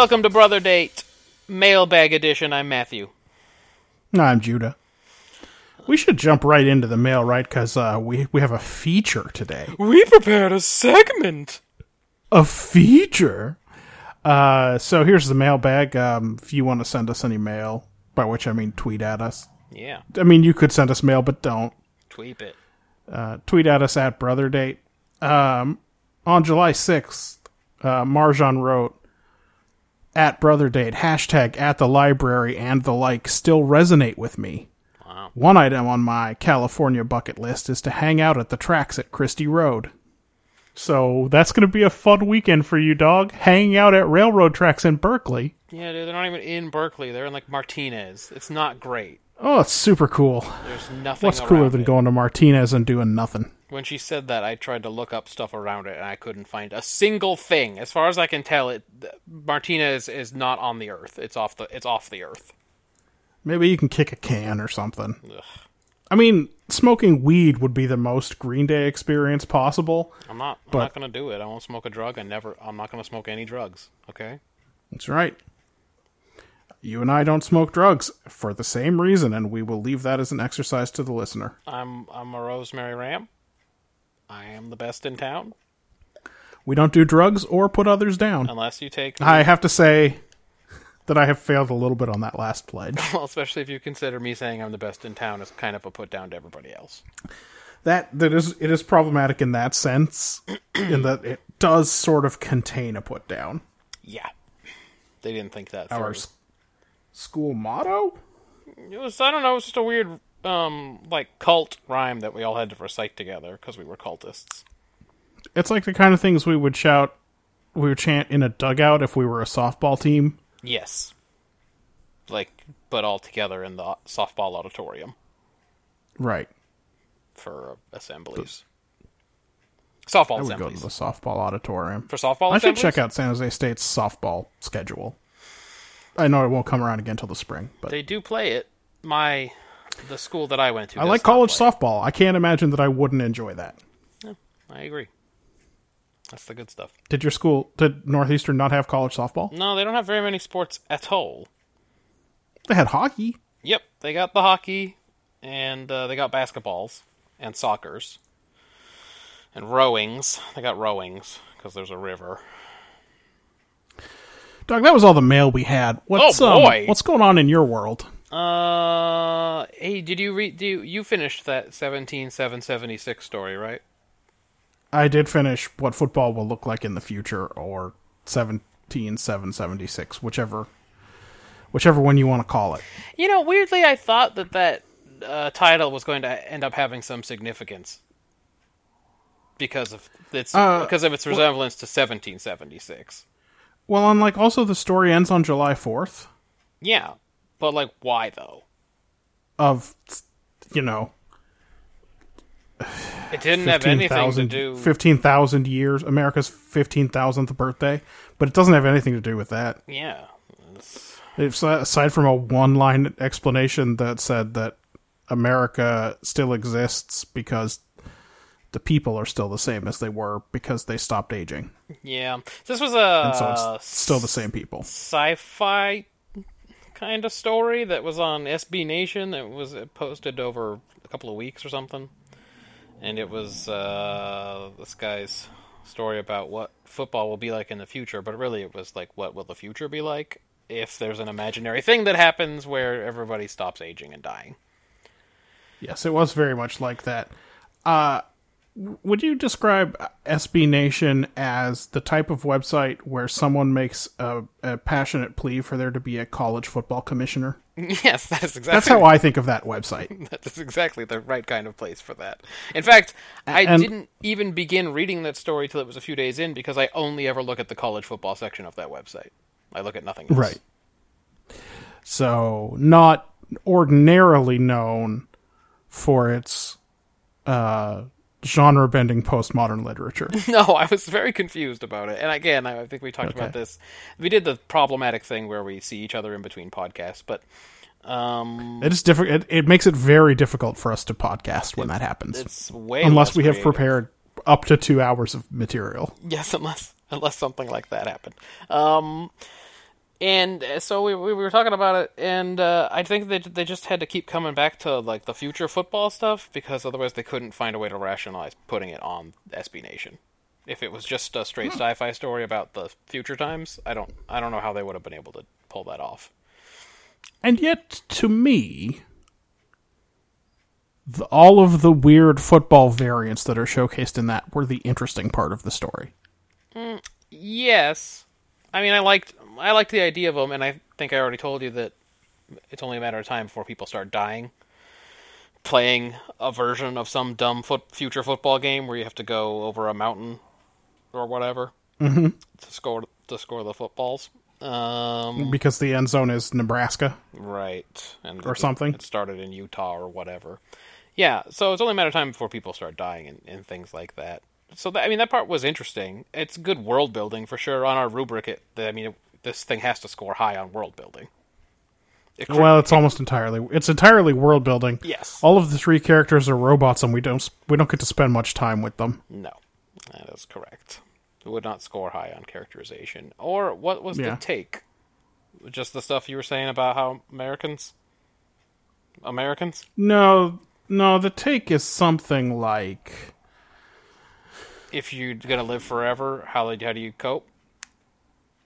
Welcome to Brother Date, Mailbag Edition. I'm Matthew. I'm Judah. We should jump right into the mail, right? Because uh, we we have a feature today. We prepared a segment. A feature. Uh, so here's the mailbag. Um, if you want to send us any mail, by which I mean tweet at us. Yeah, I mean you could send us mail, but don't tweet it. uh, tweet at us at Brother Date. Um, on July sixth, uh, Marjan wrote at Brother Date hashtag at the library and the like still resonate with me. Wow. One item on my California bucket list is to hang out at the tracks at Christie Road. So that's going to be a fun weekend for you, dog. Hanging out at railroad tracks in Berkeley. Yeah, dude, they're not even in Berkeley. They're in like Martinez. It's not great. Oh, it's super cool. There's nothing. What's cooler than it. going to Martinez and doing nothing? When she said that, I tried to look up stuff around it, and I couldn't find a single thing. As far as I can tell, it Martinez is not on the Earth. It's off the. It's off the Earth. Maybe you can kick a can or something. Ugh. I mean, smoking weed would be the most Green Day experience possible. I'm not. I'm But- not gonna do it. I won't smoke a drug. I never. I'm not gonna smoke any drugs. Okay. That's right. You and I don't smoke drugs for the same reason, and we will leave that as an exercise to the listener. I'm. I'm a Rosemary Ram. I am the best in town, We don't do drugs or put others down. unless you take. I have to say that I have failed a little bit on that last pledge. Well, especially if you consider me saying I'm the best in town as kind of a put down to everybody else. that that is it is problematic in that sense, in that it does sort of contain a put down. Yeah. They didn't think that Our through. s- school motto. It was I don't know. It was just a weird um like cult rhyme that we all had to recite together because we were cultists. It's like the kind of things we would shout, we would chant in a dugout if we were a softball team. Yes. Like, but all together in the softball auditorium Right. for assemblies. Softball I would go to the softball auditorium. for softball. I should check out San Jose State's softball schedule. I know it won't come around again till the spring, but They do play it. My the school that I went to. I like college play softball. I can't imagine that I wouldn't enjoy that. Yeah, I agree. That's the good stuff. Did your school, did Northeastern not have college softball? No, they don't have very many sports at all. They had hockey. Yep, they got the hockey, and uh, they got basketballs and soccer's and rowings. They got rowings because there's a river. Doug, that was all the mail we had. What's, Oh, um, boy. what's going on in your world? Uh, hey, did you read? Do you, you finished that seventeen seven seventy six story, right? I did finish what football will look like in the future, or 17776, whichever, whichever one you want to call it. You know, weirdly, I thought that that uh, title was going to end up having some significance because of its Uh, because of its resemblance to seventeen seventy six. Well, and like also the story ends on July 4th Yeah, but like, why though? of, you know, It didn't have anything to 15,000 do. 15,000 years, America's 15,000th birthday, but it doesn't have anything to do with that. Yeah, It's- uh, aside from a one line explanation that said that America still exists because the people are still the same as they were because they stopped aging. yeah. This was a And so it's still the same people. sci-fi kind of story that was on SB Nation. It was posted over a couple of weeks or something, and it was uh, this guy's story about what football will be like in the future. But really, it was like, what will the future be like if there's an imaginary thing that happens where everybody stops aging and dying? Yes, it was very much like that. Uh, Would you describe SB Nation as the type of website where someone makes a, a passionate plea for there to be a college football commissioner? yes, that is exactly That's how I think of that website. That is exactly the right kind of place for that. In fact, I And- didn't even begin reading that story till it was a few days in because I only ever look at the college football section of that website. I look at nothing else. Right. So, not ordinarily known for its uh, genre bending postmodern literature. No, I was very confused about it. And again, I think we talked about this. We did the problematic thing where we see each other in between podcasts, but um, it is difficult. It, it makes it very difficult for us to podcast when that happens, it's way unless we have creative. prepared up to two hours of material. Yes, unless unless something like that happened. Um, and uh, so we we were talking about it, and uh, I think they they just had to keep coming back to like the future football stuff because otherwise they couldn't find a way to rationalize putting it on SB Nation. If it was just a straight sci-fi story about the future times, I don't I don't know how they would have been able to pull that off. And yet, to me, the, all of the weird football variants that are showcased in that were the interesting part of the story. Yes, I mean I liked I like the idea of them, and I think I already told you that it's only a matter of time before people start dying. Playing a version of some dumb foot future football game where you have to go over a mountain or whatever to score to score the footballs. Um, Because the end zone is Nebraska. right, and Or it- something. It started in Utah or whatever. Yeah, so it's only a matter of time before people start dying and, and things like that. So that, I mean, that part was interesting. It's good world building for sure. On our rubric, it, I mean, it, this thing has to score high on world building. It cr- Well, it's almost entirely it's entirely world building. Yes. All of the three characters are robots, and we don't we don't get to spend much time with them. no, that is correct. It would not score high on characterization. Or what was Yeah. the take? Just the stuff you were saying about how Americans, Americans. No, no. The take is something like If you're gonna live forever, how how do you cope?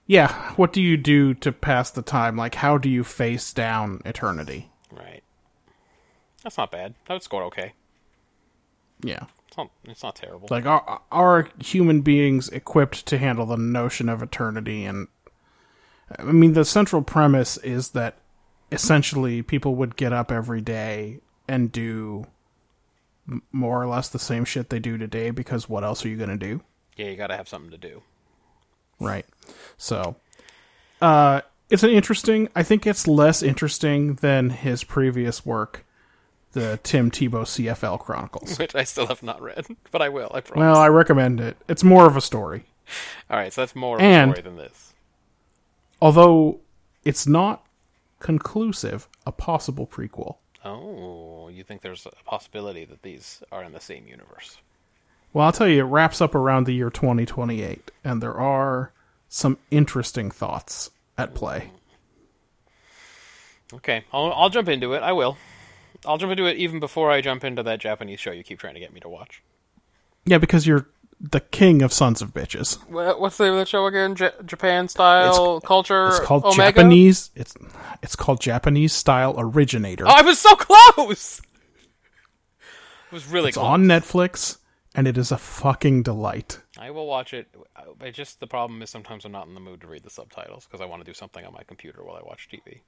Yeah. What do you do to pass the time? Like, how do you face down eternity? Right. That's not bad. That would score okay. Yeah. It's not. It's not terrible. like are are human beings equipped to handle the notion of eternity and i mean the central premise is that essentially people would get up every day and do more or less the same shit they do today because what else are you going to do yeah, you got to have something to do. Right so uh it's an interesting i think it's less interesting than his previous work the tim tebow cfl chronicles Which I still have not read, but I will. I promise. well i recommend it it's more of a story All right, so that's more of And- a story than this. although it's not conclusive, a possible prequel. Oh, you think there's a possibility that these are in the same universe? Well, I'll tell you, it wraps up around the year 2028, and there are some interesting thoughts at play. Okay, I'll, I'll jump into it. I will. I'll jump into it even before I jump into that Japanese show you keep trying to get me to watch. Yeah, because you're the king of sons of bitches. What's the name of that show again? J- Japan style culture. It's called Omega? Japanese. It's it's called Japanese style originator. Oh, I was so close. It was really it's close. on Netflix, and it is a fucking delight. I will watch it. I just the problem is sometimes I'm not in the mood to read the subtitles because I want to do something on my computer while I watch TV.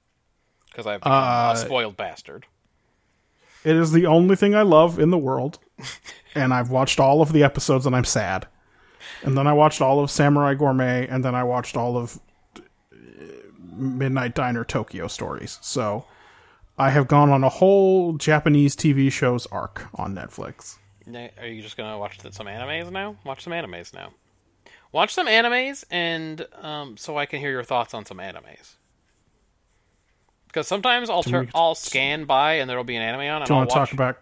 Because I've become Uh, a spoiled bastard. It is the only thing I love in the world, and I've watched all of the episodes, and I'm sad. And then I watched all of Samurai Gourmet, and then I watched all of uh, Midnight Diner Tokyo Stories. So I have gone on a whole Japanese TV shows arc on Netflix. Are you just gonna watch some animes now? Watch some animes now. Watch some animes, and um, so I can hear your thoughts on some animes. Because sometimes I'll turn, I'll scan by and there'll be an anime on, and Do you want to talk about?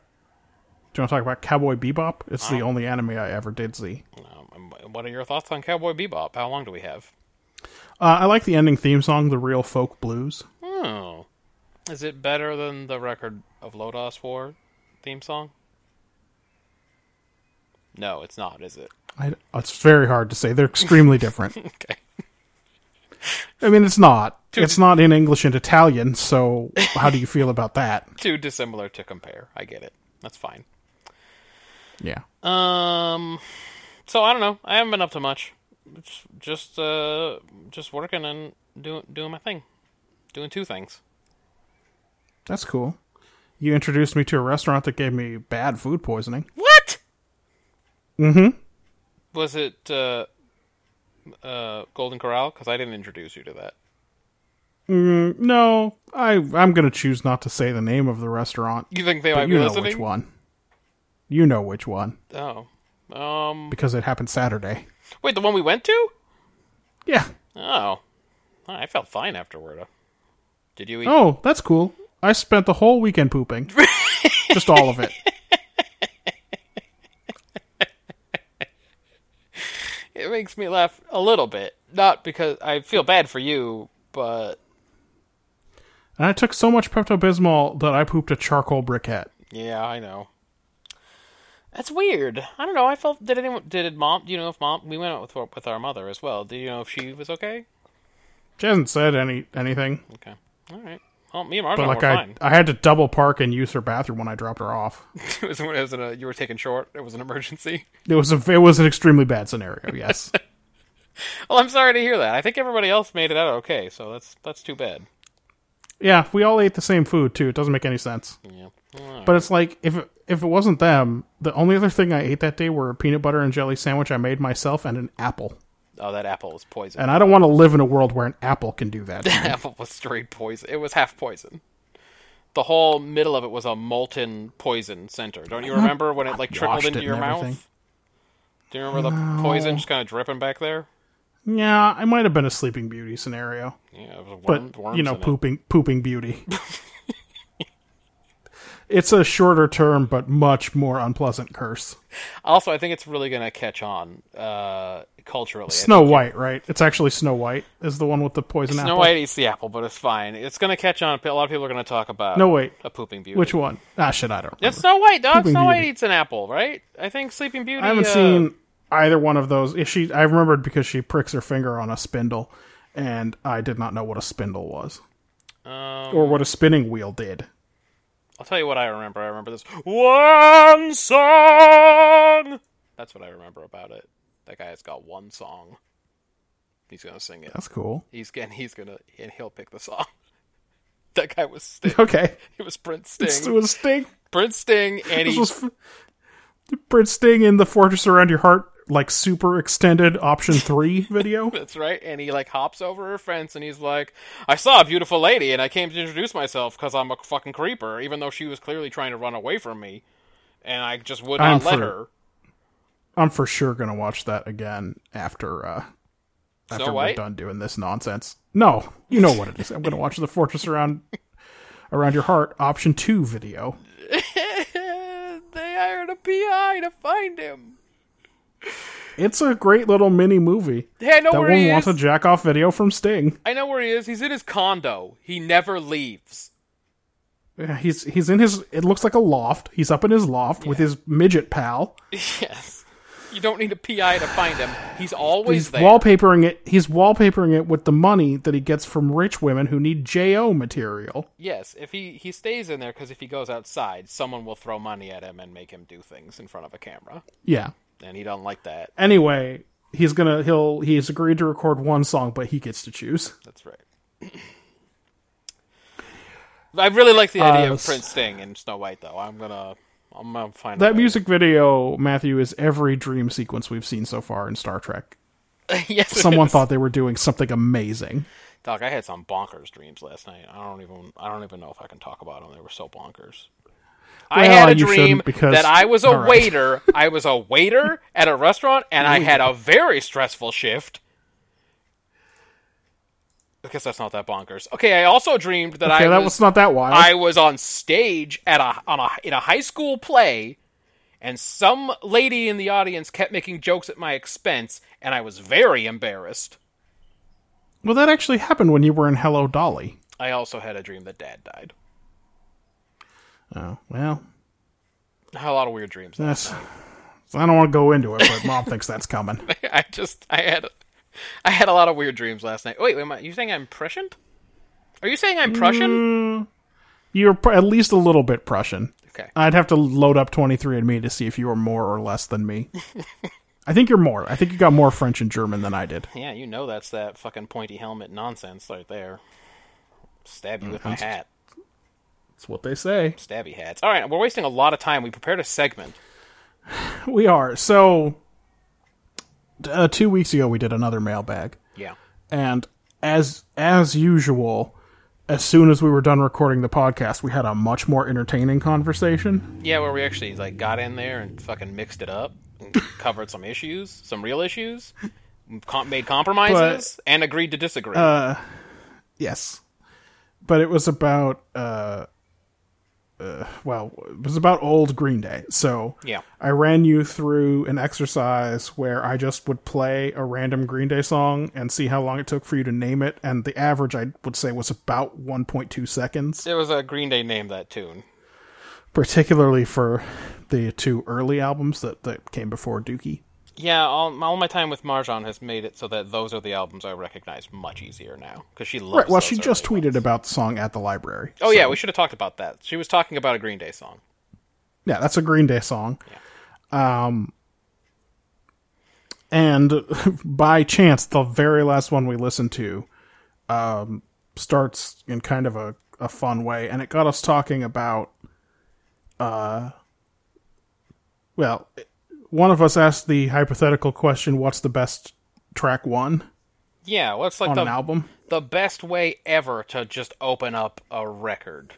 Do you want to talk about Cowboy Bebop? It's the only anime I ever did see. Um, what are your thoughts on Cowboy Bebop? How long do we have? Uh, I like the ending theme song, "The Real Folk Blues." Oh, is it better than the record of Lodoss War theme song? No, it's not, is it? I, it's very hard to say. They're extremely different. Okay. I mean, it's not. It's not in English and Italian, so how do you feel about that? Too dissimilar to compare. I get it. That's fine. Yeah. Um, so I don't know. I haven't been up to much. Just, just, uh, just working and doing doing my thing, doing two things. That's cool. You introduced me to a restaurant that gave me bad food poisoning. What? Mm-hmm. Was it uh, uh, Golden Corral? Because I didn't introduce you to that. Mm, no, I I'm gonna choose not to say the name of the restaurant. You think they might you know listening? which one. You know which one Oh, um, because it happened Saturday. wait, the one we went to? Yeah. Oh, I felt fine afterward. Did you eat? Oh, that's cool. I spent the whole weekend pooping. Just all of it. It makes me laugh a little bit. Not because I feel bad for you, but And I took so much Pepto Bismol that I pooped a charcoal briquette. yeah, I know. That's weird. I don't know. I felt did anyone did mom? Do you know if mom? We went out with with our mother as well. Do you know if she was okay? She hasn't said any anything, Okay, all right. Well, me and Marjan but like were I fine. I had to double park and use her bathroom when I dropped her off. it was, it was an, uh, you were taken short. It was an emergency. It was a it was an extremely bad scenario. Yes. Well, I'm sorry to hear that. I think everybody else made it out okay, so that's that's too bad. yeah, we all ate the same food too. It doesn't make any sense. Yeah. Well, But it's like if it, if it wasn't them, the only other thing I ate that day were a peanut butter and jelly sandwich I made myself and an apple. Oh, that apple was poison. And I don't want to live in a world where an apple can do that. me. apple was straight poison. It was half poison. The whole middle of it was a molten poison center. Don't you remember when it like trickled washed into it your and mouth? Do you remember the poison just kind of dripping back there? yeah, I might have been a Sleeping Beauty scenario, Yeah, it was but worm, worms you know, in it. pooping pooping beauty. it's a shorter term but much more unpleasant curse. Also, I think it's really gonna catch on uh, culturally. Snow White, right? It's actually Snow White is the one with the poison apple. Snow apple. White eats the apple, but it's fine. It's gonna catch on. A lot of people are gonna talk about No, wait. a pooping beauty. Which one? Ah, shit, I don't. Remember. It's Snow White, dog. Pooping Snow White eats an apple, right? I think Sleeping Beauty. I haven't uh, seen either one of those. If she, I remembered because she pricks her finger on a spindle, and I did not know what a spindle was Um, or what a spinning wheel did. I'll tell you what I remember. I remember this one song. That's what I remember about it. That guy has got one song. He's gonna sing it. That's cool. He's gonna. He's gonna. And he'll pick the song. That guy was Sting. Okay, He was Prince Sting. it was Sting. Prince Sting, and he. was f- Prince Sting in the Fortress Around Your Heart, like super extended option three video. That's right. And he like hops over her fence, and he's like, "I saw a beautiful lady, and I came to introduce myself because I'm a fucking creeper, even though she was clearly trying to run away from me, and I just would I'm not let for- her." I'm for sure gonna watch that again after uh after Snow we're White? done doing this nonsense. No, you know what it is. I'm gonna watch the Fortress Around Around Your Heart option two video. they hired a PI to find him. It's a great little mini movie. Hey, I know that where one he wants is. a jack off video from Sting. I know where he is. He's in his condo. He never leaves. Yeah, He's he's in his. It looks like a loft. He's up in his loft with his midget pal. yes. You don't need a PI to find him. He's always He's there. wallpapering it. He's wallpapering it with the money that he gets from rich women who need Jo material. yes, if he he stays in there because if he goes outside, someone will throw money at him and make him do things in front of a camera, Yeah. And he don't like that. Anyway, he's gonna he'll he's agreed to record one song, but he gets to choose. That's right. I really like the idea Uh, of Prince Sting and Snow White, though. I'm gonna I'm gonna find That music video, Matthew, is every dream sequence we've seen so far in Star Trek. yes, Someone thought they were doing something amazing. Doc, I had some bonkers dreams last night. I don't even I don't even know if I can talk about them. They were so bonkers. I Well, had a dream because- that I was a right. waiter. I was a waiter at a restaurant, and I had a very stressful shift. I guess that's not that bonkers. Okay, I also dreamed that Okay, I that was, was not that wild. I was on stage at a on a in a high school play, and some lady in the audience kept making jokes at my expense, and I was very embarrassed. well, that actually happened when you were in Hello Dolly. I also had a dream that Dad died. Oh well, I had a lot of weird dreams. that's. I don't want to go into it, but Mom thinks that's coming. I just I had I had a lot of weird dreams last night. Wait, wait, am I- you saying I'm prescient? Are you saying I'm Prussian? Mm, you're pr- at least a little bit Prussian. Okay. I'd have to load up 23andMe to see if you were more or less than me. I think you're more. I think you got more French and German than I did. Yeah, you know that's that fucking pointy helmet nonsense right there. Stab you oh, with my hat. That's what they say. Stabby hats. All right, we're wasting a lot of time. We prepared a segment. We are. So, uh, two weeks ago, we did another mailbag. Yeah. and as as usual as soon as we were done recording the podcast we had a much more entertaining conversation Yeah, where we actually like got in there and fucking mixed it up, and covered some issues, some real issues, com- made compromises, and agreed to disagree. Uh, yes but it was about uh, uh well it was about old green day so Yeah. i ran you through an exercise where i just would play a random green day song and see how long it took for you to name it and the average i would say was about 1.2 seconds there was a Green Day name that tune. particularly for the two early albums that, that came before dookie Yeah, all, all my time with Marjan has made it so that those are the albums I recognize much easier now because she loves. Right. Well, she just tweeted ones. about the song at the library. Oh So, yeah, we should have talked about that. She was talking about a Green Day song. yeah, that's a Green Day song. Yeah. Um, and by chance, the very last one we listened to, um, starts in kind of a, a fun way, and it got us talking about, uh, well, one of us asked the hypothetical question, "What's the best track one Yeah, what's like on the an album?" the best way ever to just open up a record.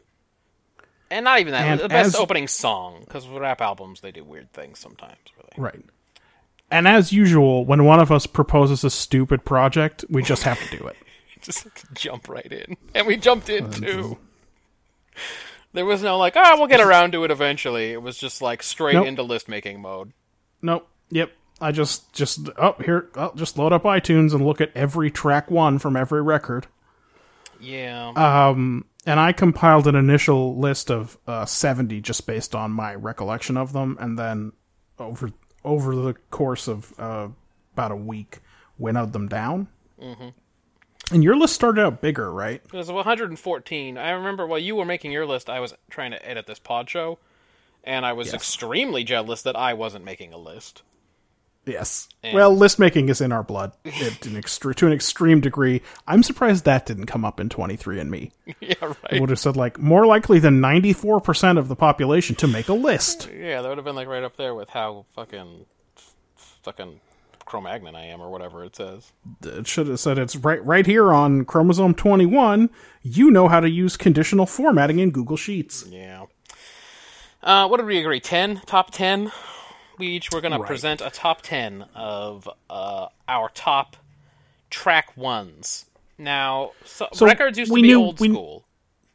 And not even that, And the best as- opening song, because rap albums, they do weird things sometimes, really. Right. And as usual, when one of us proposes a stupid project, we just have to do it. Just jump right in. And we jumped in, too. There was no, like, ah, we'll get around to it eventually. It was just, like, straight Nope. into list making mode. Nope. Yep. I just just oh here I'll just load up iTunes and look at every track one from every record. Yeah. Um, and I compiled an initial list of uh, seventy just based on my recollection of them, and then over over the course of uh, about a week, winnowed them down. Mm-hmm. And your list started out bigger, right? It was 114. I remember while you were making your list, I was trying to edit this pod show, and I was Yes. extremely jealous that I wasn't making a list. Yes. Well, list making is in our blood an extre- to an extreme degree. I'm surprised that didn't come up in 23andMe. yeah, right. It would have said like more likely than 94% of the population to make a list. Yeah, that would have been like right up there with how fucking fucking Cro-Magnon I am, or whatever it says. It should have said it's right right here on chromosome 21. You know how to use conditional formatting in Google Sheets. Yeah. Uh, what did we agree? Ten top ten. We each were going to present a top ten of uh, our top track ones. Now, so, So records used to be knew- old we- school,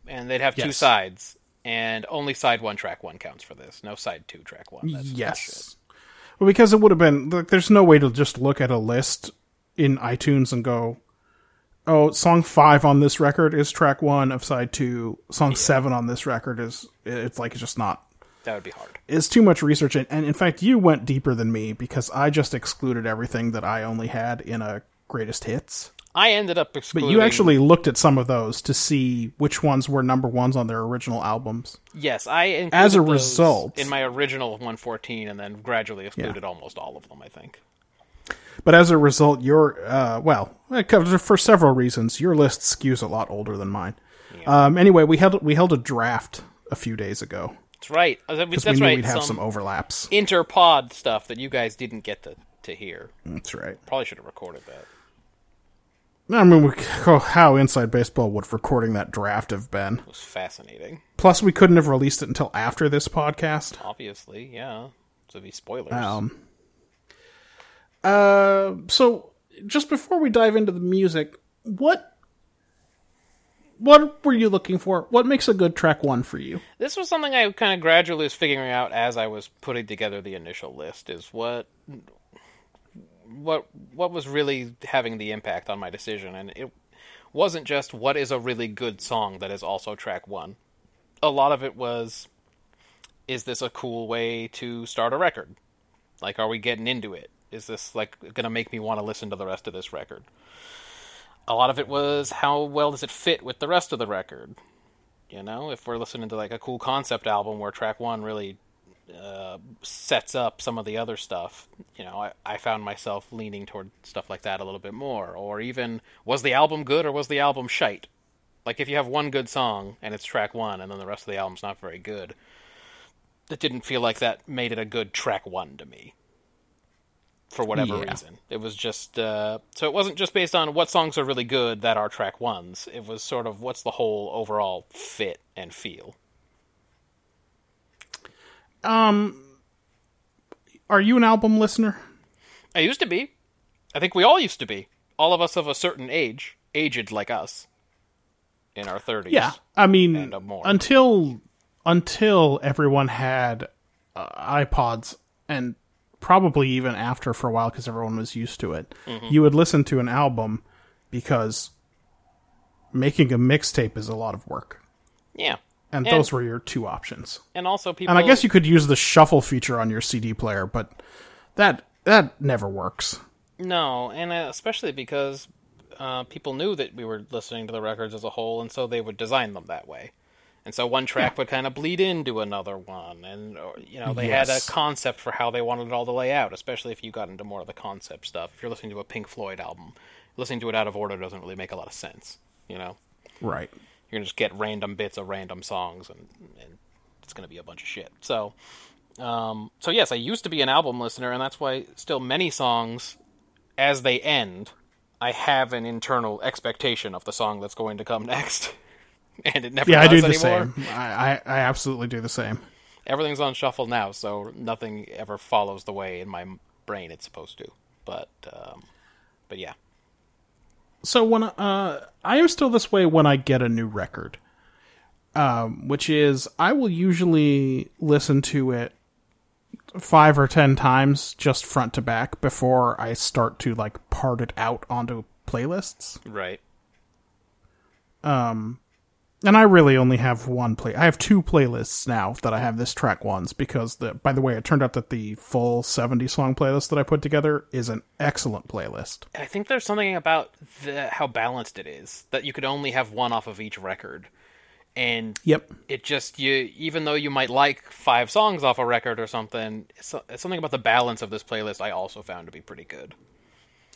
and they'd have two sides, and only side one, track one counts for this. No side two, track one. That's yes. Well, because it would have been like, there's no way to just look at a list in iTunes and go, "Oh, song 5 on this record is track 1 of side 2. Song 7 on this record is it's like it's just not That would be hard. It's too much research and, and in fact you went deeper than me because I just excluded everything that I only had in a greatest hits. I ended up But you actually looked at some of those to see which ones were number ones on their original albums. yes, I included As a result- in my original 114, and then gradually excluded almost all of them. I think. But as a result, your uh, well, for several reasons, your list skews a lot older than mine. Um, anyway, we held we held a draft a few days ago That's right. Uh, That's we knew right. we'd have some some overlaps. interpod stuff that you guys didn't get to to hear. That's right. Probably should have recorded that. I mean, we, oh, how Inside Baseball would recording that draft have been? It was fascinating. Plus, we couldn't have released it until after this podcast. Obviously, yeah. So be spoilers. Um, uh, so just before we dive into the music, what what were you looking for? What makes a good track one for you? this was something I kind of gradually was figuring out as I was putting together the initial list. Is what what what was really having the impact on my decision, and it wasn't just what is a really good song that is also track one. A lot of it was, is this a cool way to start a record? Like, are we getting into it? Is this like gonna make me want to listen to the rest of this record? A lot of it was how well does it fit with the rest of the record? You know, if we're listening to like a cool concept album where track one really uh, sets up some of the other stuff, you know, I, I found myself leaning toward stuff like that a little bit more. Or even, was the album good or was the album shite? Like if you have one good song and it's track one, and then the rest of the album's not very good, it didn't feel like that made it a good track one to me. For whatever Yeah. reason, it was just uh, so it wasn't just based on what songs are really good that are track ones. It was sort of what's the whole overall fit and feel. Um, Are you an album listener? I used to be. I think we all used to be. All of us of a certain age, aged like us, in our thirties. Yeah, I mean, And, more. until until everyone had uh, iPods, and probably even after for a while because everyone was used to it, Mm-hmm. you would listen to an album because making a mixtape is a lot of work, yeah. and, And- those were your two options. And also people. And I guess you could use the shuffle feature on your CD player, but that that never works. No, and uh, especially because uh, people knew that we were listening to the records as a whole, and so they would design them that way. And so one track would kind of bleed into another one, and you know they had a concept for how they wanted it all to lay out. Especially if you got into more of the concept stuff. If you're listening to a Pink Floyd album, listening to it out of order doesn't really make a lot of sense. You know, Right. you're gonna just get random bits of random songs, and, and it's gonna be a bunch of shit. So, um, so yes, I used to be an album listener, and that's why still many songs, as they end, I have an internal expectation of the song that's going to come next, and it never Yeah, I do the anymore. same. I, I I absolutely do the same. Everything's on shuffle now, so nothing ever follows the way in my brain it's supposed to. But, um, but yeah, So when uh, I am still this way when I get a new record, um, which is I will usually listen to it five or ten times just front to back before I start to like part it out onto playlists. right. And I really only have one play. I have two playlists now that I have this track ones because the. By the way, it turned out that the full seventy song playlist that I put together is an excellent playlist. I think there's something about the, how balanced it is that you could only have one off of each record, and Yep. it just you even though you might like five songs off a record or something, it's, it's something about the balance of this playlist I also found to be pretty good.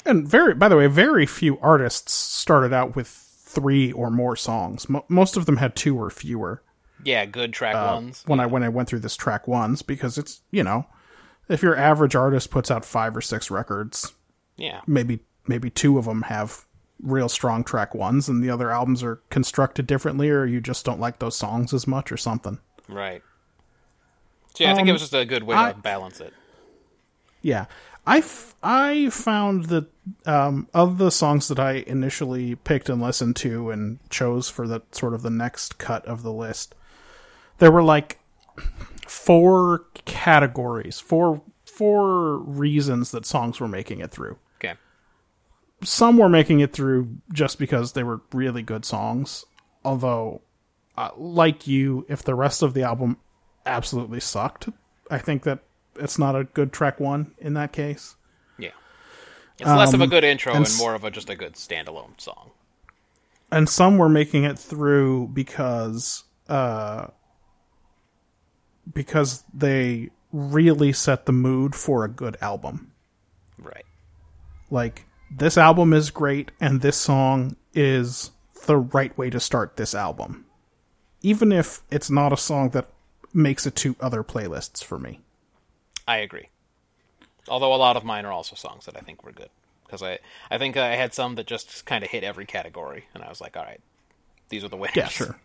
And very, by the way, very few artists started out with three or more songs. Mo- most of them had two or fewer. Yeah, good track ones. When I when I went through this track ones, because it's you know, if your average artist puts out five or six records, Yeah, maybe maybe two of them have real strong track ones, and the other albums are constructed differently, or you just don't like those songs as much, or something. right. So yeah, I think it Um, was just a good way I- to balance it. Yeah. I, f- I found that um, of the songs that I initially picked and listened to and chose for the sort of the next cut of the list, there were like four categories, four four reasons that songs were making it through. Okay. Some were making it through just because they were really good songs, although uh, like you, if the rest of the album absolutely sucked, I think that it's not a good track one in that case. Yeah. It's less of a Um, good intro and and, more of a just a good standalone song. And some were making it through because uh because they really set the mood for a good album. Right. Like this album is great and this song is the right way to start this album. Even if it's not a song that makes it to other playlists for me. I agree. Although a lot of mine are also songs that I think were good because I I think I had some that just kind of hit every category, and I was like, all right, these are the winners. Yeah, sure.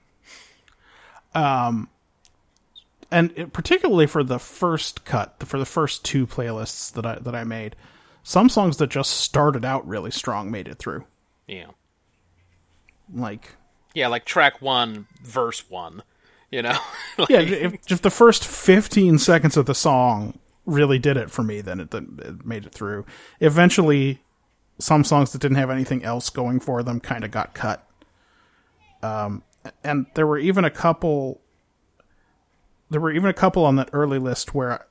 Um, and it, particularly for the first cut, for the first two playlists that I that I made, some songs that just started out really strong made it through. Yeah. Like, Yeah, like track one, verse one. You know. Like, yeah, if, if the first fifteen seconds of the song really did it for me, then it, it made it through. Eventually, some songs that didn't have anything else going for them kind of got cut. Um, and there were even a couple. There were even a couple on that early list where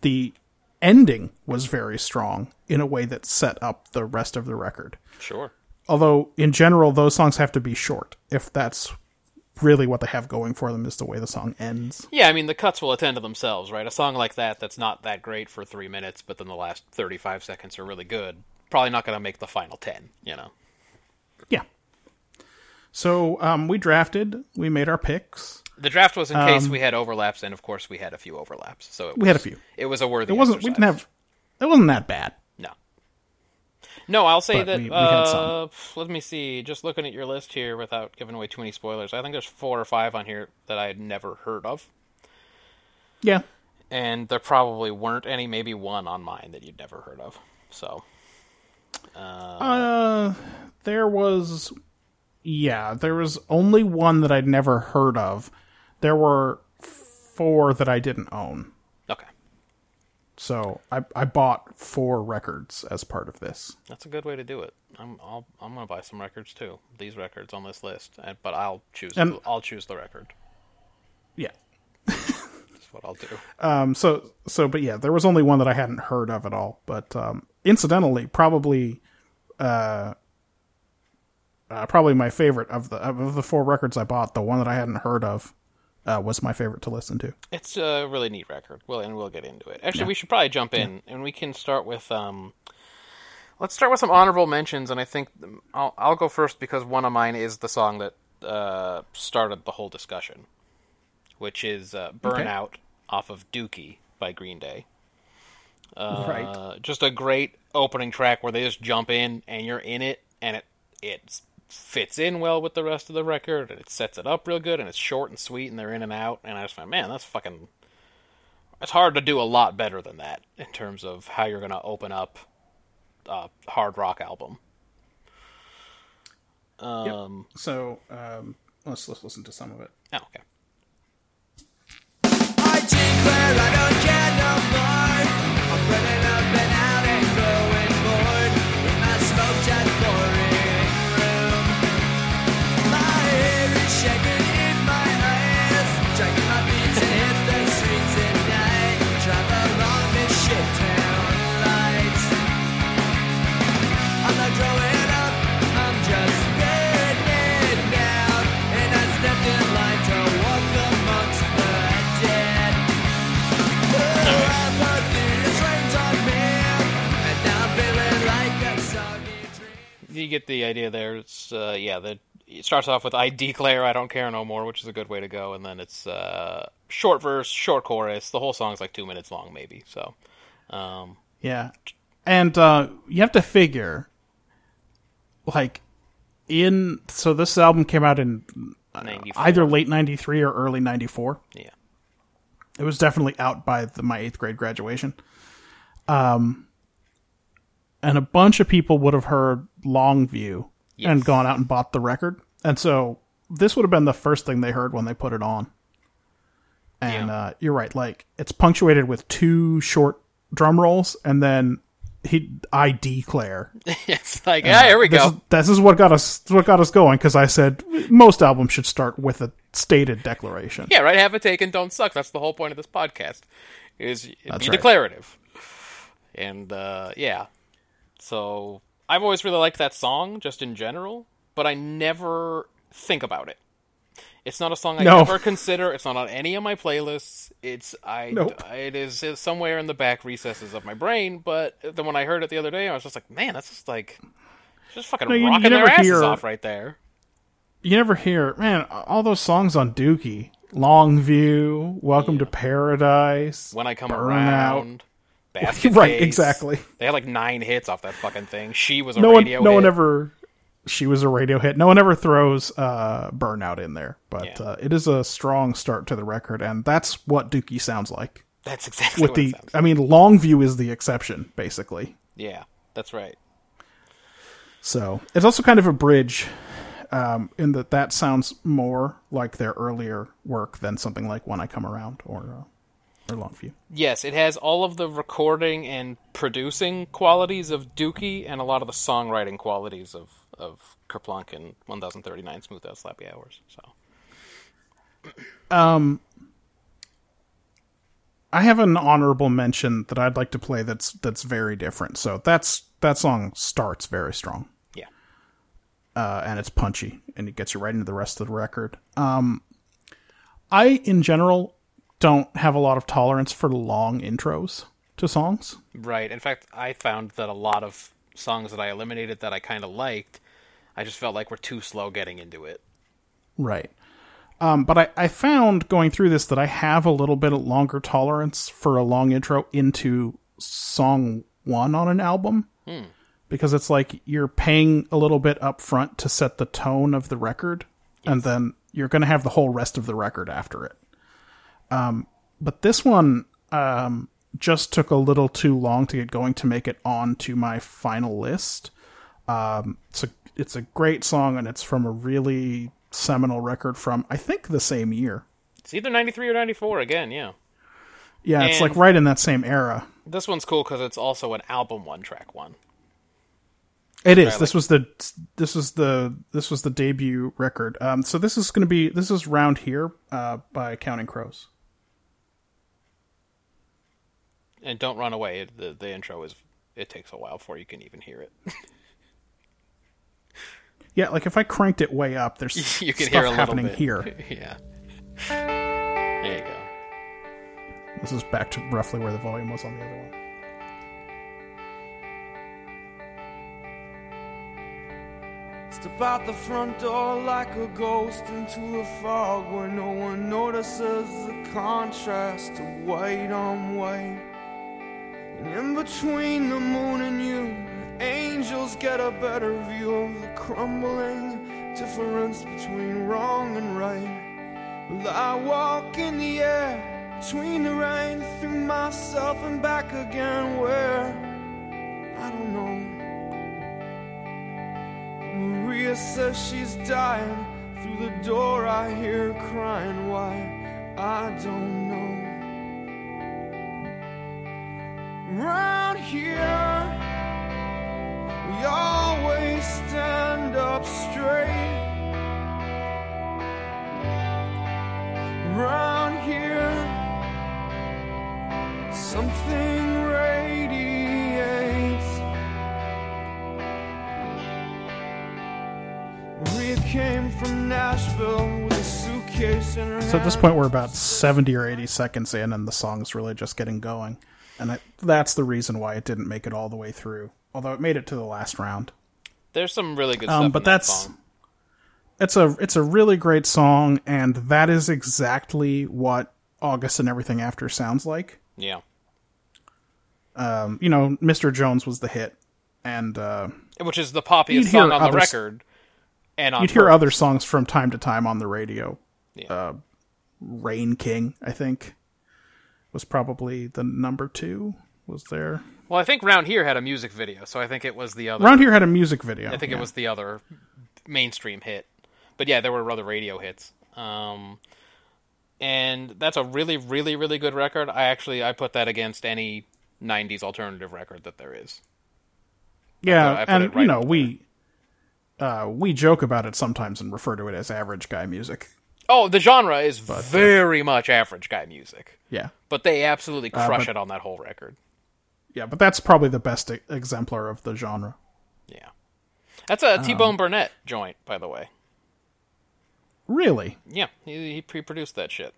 the ending was very strong in a way that set up the rest of the record. Sure. Although in general those songs have to be short if that's really what they have going for them is the way the song ends. Yeah, I mean the cuts will attend to themselves, right? A song like that that's not that great for three minutes, but then the last thirty-five seconds are really good. Probably not going to make the final ten, you know. Yeah. So um, we drafted, we made our picks. The draft was in case we had overlaps, and of course we had a few overlaps. So it was, Um, We had a few. It was a worthy. It wasn't. We didn't have. It wasn't that bad. No. I'll say But that. we- we uh, let me see. Just looking at your list here, without giving away too many spoilers, I think there's four or five on here that I had never heard of, Yeah. and there probably weren't any. Maybe one on mine that you'd never heard of. So Uh, there was. Yeah, there was only one that I'd never heard of. There were four that I didn't own. So I I bought four records as part of this. that's a good way to do it. I'm I'll, I'm gonna buy some records too. These records on this list, and, but I'll choose. And- I'll choose the record. Yeah. That's what I'll do. Um. So so but yeah, there was only one that I hadn't heard of at all. But um, incidentally, probably, uh, uh, probably my favorite of the of the four records I bought, the one that I hadn't heard of, uh, was my favorite to listen to. It's a really neat record. Well, and we'll get into it. Actually, we should probably jump in, and we can start with. Um, let's start with some honorable mentions, and I think I'll I'll go first because one of mine is the song that uh, started the whole discussion, which is uh, "Burnout" off of "Dookie" by Green Day. right. Uh, just a great opening track where they just jump in and you're in it, and it it fits in well with the rest of the record, and it sets it up real good, and it's short and sweet, and they're in and out, and I just find, man, that's fucking. It's hard to do a lot better than that in terms of how you're gonna open up a hard rock album. Um. So um, let's let's listen to some of it. Oh, okay. You get the idea there. It's uh, yeah. The it starts off with "I declare I don't care no more," which is a good way to go, and then it's uh, short verse, short chorus. The whole song's like two minutes long, maybe. So, um, Yeah, and uh, you have to figure, like, in so this album came out in 94. either late '93 or early '94. yeah, It was definitely out by the, my eighth grade graduation. Um, and a bunch of people would have heard Longview and gone out and bought the record, and so this would have been the first thing they heard when they put it on. And Yeah. uh, you're right, like it's punctuated with two short drum rolls, and then he, I declare. it's like yeah, here we This go. is, this is what got us what got us going because I said most albums should start with a stated declaration. Yeah, right. Have a take and don't suck. That's the whole point of this podcast. Is be right. declarative. And uh, yeah, so I've always really liked that song, just in general, but I never think about it. It's not a song I No. ever consider. It's not on any of my playlists. It's I. Nope. It is somewhere in the back recesses of my brain. But then when I heard it the other day, I was just like, man, that's just like just fucking No, you- you rocking their never asses hear- off right there. You never hear, man, all those songs on Dookie, Longview, Welcome to Paradise, When I come Burnout. around. Basket Right, Case. exactly. They had like nine hits off that fucking thing. She was a No one, no hit. one ever. She was a radio hit. No one ever throws uh, Burnout in there, but Yeah. uh, it is a strong start to the record, and that's what Dookie sounds like. That's exactly With what the, it sounds. I mean, Longview is the exception, basically. Yeah, that's right. So it's also kind of a bridge, um, in that that sounds more like their earlier work than something like When I Come Around or uh, or Longview. Yes, it has all of the recording and producing qualities of Dookie and a lot of the songwriting qualities of of Kerplunk and 1039 Smooth Out Slappy Hours. So um, I have an honorable mention that I'd like to play that's that's very different. So that's that song starts very strong. yeah, uh, and it's punchy, and it gets you right into the rest of the record. Um, I, in general, don't have a lot of tolerance for long intros to songs. Right. In fact, I found that a lot of songs that I eliminated that I kind of liked, I just felt like were too slow getting into it. Right. Um, but I, I found going through this that I have a little bit of longer tolerance for a long intro into song one on an album. Because it's like you're paying a little bit up front to set the tone of the record, and then you're going to have the whole rest of the record after it. Um, but this one um, just took a little too long to get going to make it onto my final list. Um, it's a it's a great song, and it's from a really seminal record from I think the same year. It's either 93 or 94 again, yeah. Yeah, it's like right in that same era. This one's cool because it's also an album one track one. It is. This was the this was the this was the debut record. Um, so this is going to be this is round here uh, by Counting Crows. And don't run away. The, the intro is. It takes a while before you can even hear it. Yeah, like if I cranked it way up, there's you can stuff hear a happening bit. here. yeah. There you go. This is back to roughly where the volume was on the other one. Step out the front door like a ghost into the fog where no one notices the contrast of white on white. And in between the moon and you, angels get a better view of the crumbling difference between wrong and right. Well, I walk in the air between the rain through myself and back again where I don't know. Maria says she's dying. Through the door, I hear her crying. Why? I don't know. Round here, we always stand up straight. Round here, something radiates. Maria came from Nashville with a suitcase in her So at this point, we're about seventy or eighty seconds in, and the song's really just getting going. And I, that's the reason why it didn't make it all the way through. Although it made it to the last round. There's some really good Um, but in that that's- song. it's a it's a really great song, and that is exactly what August and everything after sounds like. yeah. Um, you know, Mr. Jones was the hit, and uh, Which is the poppiest song on the record. And on you'd hear other songs from time to time on the radio. Yeah. Uh, Rain King, I think, was probably the number two. Was there? Well, I think Round Here had a music video, so I think it was the other. Round here had a music video. I think yeah. it was the other mainstream hit. But yeah, there were other radio hits. Um, and that's a really, really, really good record. I actually I put that against any '90s alternative record that there is. Yeah, I put and right you know we uh, we joke about it sometimes and refer to it as average guy music. Oh, the genre is very much average guy music, Yeah, but they absolutely uh, crush but- it on that whole record. yeah, but that's probably the best e- exemplar of the genre. Yeah, that's a um, T-Bone Burnett joint, by the way. Really, Yeah, he, he pre-produced that shit.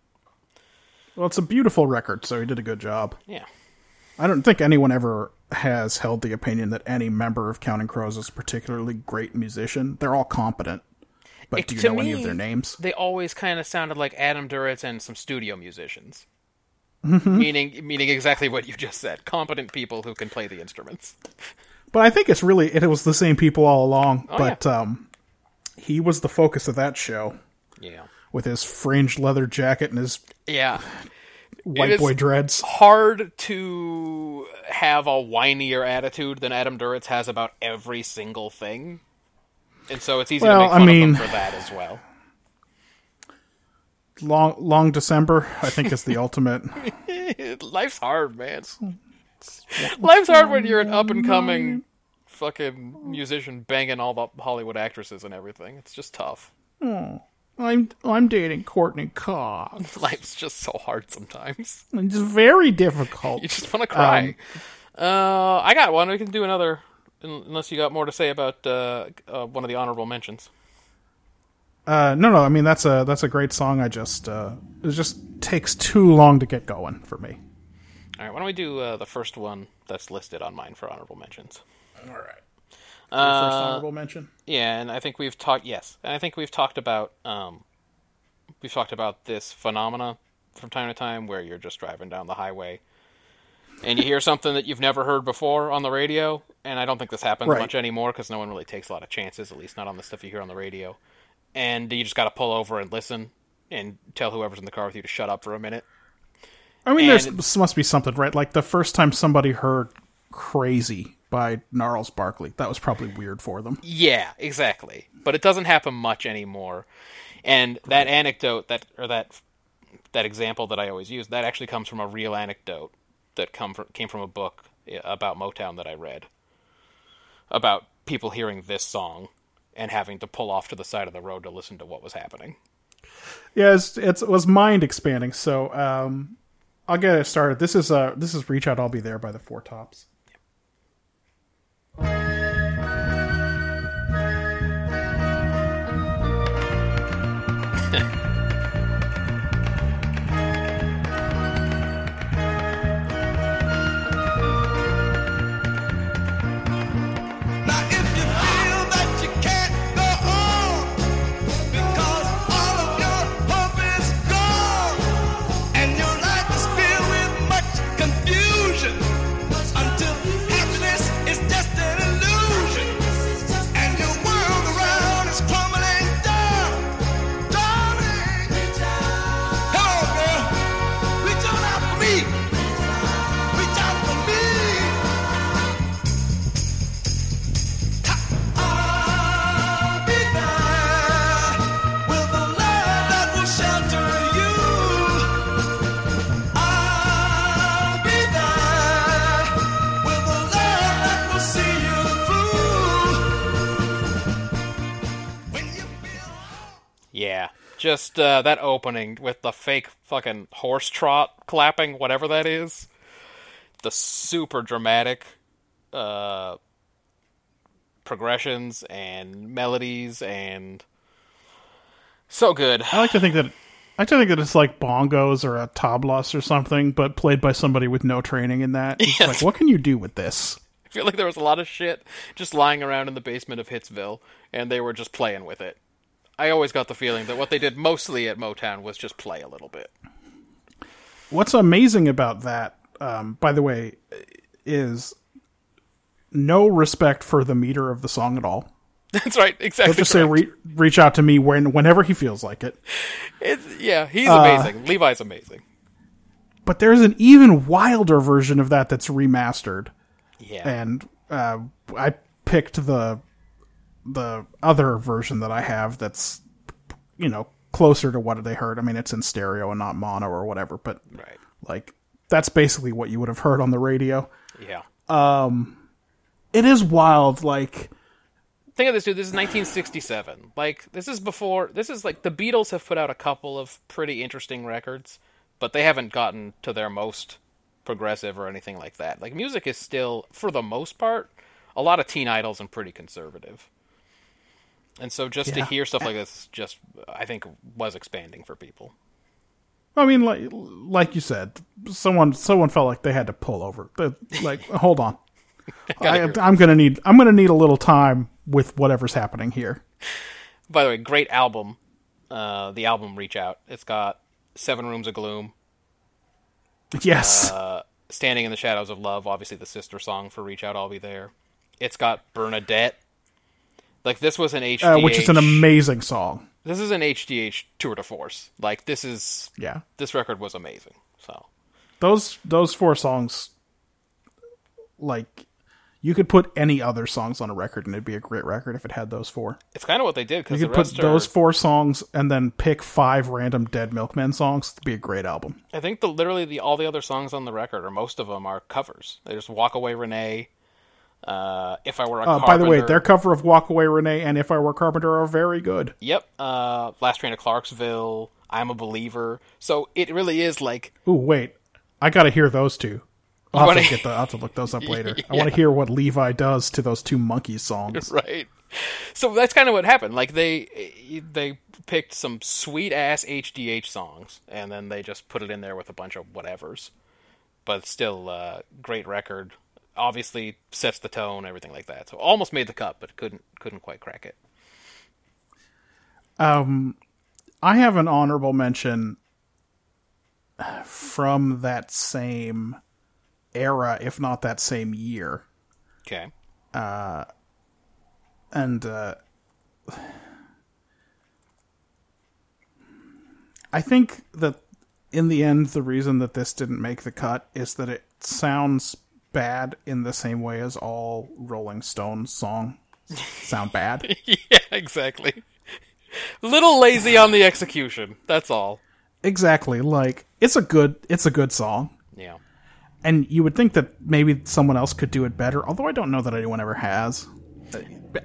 well, it's a beautiful record, so he did a good job. Yeah. I don't think anyone ever has held the opinion that any member of Counting Crows is a particularly great musician. They're all competent, but It- do you know any of their names? They always kind of sounded like Adam Duritz and some studio musicians. Meaning, meaning exactly what you just said: competent people who can play the instruments. But I think it's really it was the same people all along. Oh, but um, he was the focus of that show Yeah, with his fringed leather jacket and his yeah. white boy dreads. Hard to have a whinier attitude than Adam Duritz has about every single thing, and so it's easy Well, to make I mean- of him for that as well. Long Long December, I think, is the ultimate. Life's hard, man. Life's hard when you're an up and coming fucking musician banging all the Hollywood actresses and everything. It's just tough. Oh, I'm I'm dating Courteney Cox. Life's just so hard sometimes. It's very difficult. You just want to cry. uh, I got one. We can do another unless you got more to say about uh, uh, one of the honorable mentions. Uh, no, no. I mean that's a that's a great song. I just uh, it just takes too long to get going for me. All right, why don't we do uh, the first one that's listed on mine for honorable mentions? All right. Uh, First honorable mention. Yeah, and I think we've talked. Yes, and I think we've talked about um, we've talked about this phenomena from time to time where you're just driving down the highway and you hear something that you've never heard before on the radio. And I don't think this happens Right. much anymore because no one really takes a lot of chances, at least not on the stuff you hear on the radio. And you just got to pull over and listen and tell whoever's in the car with you to shut up for a minute. I mean, And there's must be something, right? Like the first time somebody heard "Crazy" by Gnarls Barkley, that was probably weird for them. Yeah, exactly. But it doesn't happen much anymore. And that anecdote that or that that example that I always use that actually comes from a real anecdote that come from, came from a book eh, about Motown that I read about people hearing this song and having to pull off to the side of the road to listen to what was happening. Yeah, it's, it's it was mind expanding. So um, I'll get it started. This is uh this is "Reach Out, I'll Be There" by the Four Tops. Just uh, that opening with the fake fucking horse trot clapping, whatever that is. The super dramatic uh, progressions and melodies and so good. I like to think that I like to think that it's like bongos or a tablas or something, but played by somebody with no training in that. It's Yes. like, what can you do with this? I feel like there was a lot of shit just lying around in the basement of Hitsville, and they were just playing with it. I always got the feeling that what they did mostly at Motown was just play a little bit. What's amazing about that, um, by the way, is no respect for the meter of the song at all. That's right, exactly. Just say, re- "Reach out to me when whenever he feels like it." It's, yeah, he's Uh, amazing. Levi's amazing. But there's an even wilder version of that that's remastered, Yeah. and uh, I picked the the other version that I have. That's you know closer to what they heard. I mean, it's in stereo and not mono or whatever, but right. like that's basically what you would have heard on the radio. Yeah. Um, It is wild, like. Think of this, dude. This is 1967. Like, this is before. This is like the Beatles have put out a couple of pretty interesting records, but they haven't gotten to their most progressive or anything like that. Like, music is still, for the most part, a lot of teen idols and pretty conservative. And so, just to hear stuff like this, just I think was expanding for people. I mean, like like you said, someone someone felt like they had to pull over. But, Like, hold on, I, I'm gonna need I'm gonna need a little time with whatever's happening here. By the way, great album. Uh, the album Reach Out. It's got Seven Rooms of Gloom, Yes, Uh, Standing in the Shadows of Love, obviously the sister song for Reach Out, I'll Be There. It's got Bernadette. Like this was an HDH, uh, which is an amazing song. This is an HDH tour de force. Like this is Yeah, this record was amazing. So those those four songs, like you could put any other songs on a record and it'd be a great record if it had those four. it's kind of what they did because You could put are. those four songs and then pick five random Dead Milkmen songs. It'd be a great album. I think the literally the all the other songs on the record, or most of them, are covers. They just Walk Away Renee. Uh, if I were a Uh, by the way, their cover of "Walk Away, Renee" and "If I Were Carpenter" are very good. Yep. Uh, Last Train to Clarksville. I'm a Believer. So it really is like Ooh, wait, I gotta hear those two. I'll have, to get the, I'll have to look those up later. I want to hear what Levi does to those two monkey songs. right. So that's kind of what happened. Like they they picked some sweet ass HDH songs, and then they just put it in there with a bunch of whatevers. But still, uh, great record. Obviously sets the tone, everything like that. So almost made the cut, but couldn't couldn't quite crack it. Um, I have an honorable mention from that same era, if not that same year. Okay. Uh, and uh, I think that in the end, the reason that this didn't make the cut is that it sounds bad in the same way as all Rolling Stones songs sound bad. yeah, exactly. Little lazy on the execution. That's all. exactly, like it's a good it's a good song. Yeah. and you would think that maybe someone else could do it better. Although I don't know that anyone ever has.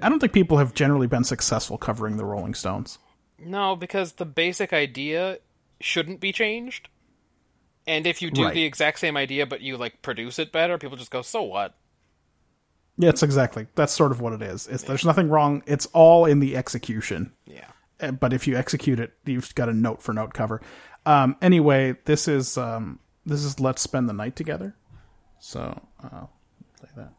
I don't think people have generally been successful covering the Rolling Stones. No, because the basic idea shouldn't be changed. And if you do Right. the exact same idea but you like produce it better, people just go, "So what?" Yeah, it's exactly that's sort of what it is. It's there's nothing wrong. It's all in the execution. Yeah. Uh, But if you execute it, you've got a note for note cover. Um, anyway, this is um, this is let's spend the night together. So uh, play that.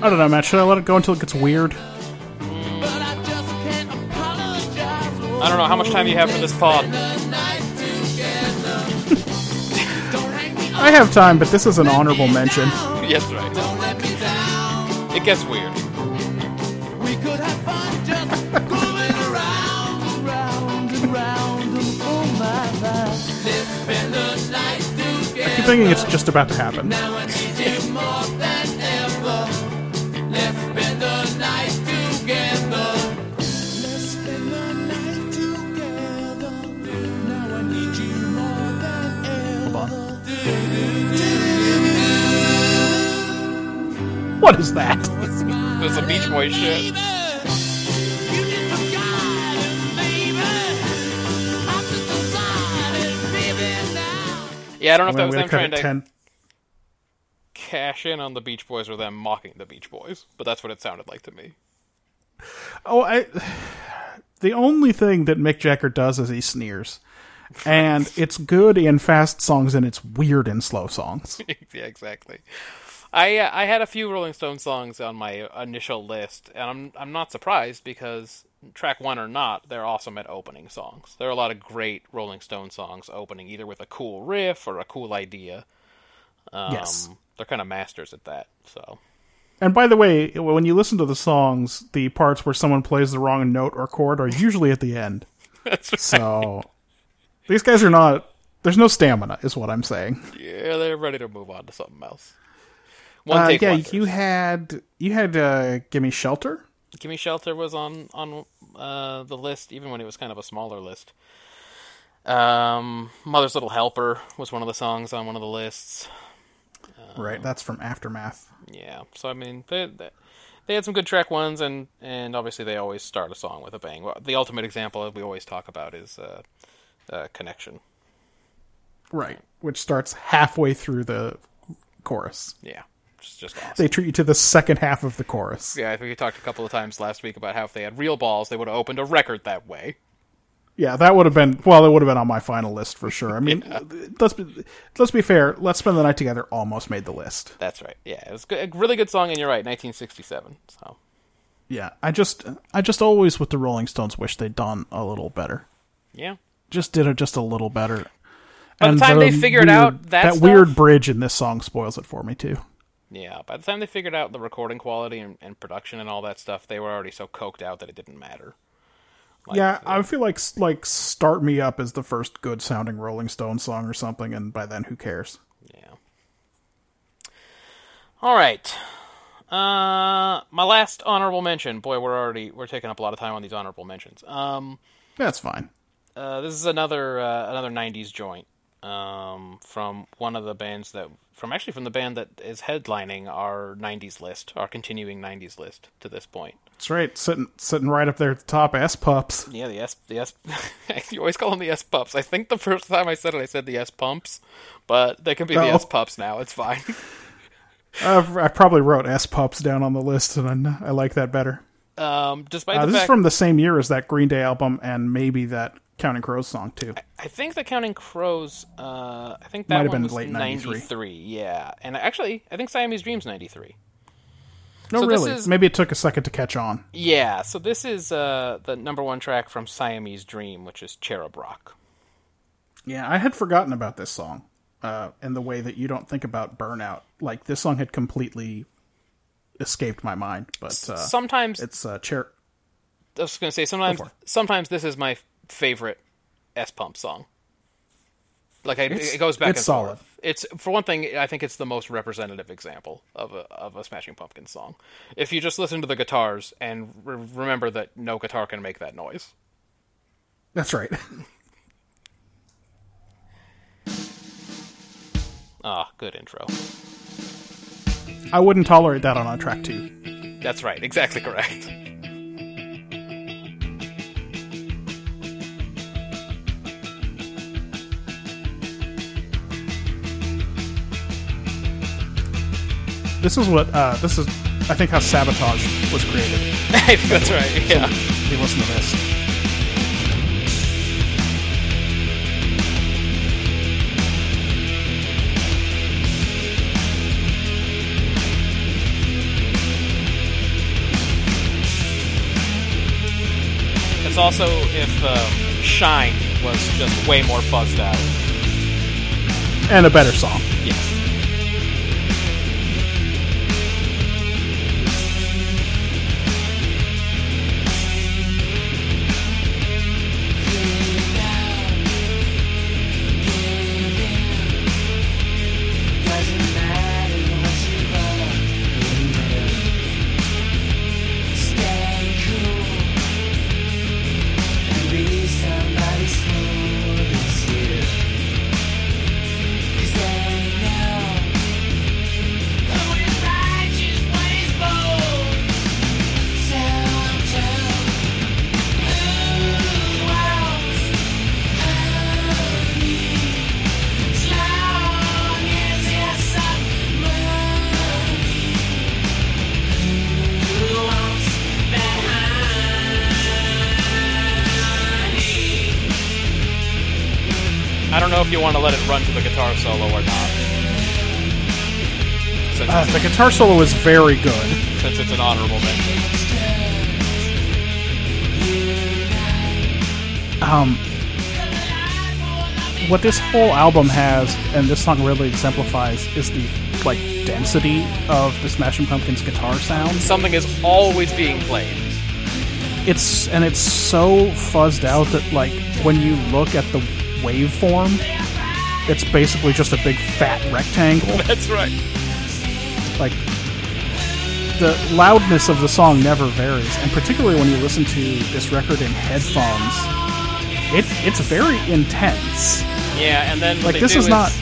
I don't know, man. Should I let it go until it gets weird? But I just can't apologize. I don't know how much time you have for this pod. the night together. Don't hang me I have time, but this is an honorable mention. Yes, right. Don't let me down. It gets weird. We could have fun just going around and and round and oh my my. Let's spend the night together. I keep thinking it's just about to happen. What is that? There's a Beach Boy shit. You need some guidance, baby. I'm just decided, baby, now. Yeah, I don't know if that was them trying to ten. cash in on the Beach Boys or them mocking the Beach Boys, but that's what it sounded like to me. Oh, I. The only thing that Mick Jagger does is he sneers, and it's good in fast songs and it's weird in slow songs. yeah, exactly. I uh, I had a few Rolling Stone songs on my initial list, and I'm I'm not surprised because track one or not, they're awesome at opening songs. There are a lot of great Rolling Stone songs opening, either with a cool riff or a cool idea. Um, Yes. they're kind of masters at that. So And by the way, when you listen to the songs, the parts where someone plays the wrong note or chord are usually at the end. that's right. So these guys are not. There's no stamina, is what I'm saying. yeah, they're ready to move on to something else. One Uh, take yeah, wonders. you had you had uh, "Give Me Shelter." Gimme Shelter was on on uh, the list, even when it was kind of a smaller list. Um, Mother's Little Helper was one of the songs on one of the lists. Right, that's from Aftermath. Yeah, so I mean, they, they, they had some good track ones, and and obviously they always start a song with a bang. Well, The ultimate example we always talk about is uh, uh, Connection. Right, which starts halfway through the chorus. Yeah, just awesome. They treat you to the second half of the chorus. yeah, I think we talked a couple of times last week about how if they had real balls, they would have opened a record that way. Yeah, that would have been well. It would have been on my final list for sure. I mean, let's be let's be fair. Let's spend the night together. Almost made the list. That's right. Yeah, it was a really good song, and you're right, 1967. So Yeah, I just I just always with the Rolling Stones wish they'd done a little better. yeah, Just did it just a little better. By the time they figured weird- out that that stuff- weird bridge in this song spoils it for me too. Yeah. By the time they figured out the recording quality and, and production and all that stuff, they were already so coked out that it didn't matter. Like, yeah, I feel like like "Start Me Up" is the first good sounding Rolling Stone song or something, and by then who cares? Yeah. All right. Uh, my last honorable mention. Boy, we're already we're taking up a lot of time on these honorable mentions. Um, That's fine. uh, this is another uh, another '90s joint. Um, from one of the bands that from actually from the band that is headlining our '90s list, our continuing '90s list to this point. That's right, sitting sitting right up there at the top. S pups. Yeah, the S, the S. you always call them the S pups. I think the first time I said it, I said the S pumps, but they can be the Oh. S pups now. It's fine. I probably wrote S pups down on the list, and I, I like that better. um, despite Uh, the this fact is from the same year as that Green Day album, and maybe that Counting Crows song too. I think the Counting Crows. Uh, I think that Might have been was late 93. 93. Yeah, and actually, I think Siamese Dreams ninety three. No, So really. is- Maybe it took a second to catch on. Yeah, so this is uh, the number one track from Siamese Dream, which is Cherub Rock. Yeah, I had forgotten about this song, uh, in the way that you don't think about Burnout. Like this song had completely escaped my mind, but uh, sometimes it's uh, chair. I was going to say sometimes sometimes this is my favorite S Pump song. Like I, it goes back it's and solid. forth. It's for one thing, I think it's the most representative example of a of a Smashing Pumpkins song. If you just listen to the guitars and re- remember that no guitar can make that noise. That's right. Ah, good intro. I wouldn't tolerate that on a track two. That's right, exactly correct. This is what uh, this is. I think how sabotage was created. I think that's right. Yeah. If you listen to this. It's also if um, Shine was just way more fuzzed out. And a better song. Solo or not. Since, Uh, the guitar solo is very good. since it's an honorable mention. Um, what this whole album has, and this song really exemplifies, is the like density of the Smashing Pumpkins guitar sound. Something is always being played. It's and it's so fuzzed out that like when you look at the waveform, it's basically just a big fat rectangle. That's right. like the loudness of the song never varies, and particularly when you listen to this record in headphones, it it's very intense. Yeah, and then Like they this do is not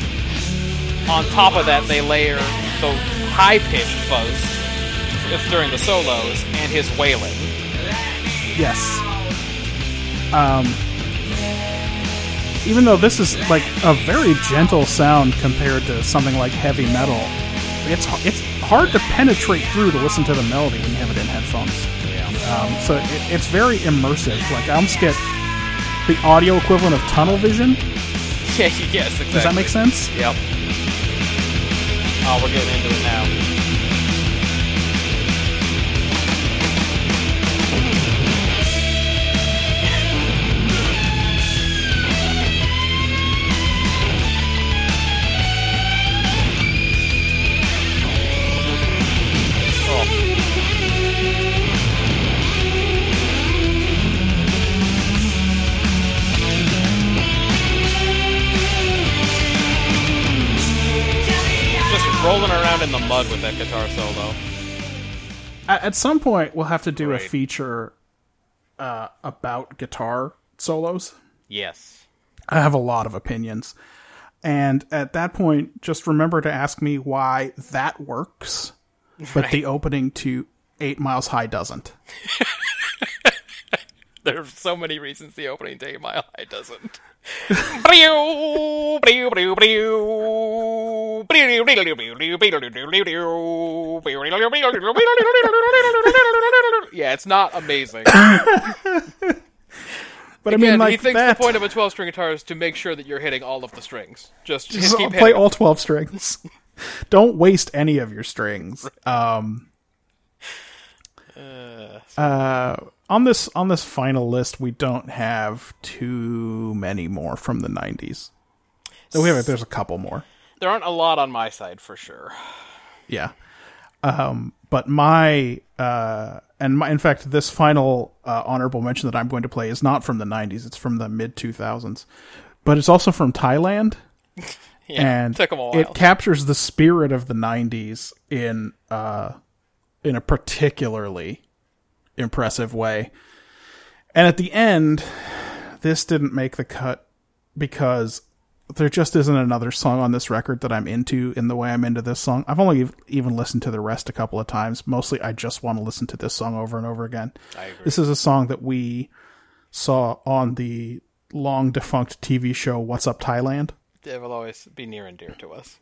on top of that they layer the high pitched fuzz during the solos and his wailing. yes. Um, even though this is like a very gentle sound compared to something like heavy metal, it's it's hard to penetrate through to listen to the melody when you have it in headphones. Um, so it, it's very immersive. Like I almost get the audio equivalent of tunnel vision. Yeah, yes, exactly. Does that make sense? Yep. Oh, we're getting into it now. In the mud with that guitar solo. At, at some point, we'll have to do a feature uh, about guitar solos. Yes. I have a lot of opinions. And at that point, just remember to ask me why that works, but the opening to Eight Miles High doesn't. There are so many reasons the opening to 8 Mile High doesn't. Yeah, it's not amazing. But I Again, mean, like he thinks that, the point of a 12 string guitar is to make sure that you're hitting all of the strings. Just, just just keep play all 12 strings. Don't waste any of your strings. Um, uh, on this on this final list, we don't have too many more from the 90s. No, we have there's a couple more. There aren't a lot on my side for sure. Yeah. Um, but my uh, and my, in fact, this final uh, honorable mention that I'm going to play is not from the 90s. It's from the mid 2000s, but it's also from Thailand, Yeah, and took a while. it captures the spirit of the 90s in uh, in a particularly impressive way. And at the end, this didn't make the cut because there just isn't another song on this record that I'm into in the way I'm into this song. I've only even listened to the rest a couple of times. Mostly, I just want to listen to this song over and over again. I agree. This is a song that we saw on the long defunct TV show What's Up Thailand. It will always be near and dear to us.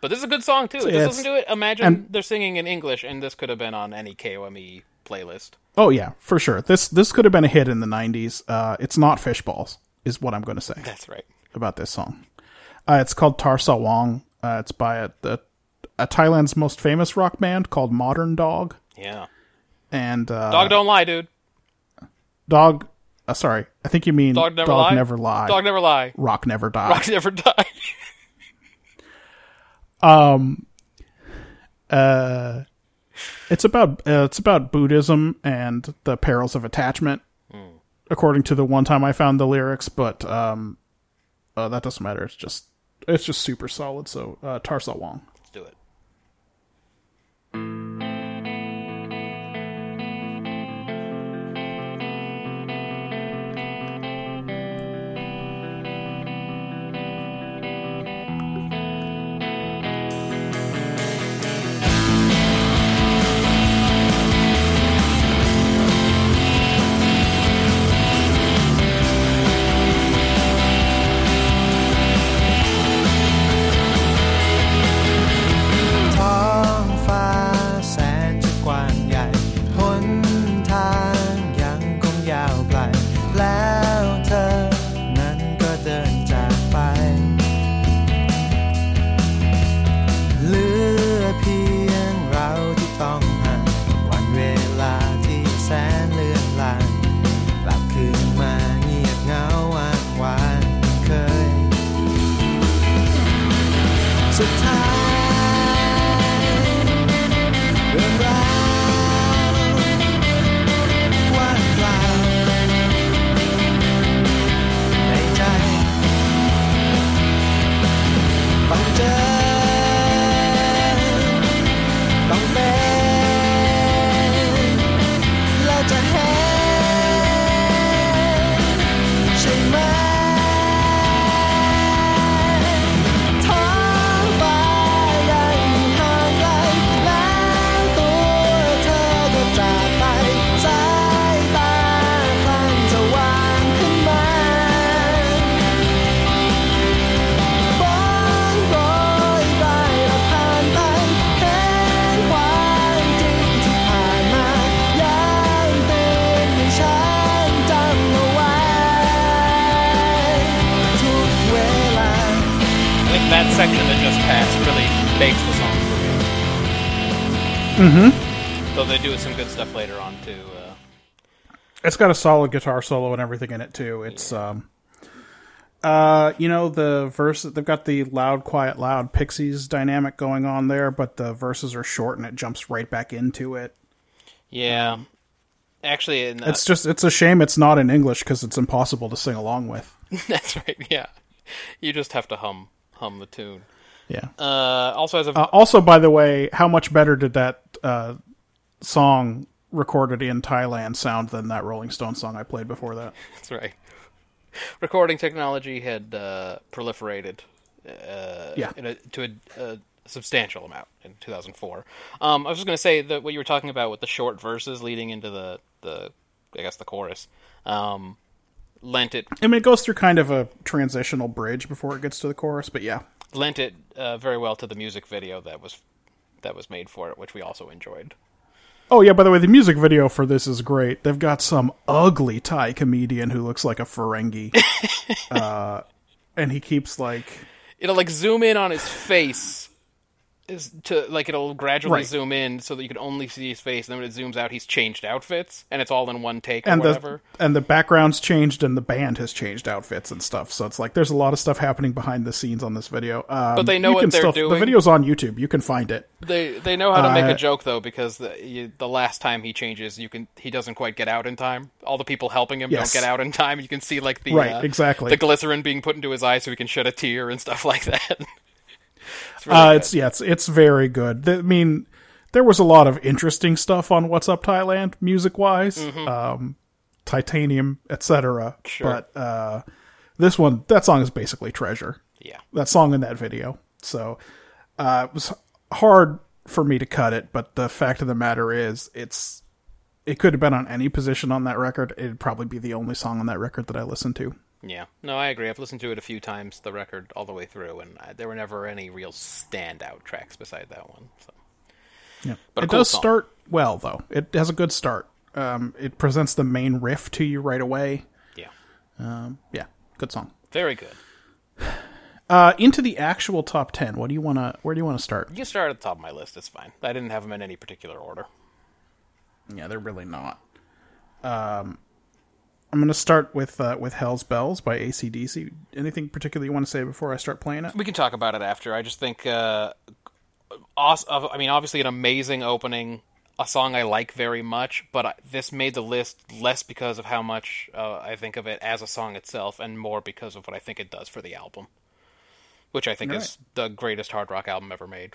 But this is a good song too. So, Just yeah, listen to it. Imagine and- they're singing in English, and this could have been on any KOME playlist. Oh yeah, for sure. This this could have been a hit in the '90s. Uh, it's not Fishballs, is what I'm going to say That's right. about this song. Uh, it's called Tar Sawang. Uh, it's by a, the, a Thailand's most famous rock band called Modern Dog. Yeah. And uh, Dog don't lie, dude. Dog. Uh, sorry, I think you mean Dog never lie. Never lie. Dog never lie. rock never die. Rock never die. It's about uh, it's about Buddhism and the perils of attachment, according to the one time I found the lyrics. But um, uh, that doesn't matter. It's just it's just super solid. So uh, Tar Sawang. Got a solid guitar solo and everything in it too. It's um uh you know the verse they've got the loud quiet loud pixies dynamic going on there, but the verses are short and it jumps right back into it. yeah. Actually, in It's just it's a shame it's not in English cuz it's impossible to sing along with. that's right. Yeah, you just have to hum hum the tune. Yeah. Uh, also, as a Uh, also by the way, how much better did that uh song recorded in Thailand sound than that Rolling Stone song I played before that? That's right. Recording technology had uh, proliferated uh, Yeah. in a, to a, a substantial amount in 2004. Um, I was just going to say that what you were talking about with the short verses leading into the, the I guess, the chorus, um, lent it I mean it goes through kind of a transitional bridge before it gets to the chorus, but yeah. lent it uh, very well to the music video that was that was made for it, which we also enjoyed. Oh yeah, by the way, the music video for this is great. They've got some ugly Thai comedian who looks like a Ferengi, uh, and he keeps like It'll like zoom in on his face. Is to like it'll gradually Right. zoom in so that you can only see his face, and then when it zooms out, he's changed outfits, and it's all in one take or and whatever. the and the background's changed and the band has changed outfits and stuff. So it's like there's a lot of stuff happening behind the scenes on this video. Um, But they know you what can they're still, doing. The video's on YouTube. You can find it. They they know how to make Uh, a joke though because the you, the last time he changes, you can he doesn't quite get out in time. All the people helping him Yes. don't get out in time. You can see like the Right, uh, exactly. the glycerin being put into his eye so he can shed a tear and stuff like that. It's really Uh, it's yeah, it's it's very good. I mean, there was a lot of interesting stuff on What's Up Thailand, music wise, um, Titanium, etc. Mm-hmm. Sure. But uh, this one, that song is basically treasure. yeah. That song in that video. So uh, it was hard for me to cut it, but the fact of the matter is, it's it could have been on any position on that record. It'd probably be the only song on that record that I listened to. Yeah, no, I agree. I've listened to it a few times, the record all the way through, and I, there were never any real standout tracks beside that one. So. Yeah. But it cool does song. start well, though. It has a good start. Um, it presents the main riff to you right away. Yeah, Um, yeah, good song. very good. Uh, into the actual top ten. What do you want to? Where do you want to start? You start at the top of my list. It's fine. I didn't have them in any particular order. Yeah, they're really not. Um, I'm going to start with uh, with Hell's Bells by ACDC. Anything particular you want to say before I start playing it? We can talk about it after. I just think, uh, awes- of- I mean, obviously an amazing opening, a song I like very much, but I, this made the list less because of how much uh, I think of it as a song itself, and more because of what I think it does for the album, which I think is the greatest hard rock album ever made.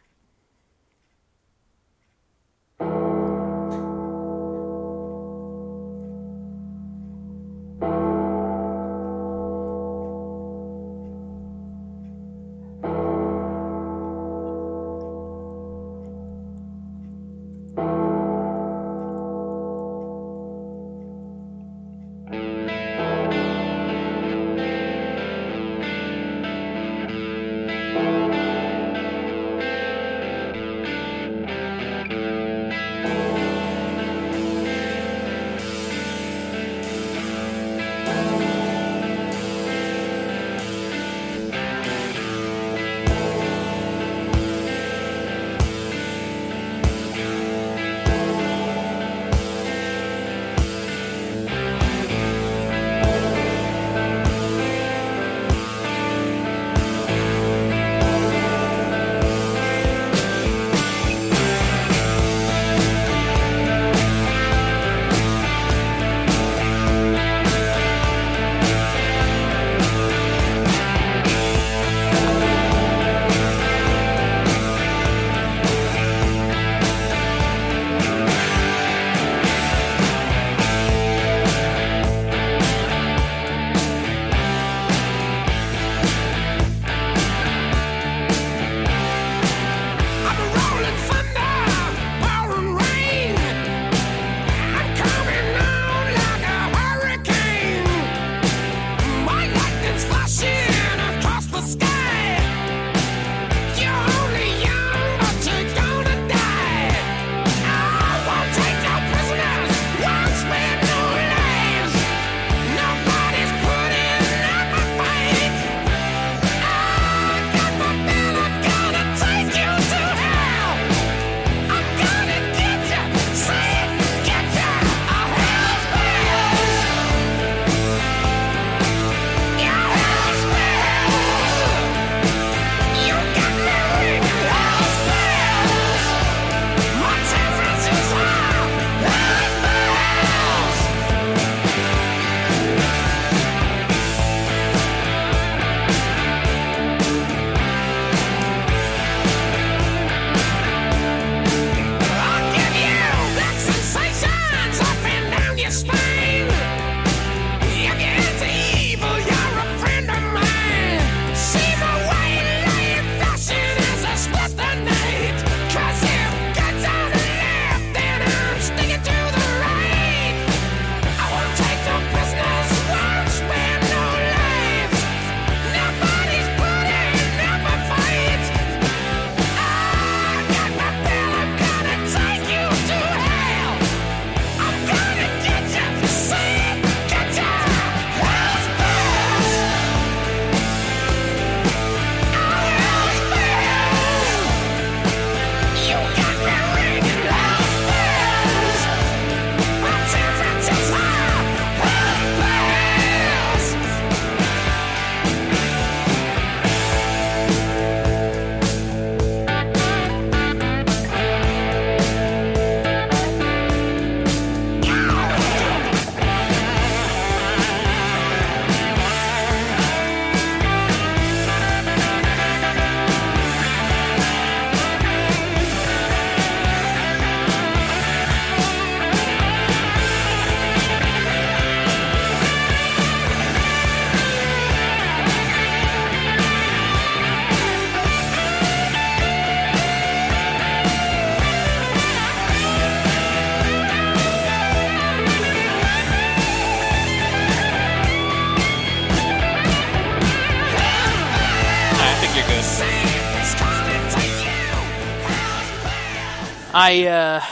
I uh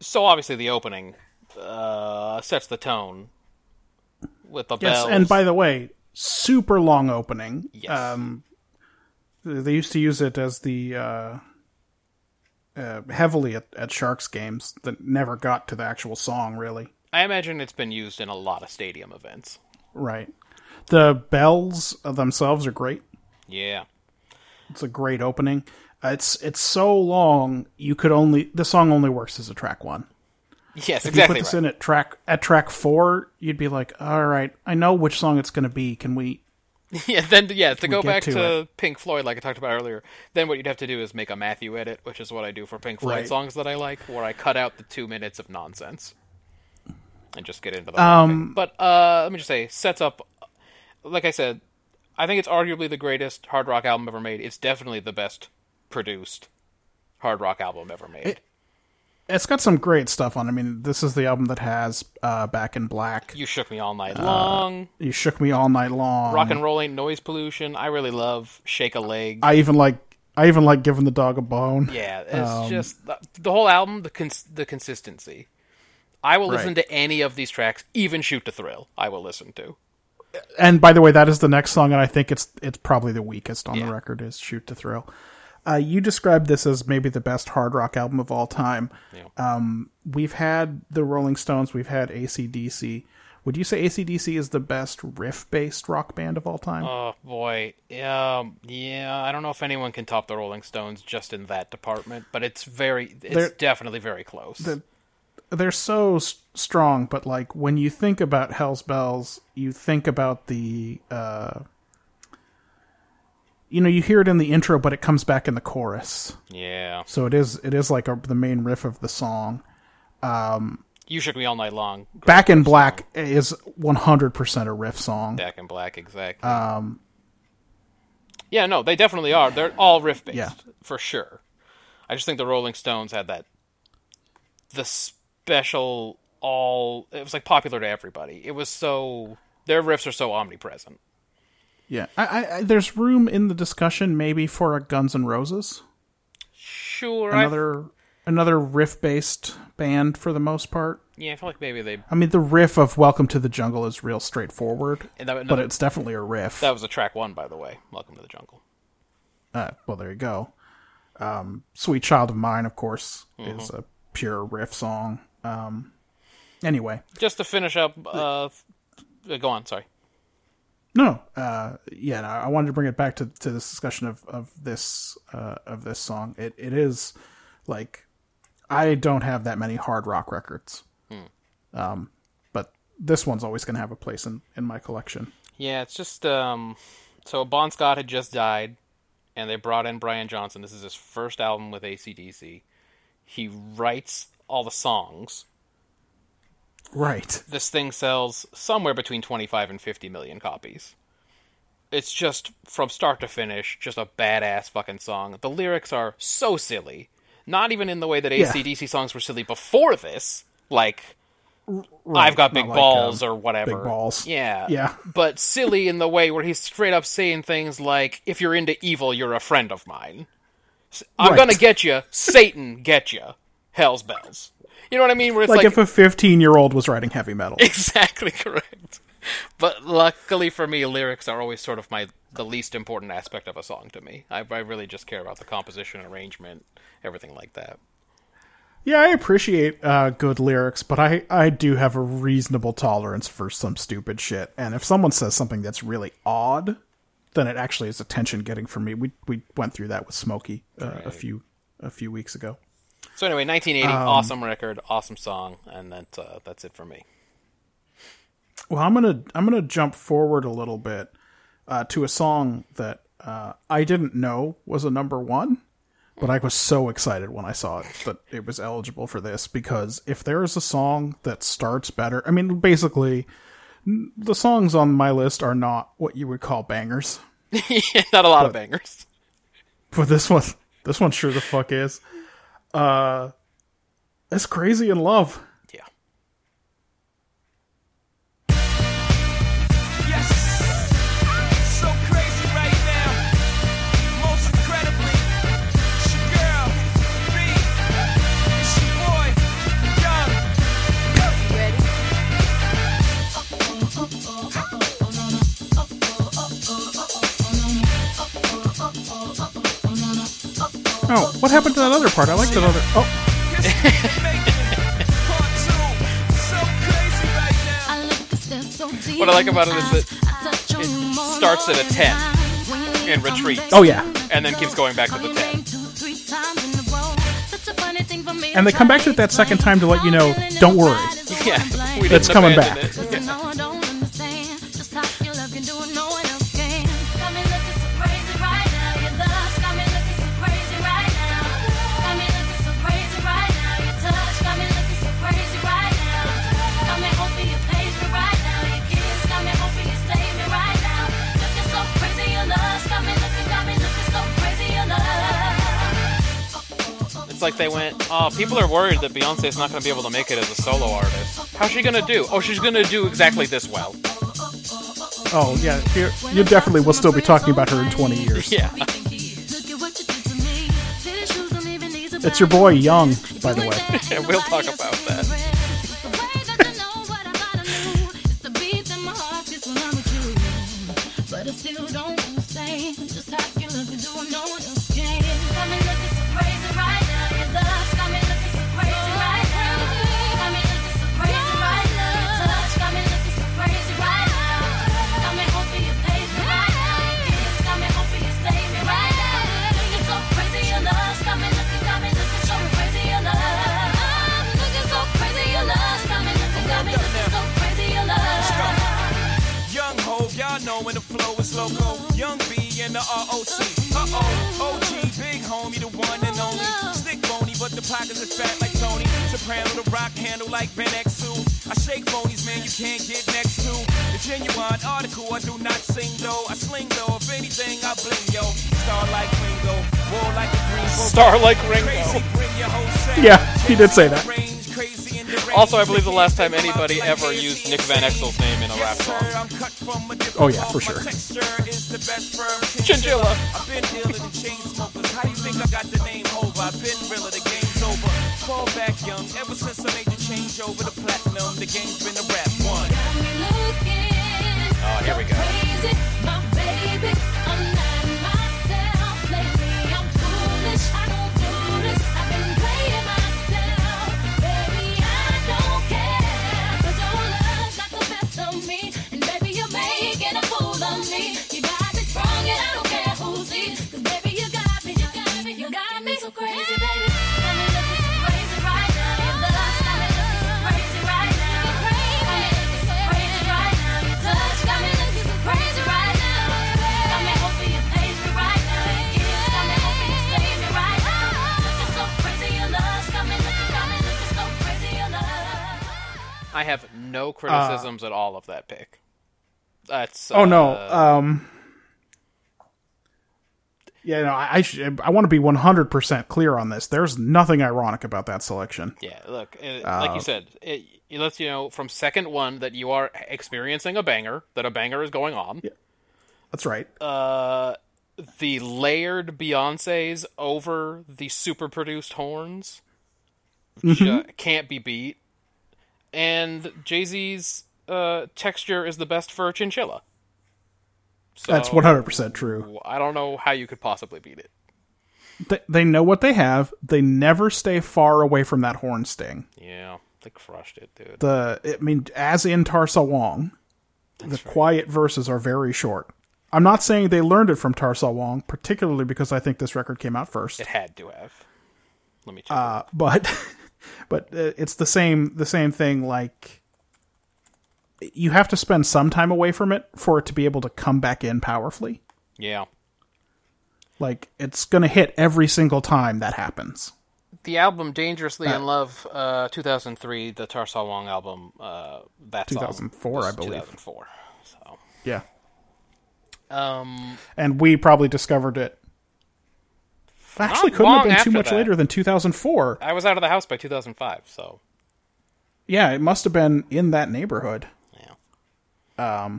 so obviously the opening uh sets the tone with the bells. Yes, bells. and by the way, super long opening. Yes. Um, they used to use it as the uh, uh, heavily at, at Sharks games that never got to the actual song. Really, I imagine it's been used in a lot of stadium events. right? The bells themselves are great. Yeah. It's a great opening. It's it's so long you could only the song only works as a track one. Yes, If exactly you put this right. in at track at track four, you'd be like, all right, I know which song it's going to be. Can we? Yeah, then yeah, to go back to to, Pink Floyd, like I talked about earlier, then what you'd have to do is make a Matthew edit, which is what I do for Pink Floyd Right. songs that I like, where I cut out the two minutes of nonsense and just get into the. Um, but uh, let me just say, sets up. Like I said, I think it's arguably the greatest hard rock album ever made. It's definitely the best produced hard rock album ever made. It's got some great stuff on. it. I mean, this is the album that has uh, "Back in Black." you shook me all uh, night long. You shook me all night long. Rock and roll ain't noise pollution. I really love Shake a Leg. I even like. I even like giving the dog a bone. Yeah, it's Um, just the, the whole album, the cons- the consistency. I will listen Right. to any of these tracks, even "Shoot to Thrill." I will listen to. And by the way, that is the next song, and I think it's it's probably the weakest on Yeah. the record. Is "Shoot to Thrill." Uh, you described this as maybe the best hard rock album of all time. Yeah. Um, we've had the Rolling Stones, we've had ACDC. Would you say ACDC is the best riff based rock band of all time? Oh boy, um, yeah. I don't know if anyone can top the Rolling Stones just in that department, but it's very, it's They're- definitely very close. they're so s- strong, but like when you think about Hell's Bells, you think about the uh you know, you hear it in the intro, but it comes back in the chorus. yeah, So it is it is like a, the main riff of the song. um you shook me all night long. Back in Black song. is 100% a riff song. Back in Black, exactly. Um, yeah, no, they definitely are. They're all riff based Yeah. for sure. I just think the Rolling Stones had that the special all. It was like popular to everybody. It was so their riffs are so omnipresent. Yeah. I, I, there's room in the discussion maybe for a Guns N' Roses. Sure, Another another riff based band for the most part. yeah, I feel like maybe they. I mean, the riff of "Welcome to the Jungle" is real straightforward, and that, but it's definitely a riff. that was a track one, by the way. Welcome to the jungle. Uh, well, there you go. Um, "Sweet Child of Mine," of course, Mm-hmm. is a pure riff song. Um, anyway, Just to finish up, uh, uh, go on. Sorry. No, uh, yeah, no, I wanted to bring it back to, to this discussion of of this uh, of this song. It it is like I don't have that many hard rock records, um, but this one's always going to have a place in in my collection. Yeah, it's just um so Bon Scott had just died and they brought in Brian Johnson. This is his first album with ACDC. He writes all the songs. Right. This thing sells somewhere between 25 and 50 million copies. It's just from start to finish just a badass fucking song. The lyrics are so silly. Not even in the way that Yeah. ACDC songs were silly before this. Like Right. I've got Not big like, balls um, or whatever. big balls. Yeah. Yeah. But silly in the way where he's straight up saying things like, if you're into evil, you're a friend of mine. I'm Right. gonna get you. Satan get you. Hell's bells. You know what I mean? Where it's like, like, if a 15 year old was writing heavy metal. exactly correct. But luckily for me, lyrics are always sort of my the least important aspect of a song to me. I, I really just care about the composition, arrangement, everything like that. Yeah, I appreciate uh, good lyrics, but I, I do have a reasonable tolerance for some stupid shit. And if someone says something that's really odd, then it actually is attention getting for me. We we went through that with Smokey uh, a few a few weeks ago. So anyway, 1980, Um, awesome record, awesome song, and that uh, that's it for me. Well, I'm gonna I'm gonna jump forward a little bit uh, to a song that uh, I didn't know was a number one, but I was so excited when I saw it that it was eligible for this because if there is a song that starts better, I mean, basically, the songs on my list are not what you would call bangers, Not a lot of bangers. but this one, this one sure the fuck is. Uh, it's crazy in love. Oh, what happened to that other part? I like that other. Oh, What I like about it is that it starts at a 10 and retreats. oh yeah. And then keeps going back to the 10. And they come back to it that second time to let you know, don't worry. Yeah, we It's coming back. it. They went, oh, people are worried that Beyonce is not going to be able to make it as a solo artist. How's she going to do? Oh, she's going to do exactly this well. Oh yeah, you you definitely will still be talking about her in 20 years. Yeah. It's your boy Young, by the way. Yeah, we'll talk about that. Loco. Young B and the ROC. Uh oh, OG, big homie, the one and only. Stick bony, but the pockets are fat like Tony. Soprano, the rock handle like Ben X2. I shake phonies, man, you can't get next to. The genuine article, I do not sing though. I sling though, if anything, I bling yo. Star like Ringo, war like a green Star like Ringo. Crazy, bring your whole. Yeah, he did say that. Also, I believe the last time anybody ever used Nick Van Exel's name in a rap song. I'm cut from a different Oh, yeah, for sure. texture is the best firm Chinchilla. I've been dealing in chain smokers. How you think I got the name over? I've been realer, the game's over. Fall back young, ever since I made the change over to platinum, the game's been a rap one. Oh, here we go. I have no criticisms at all of that pick. That's Oh no. uh, Um. Yeah, no, I I, I want to be 100% clear on this. There's nothing ironic about that selection. yeah. Look, it, like you said, it, it lets you know from second one that you are experiencing a banger, that a banger is going on. Yeah. That's right. Uh, the layered Beyonces over the super produced horns ju- can't be beat, and Jay Z's uh, texture is the best for a chinchilla. So, That's 100% true. I don't know how you could possibly beat it. They, they know what they have. They never stay far away from that horn sting. Yeah, they crushed it, dude. The I mean, as in Tarsa Wong, the quiet verses are very short. I'm not saying they learned it from Tarsa Wong, particularly because I think this record came out first. It had to have. Let me check. Uh, but but uh, it's the same the same thing like you have to spend some time away from it for it to be able to come back in powerfully yeah. like it's going to hit every single time that happens The album "Dangerously Uh, in Love," uh, 2003, the Tarsal Wong album. Uh, that song 2004, was I believe. 2004. So, yeah um, and we probably discovered it actually couldn't have been too much that. later than 2004 I was out of the house by 2005. So, yeah it must have been in that neighborhood yeah.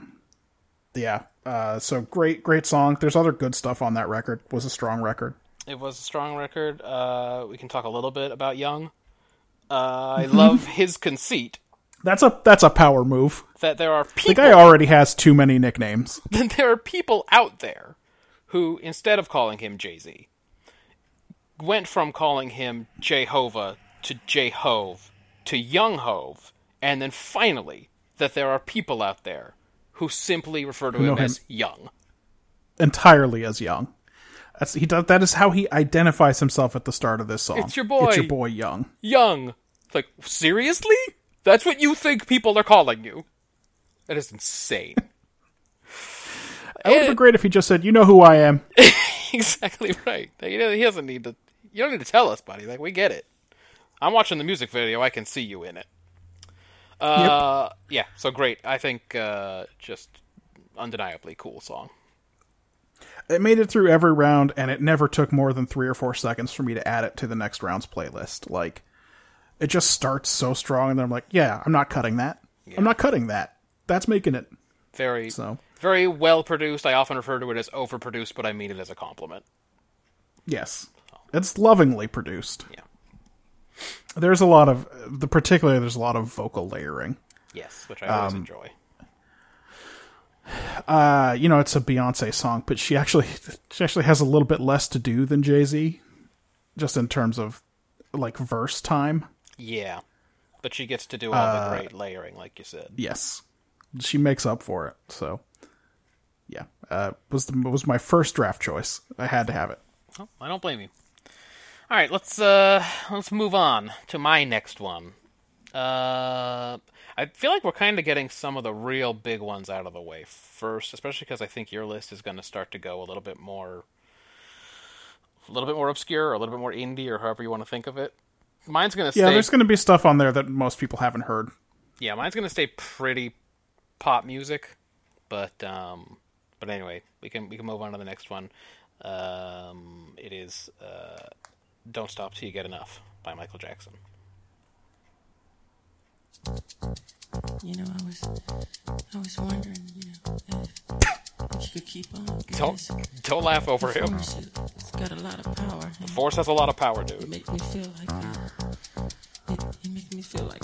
yeah uh, so great great song there's other good stuff on that record was a strong record It was a strong record. Uh, we can talk a little bit about Young. Uh, I love his conceit that's a that's a power move that there are people, the guy already has too many nicknames that there are people out there who, instead of calling him Jay Z, went from calling him Jehovah to Jehove to Young Hove, and then finally that there are people out there who simply refer to him him. as Young. entirely as young. That's he does. That is how he identifies himself at the start of this song. It's your boy. It's your boy, Young. Young. Like, seriously? That's what you think people are calling you? That is insane. It would have been great if he just said, "You know who I am." exactly right. You know, he doesn't need to. You don't need to tell us, buddy. Like we get it. I'm watching the music video. I can see you in it. Uh, yeah. So great. I think uh, just undeniably cool song. It made it through every round, and it never took more than three or four seconds for me to add it to the next round's playlist. Like, it just starts so strong, and then I'm like, "Yeah, I'm not cutting that. I'm not cutting that. That's making it." Very, So very well produced. I often refer to it as overproduced, but I mean it as a compliment. yes, it's lovingly produced. Yeah. There's a lot of the particularly. There's a lot of vocal layering. Yes, which I always Um, enjoy. uh, you know, it's a Beyonce song, but she actually she actually has a little bit less to do than Jay Z, just in terms of like verse time. Yeah, but she gets to do all Uh, the great layering, like you said. Yes, she makes up for it. So, yeah, uh, was the, was my first draft choice. I had to have it. I don't blame you. All right, let's uh let's move on to my next one. Uh, I feel like we're kind of getting some of the real big ones out of the way first, especially because I think your list is going to start to go a little bit more, a little bit more obscure, or a little bit more indie, or however you want to think of it. Mine's going to Yeah, stay. there's going to be stuff on there that most people haven't heard. yeah, mine's gonna stay pretty pop music, but um, but anyway, we can we can move on to the next one. Um, it is uh, "Don't Stop Till You Get Enough" by Michael Jackson. You know, I was, I was wondering, you know, if, you could keep on. Don't don't laugh over him. force, it- It's got a lot of power. and Force has a lot of power, dude. It makes me feel like, uh, it, it makes me feel like.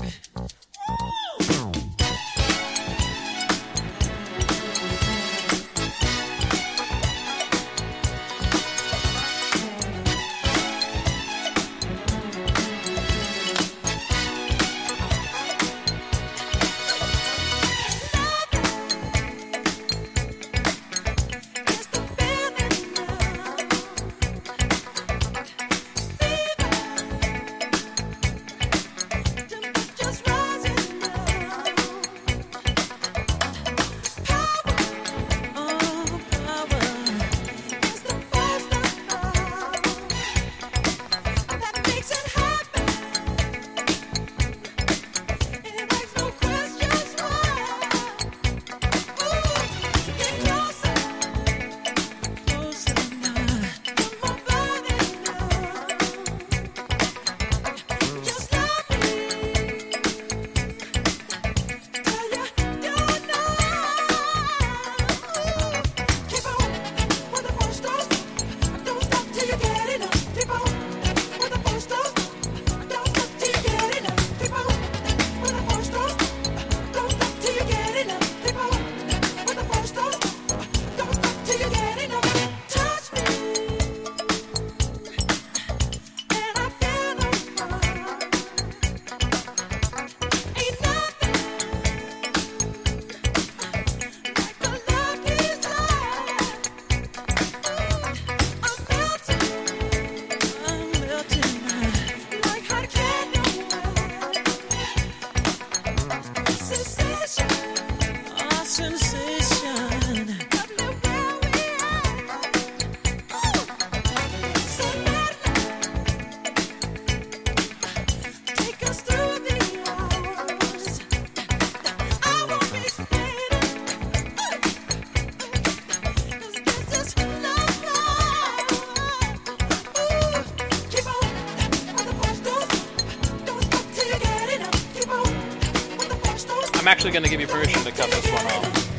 Going to give you permission to cut this one off.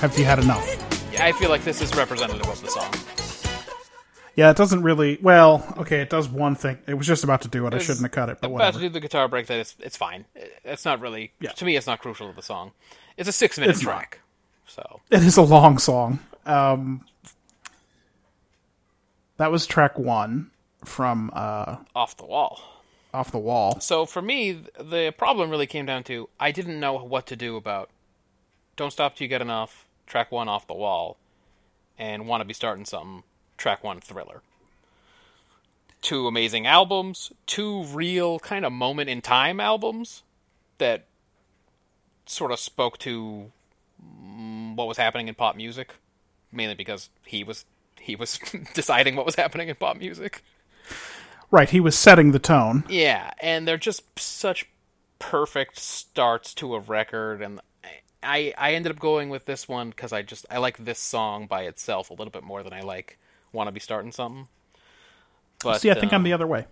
Have you had enough? Yeah, I feel like this is representative of the song. Yeah, it doesn't really. Well, okay, it does one thing. It was just about to do it. I shouldn't have cut it, but I'm about whatever. to do the guitar break. That it's it's fine. It's not really Yeah. to me. It's not crucial to the song. It's a six minute It's not. track. So It is a long song. Um, That was track one from uh, Off the wall. Off the Wall. So for me, the problem really came down to I didn't know what to do about Don't Stop Till You Get Enough, track one off the wall, and Want to Be Starting Something, track one thriller. Two amazing albums, two real kind of moment in time albums that sort of spoke to mm, what was happening in pop music, mainly because he was he was deciding what was happening in pop music. Right, he was setting the tone. Yeah, and they're just such perfect starts to a record, and I I ended up going with this one because I just I like this song by itself a little bit more than I like "Want to Be Starting Something." But See, I think I'm um, the other way.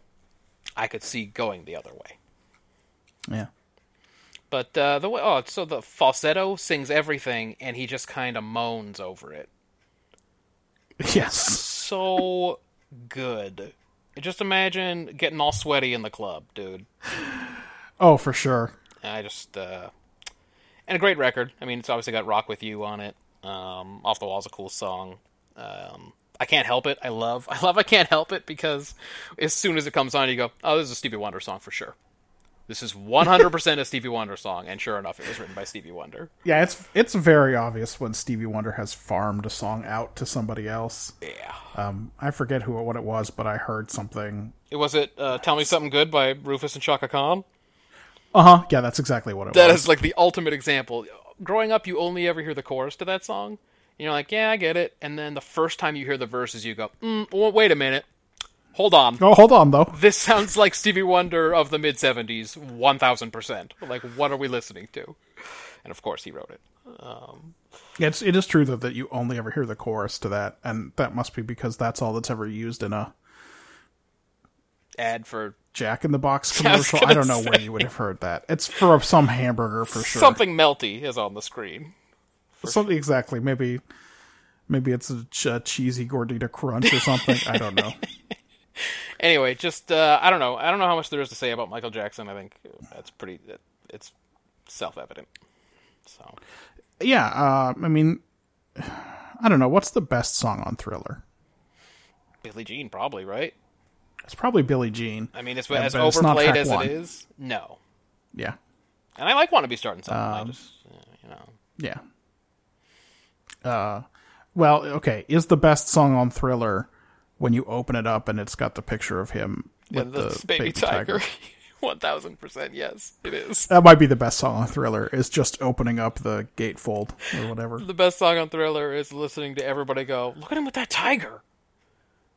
I could see going the other way. Yeah. But uh, the way oh, so the falsetto sings everything, and he just kind of moans over it. Yes. So good. Just imagine getting all sweaty in the club, dude. Oh, for sure. I just uh, and a great record. I mean, it's obviously got "Rock with You" on it. Um, "Off the Wall" is a cool song. Um, I can't help it. I love, I love. I can't help it because as soon as it comes on, you go, "Oh, this is a Stevie Wonder song for sure." This is 100% a Stevie Wonder song, and sure enough, it was written by Stevie Wonder. Yeah, it's it's very obvious when Stevie Wonder has farmed a song out to somebody else. Yeah. Um, I forget who what it was, but I heard something. It was it. Uh, Tell me something good by Rufus and Chaka Khan. Uh huh. Yeah, that's exactly what it That was. is like the ultimate example. Growing up, you only ever hear the chorus to that song. And you're like, yeah, I get it. And then the first time you hear the verses, you go, mm, w- wait a minute. Hold on. Oh, hold on though. This sounds like Stevie Wonder of the mid 70s, 1000%. Like, what are we listening to? And of course, he wrote it. It's it is true though that you only ever hear the chorus to that, and that must be because that's all that's ever used in a Ad for Jack in the Box commercial. I, gonna don't know where you would have heard that. It's for some hamburger for sure. something melty is on the screen. Something exactly. Maybe maybe it's a, ch- a cheesy gordita crunch or something. I don't know. Anyway, just, uh, I don't know. I don't know how much there is to say about Michael Jackson. I think that's pretty, it's self evident. So. Yeah, uh, I mean, I don't know. What's the best song on Thriller? Billie Jean, probably, right? It's probably Billie Jean. I mean, it's Yeah, as overplayed as one. it is. No, Yeah, and I like want to be starting something. Um, I just, uh, you know, yeah. Uh, well, okay. Is the best song on Thriller when you open it up and it's got the picture of him yeah, with the, the, baby, tiger. One thousand percent, yes, it is. That might be the best song on Thriller. Is just opening up the gatefold or whatever. The best song on Thriller is listening to everybody go, "Look at him with that tiger!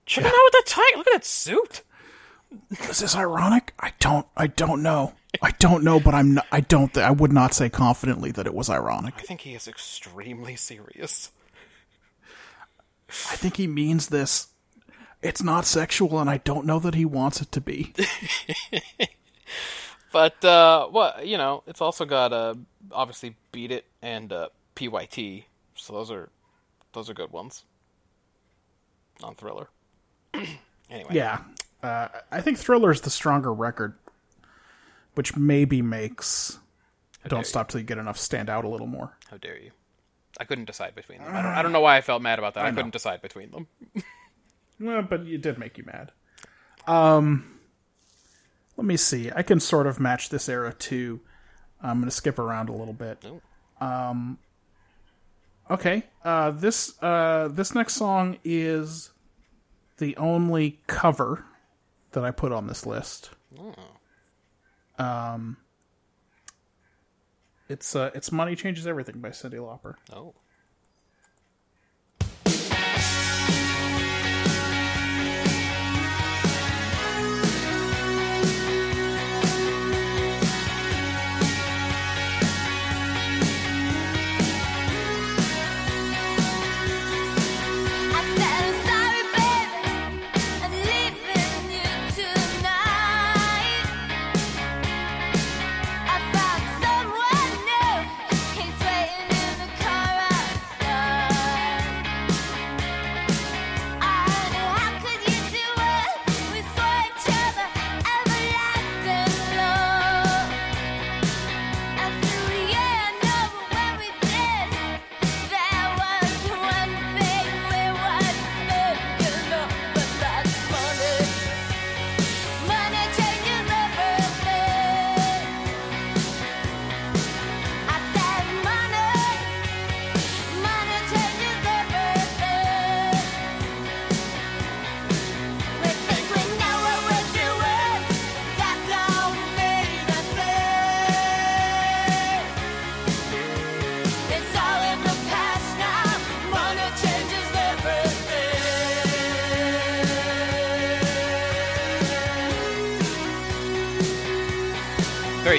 Check him out with that tiger! Look at that suit!" Is this ironic? I don't. I don't know. I don't know, but I'm. Not, I don't. Th- I would not say confidently that it was ironic. I think he is extremely serious. I think he means this. It's not sexual, and I don't know that he wants it to be. But uh, well, you know, it's also got uh, obviously "Beat It" and uh, "PYT," so those are those are good ones on Thriller. anyway, yeah, uh, I think Thriller is the stronger record, which maybe makes dare Don't. Stop Till You Get Enough stand out a little more. How dare you? I couldn't decide between them. I don't, I don't know why I felt mad about that. I, know. couldn't decide between them. Well, but it did make you mad. Um, let me see. I can sort of match this era too. I'm going to skip around a little bit. Um, okay. Uh, this uh, this next song is the only cover that I put on this list. Um, it's uh, it's "Money Changes Everything" by Cyndi Lauper. Oh.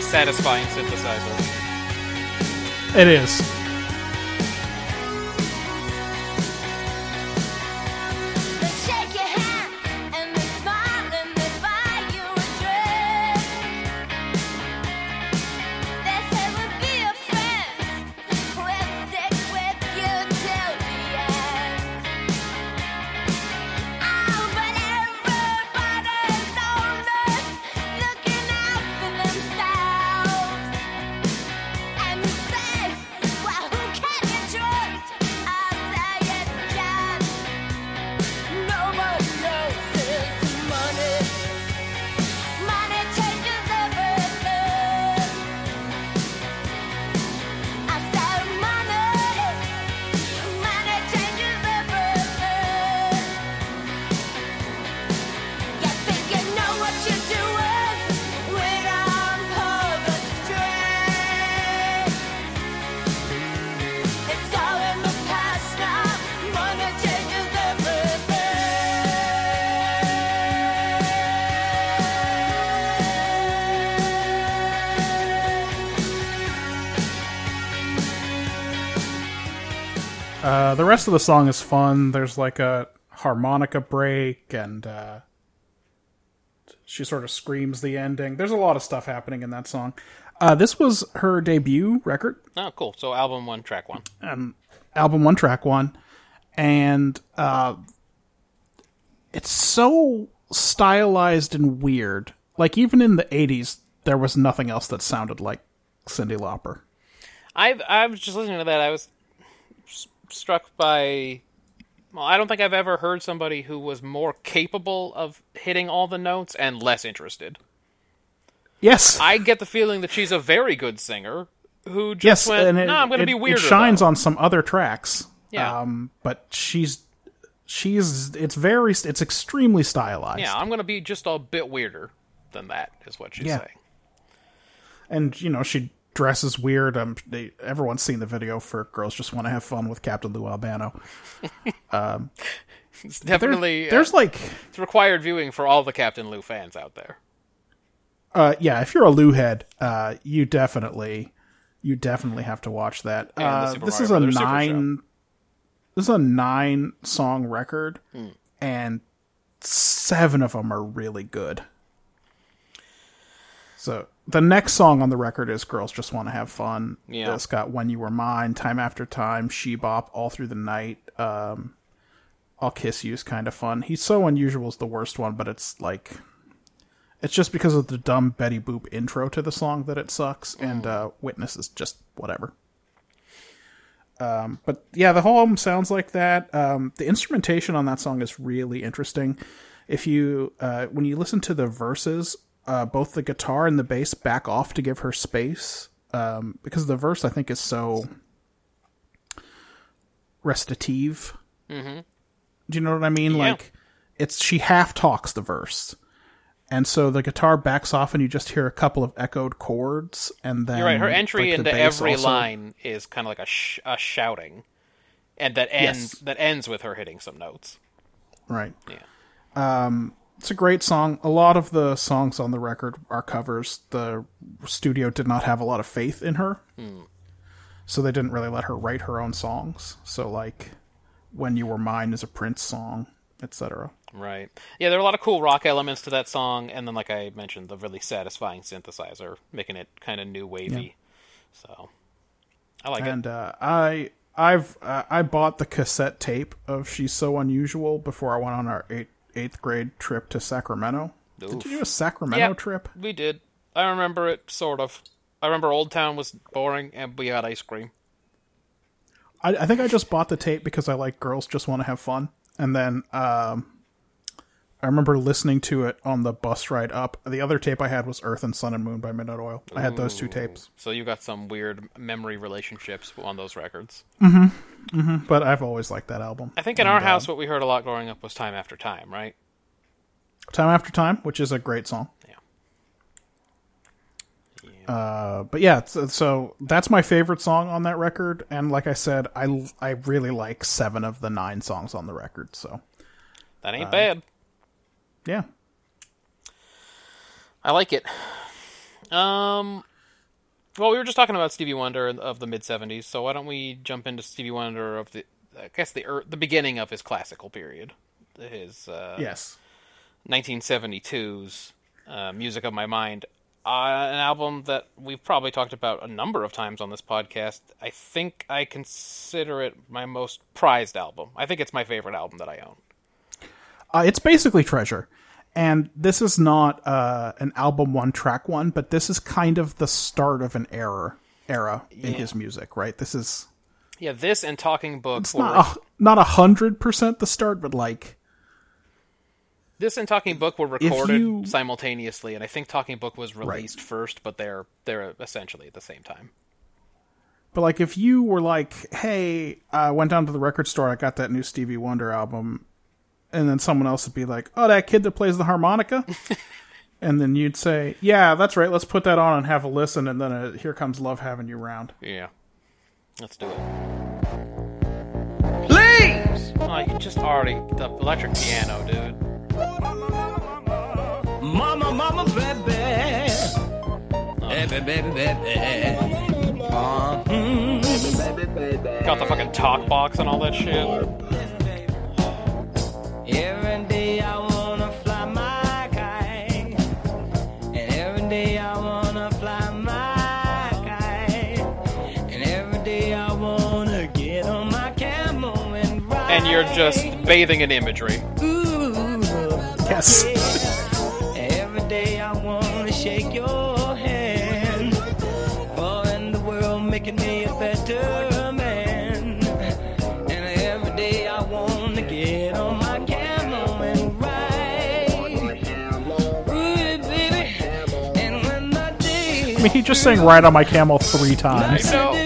Satisfying synthesizer. It is. Rest of the song is fun. There's like a harmonica break, and uh, she sort of screams the ending. There's a lot of stuff happening in that song. Uh, this was her debut record, Oh, cool. So album one, track one. Um, album one, track one, and uh, it's so stylized and weird. Like even in the '80s, there was nothing else that sounded like Cindy Lauper. I I was just listening to that. I was struck by. Well, I don't think I've ever heard somebody who was more capable of hitting all the notes and less interested. Yes, I get the feeling that she's a very good singer who just yes, went, and it, "No, I'm going to be weirder." It shines though." on some other tracks. Yeah. Um, but she's she's it's very it's extremely stylized. Yeah, I'm going to be just a bit weirder than that. Is what she's Yeah. saying. and you know she dresses weird. Um, they, everyone's seen the video for "Girls Just Want to Have Fun" with Captain Lou Albano. It's There- definitely there's uh, like, it's required viewing for all the Captain Lou fans out there. uh, yeah, if you're a Lou head, uh, you definitely you definitely have to watch that. Uh, this is a Brothers nine. This is a nine song record, Hmm. and seven of them are really good. So the next song on the record is "Girls Just Want to Have Fun." Yeah. it's got "When You Were Mine," "Time After Time," "She Bop," "All Through the Night." Um, "I'll Kiss You" is kind of fun. "He's So Unusual" is the worst one, but it's like it's just because of the dumb Betty Boop intro to the song that it sucks, and uh, "Witness" is just whatever. Um, but yeah, the whole album sounds like that. Um, the instrumentation on that song is really interesting. If you uh, when you listen to the verses, uh, both the guitar and the bass back off to give her space um, because the verse I think is so recitative. Mm-hmm. Do you know what I mean? Yeah. Like it's she half talks the verse. And so the guitar backs off, and you just hear a couple of echoed chords, and then You're right. Her entry like, into every also- line is kind of like a, sh- a shouting, and that ends Yes. that ends with her hitting some notes. Right. Yeah. It's a great song. A lot of the songs on the record are covers. The studio did not have a lot of faith in her. So they didn't really let her write her own songs. So like When You Were Mine is a Prince song, etc. Right. Yeah, there are a lot of cool rock elements to that song, and then, like I mentioned, the really satisfying synthesizer, making it kind of new wavy. So, I like it. And uh, I I've uh, I bought the cassette tape of She's So Unusual before I went on our eight, eighth grade trip to Sacramento. Did you do a Sacramento Yeah. trip? We did. I remember it sort of. I remember Old Town was boring, and we had ice cream. I, I think I just bought the tape because I like girls just want to have fun, and then um, I remember listening to it on the bus ride up. The other tape I had was Earth and Sun and Moon by Midnight Oil. I had those two tapes, So you got some weird memory relationships on those records. but I've always liked that album. I think in our house, what we heard a lot growing up was Time After Time, right? Time After Time, which is a great song. Yeah. Uh, but yeah, so, so that's my favorite song on that record, and like I said, I I really like seven of the nine songs on the record. So That Uh, ain't bad. Yeah, I like it. Um, well, we were just talking about Stevie Wonder of the mid '70s, so why don't we jump into Stevie Wonder of the, I guess the er, the beginning of his classical period, his uh, Yes. 1972's uh, Music of My Mind, uh, an album that we've probably talked about a number of times on this podcast. I think I consider it my most prized album. I think it's my favorite album that I own. Uh, it's basically treasure. And this is not uh, an album one track one, but this is kind of the start of an era era in his music, right? This is Yeah, this and Talking Book it's not a, not a hundred percent the start, but like this and Talking Book were recorded you- simultaneously, and I think Talking Book was released first, but they're they're essentially at the same time. But like, if you were like, "Hey, I went down to the record store, I got that new Stevie Wonder album," and then someone else would be like, "Oh, that kid that plays the harmonica," and then you'd say, "Yeah, that's right. Let's put that on and have a listen." And then uh, here comes "Love Having You Round." Yeah, let's do it. Please! Oh, you just already the electric piano, dude. Mama, mama, baby. Baby, baby, baby. Uh, mm, baby, baby, baby. Got the fucking talk box and all that shit. Ride. And you're just bathing in imagery. Ooh. Yes. Every day I wanna shake your hand. And the world making me a better man. And every day I wanna get on my camel and ride. Ooh, baby. And when my day I mean, he just sang "Ride on My Camel" three times. know.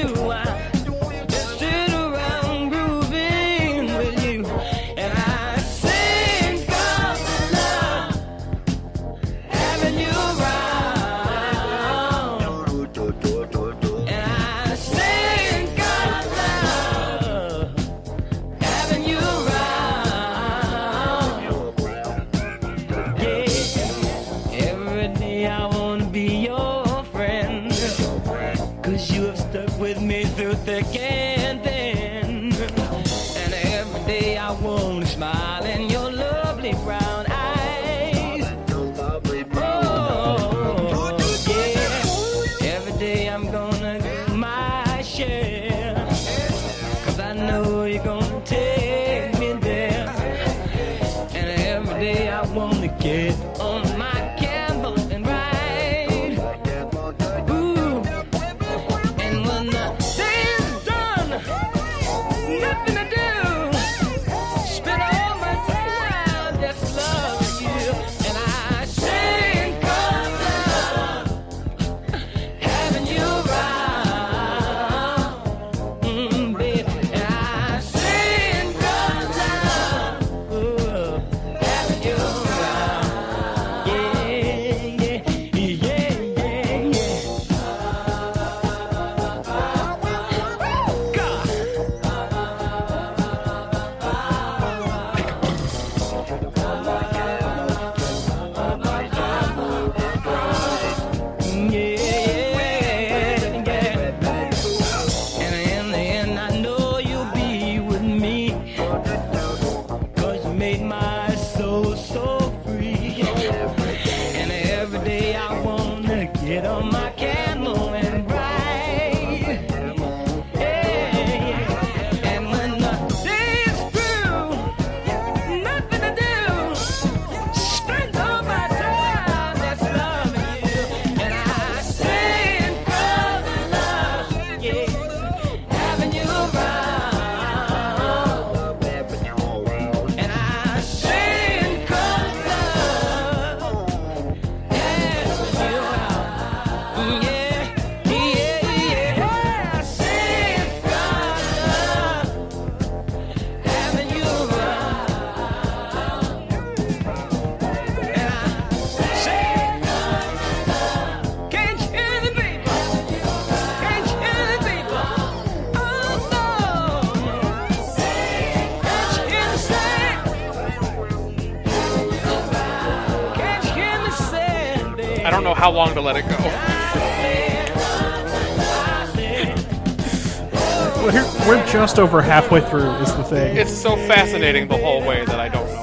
Over halfway through. Is the thing? It's so fascinating the whole way that I don't know.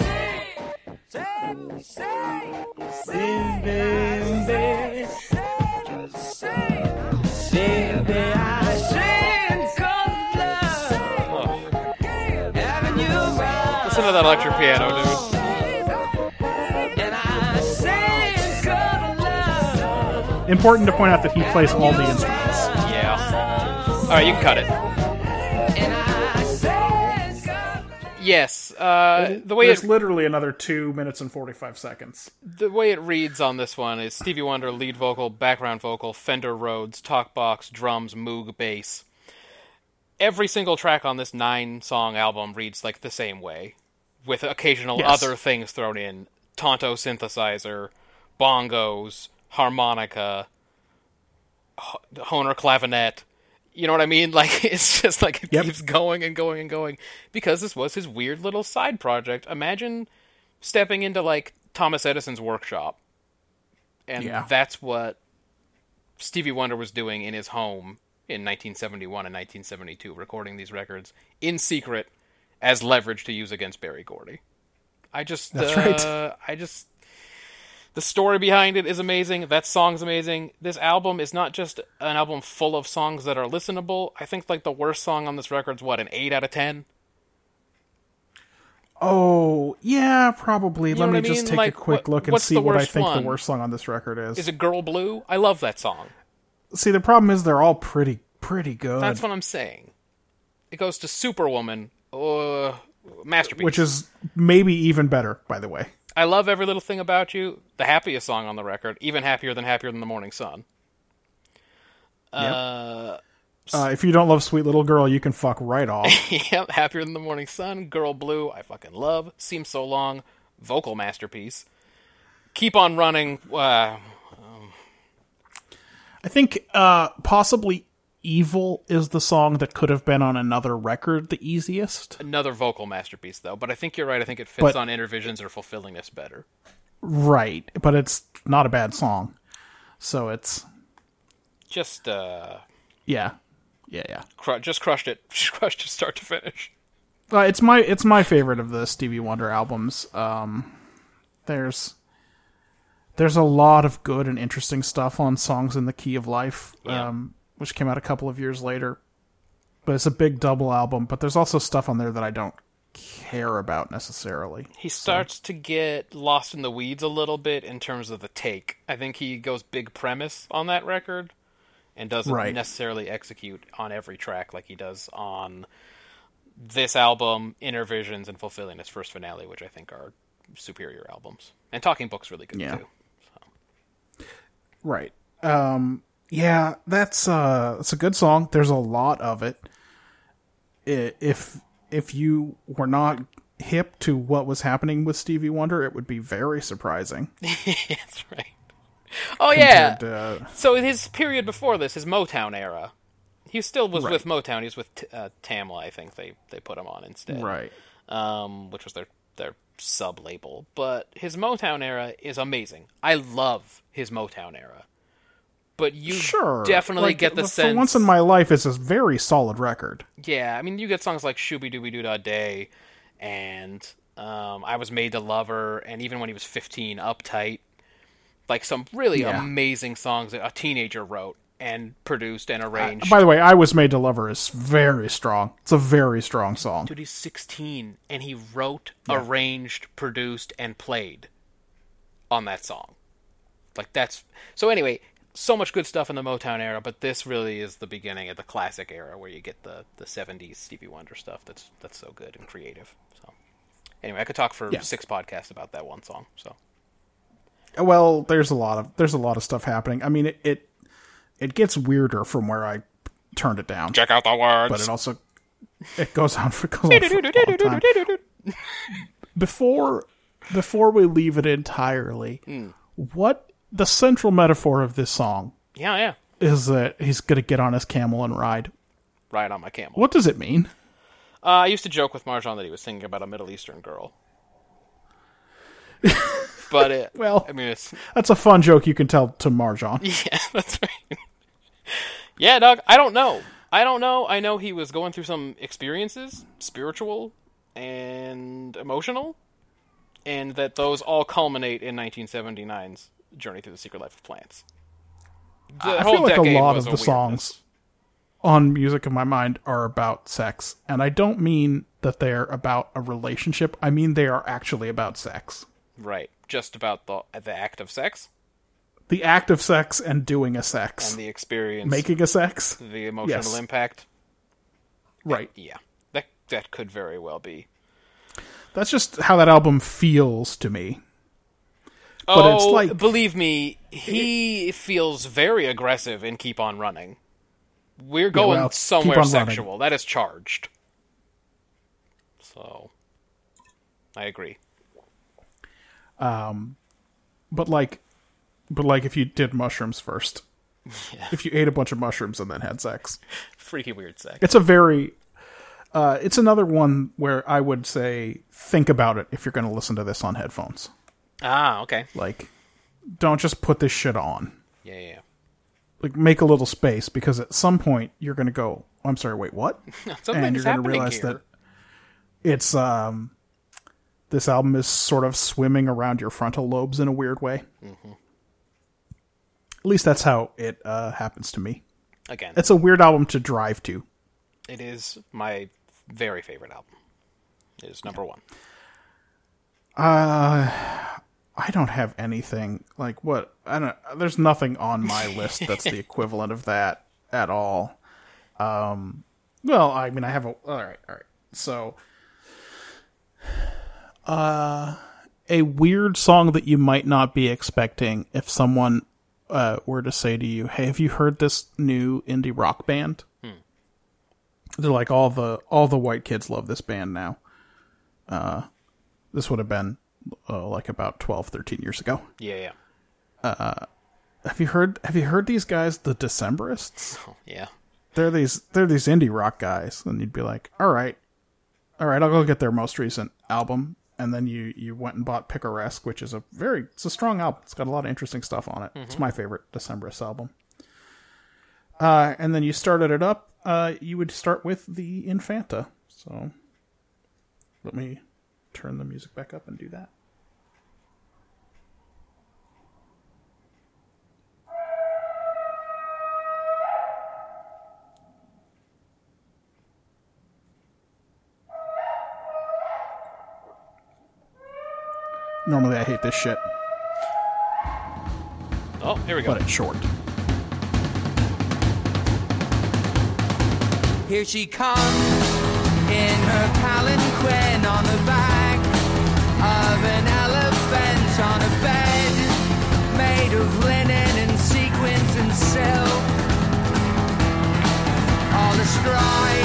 Listen to that electric piano, dude. important to point out that he plays all the instruments. Yeah. All right, you can cut it. Uh, the way it's literally another two minutes and forty-five seconds. the way it reads on this one is Stevie Wonder lead vocal, background vocal, Fender Rhodes, talk box, drums, Moog bass. Every single track on this nine song album reads like the same way, with occasional Yes. other things thrown in: Tonto synthesizer, bongos, harmonica, H- Hohner clavinet. You know what I mean? Like it's just like it Yep. keeps going and going and going because this was his weird little side project. Imagine stepping into like Thomas Edison's workshop, and Yeah. that's what Stevie Wonder was doing in his home in 1971 and 1972, recording these records in secret as leverage to use against Berry Gordy. I just, That's uh, right. I just, the story behind it is amazing. That song's amazing. This album is not just an album full of songs that are listenable. I think like the worst song on this record's what an eight out of ten. Oh yeah, probably. know Let me just mean? take Like, a quick what- look and see what I think one? the worst song on this record is. Is it Girl Blue? I love that song. See, the problem is they're all pretty pretty good, That's what I'm saying. It goes to Superwoman, uh, masterpiece. which is maybe even better, by the way. I love every little thing about you. The happiest song on the record, even happier than happier than the morning sun. Uh, Uh, if you don't love Sweet Little Girl, you can fuck right off. yep, happier than the morning sun. Girl blue, I fucking love. Seems so long. Vocal masterpiece. Keep on running. Uh, I think uh, possibly Evil is the song that could have been on another record the easiest. another vocal masterpiece, though. But I think you're right. I think it fits But- on Innervisions or Fulfillingness better. Right, but it's not a bad song. So it's Just, uh, yeah. Yeah, yeah. cru- just crushed it. Just crushed it start to finish. Uh, it's my it's my favorite of the Stevie Wonder albums. Um, there's there's a lot of good and interesting stuff on songs in the key of life, Yeah. um, which came out a couple of years later. But it's a big double album. But there's also stuff on there that I don't care about necessarily. He starts to get lost in the weeds a little bit in terms of the take. I think he goes big premise on that record and doesn't Right. necessarily execute on every track like he does on this album, Innervisions, and Fulfillingness' First Finale, which I think are superior albums. And Talking Book's really good Yeah. too. Right. Um yeah, that's uh that's a good song. There's a lot of it. If if you were not hip to what was happening with Stevie Wonder, it would be very surprising. That's right. Oh yeah. to- So his period before this, his Motown era, he still was Right. with Motown. He was with T- uh, Tamla, I think they they put him on instead. right. um, which was their their sub label. But his Motown era is amazing. I love his Motown era. But you Sure. definitely Like, get the for sense. once in my life it's a very solid record. yeah, I mean, you get songs like "Shooby Dooby Doo Da Day" and um, "I Was Made to Love Her," and even when he was fifteen, "Uptight." Like some really Yeah. amazing songs that a teenager wrote and produced and arranged. By the way, I Was Made to Love Her is very strong. It's a very strong song. Dude, he's 16, and he wrote, arranged, produced, and played on that song. Like that's so. Anyway, so much good stuff in the Motown era, but this really is the beginning of the classic era where you get the the 70s Stevie Wonder stuff. That's that's so good and creative. So anyway, I could talk for Yeah. six podcasts about that one song. So Well, there's a lot of there's a lot of stuff happening. I mean, it it, it gets weirder from where I turned it down, check out the words. but it also it goes on for, goes on for a long time. Before before we leave it entirely, Hmm. what the central metaphor of this song yeah, yeah. is that he's going to get on his camel and ride. Ride on my camel. What does it mean? Uh, I used to joke with Marjan that he was singing about a Middle Eastern girl. but it, Well- I mean, it's That's a fun joke you can tell to Marjan. yeah, that's right. yeah, Doug. I don't know. I don't know. I know he was going through some experiences, spiritual and emotional, and that those all culminate in 1979's Journey Through the Secret Life of Plants. The I whole feel like a lot of the songs on Music of My Mind are about sex, and I don't mean that they're about a relationship. I mean they are actually about sex. right? Just about the the act of sex The act of sex and doing a sex. and the experience, Making a sex. the emotional Yes. impact. Right. Yeah, that that could very well be. That's just how that album feels to me. But oh, it's like- believe me, he feels very aggressive in "Keep on Running." We're going well, somewhere on Running. sexual. That is charged. So, I agree. Um but like but like if you did mushrooms first. If you ate a bunch of mushrooms and then had sex. Freaky weird sex. It's a very uh, it's another one where I would say think about it if you're going to listen to this on headphones. Ah, okay. Like, don't just put this shit on. Yeah, yeah. yeah. Like, make a little space because at some point you're going to go, "Oh, "I'm sorry, wait, what?" Something and you're going to realize here. that it's um, this album is sort of swimming around your frontal lobes in a weird way. Mm-hmm. At least that's how it uh, happens to me. Again, It's a weird album to drive to. it is my very favorite album. It is number one. I don't have anything like what I don't. There's nothing on my list that's the equivalent of that at all. Um, well, I mean, I have a. All right, all right. So, uh, a weird song that you might not be expecting if someone uh, were to say to you, "Hey, have you heard this new indie rock band?" They're like all the all the white kids love this band now. Uh, this would have been uh, like about 12, 13 years ago. Yeah, yeah. Have you heard? Have you heard these guys, the Decemberists? Oh, yeah. They're these they're these indie rock guys, and you'd be like, all right, all right, I'll go get their most recent album, and then you you went and bought Picaresque, which is a very it's a strong album. It's got a lot of interesting stuff on it. It's my favorite Decemberist album. Uh, and then you started it up. Uh, you would start with the Infanta. So let me turn the music back up and do that. Normally, I hate this shit, Oh, here we go. but it's short. Here she comes in her palanquin on the back of an elephant on a bed made of linen and sequins and silk. All astride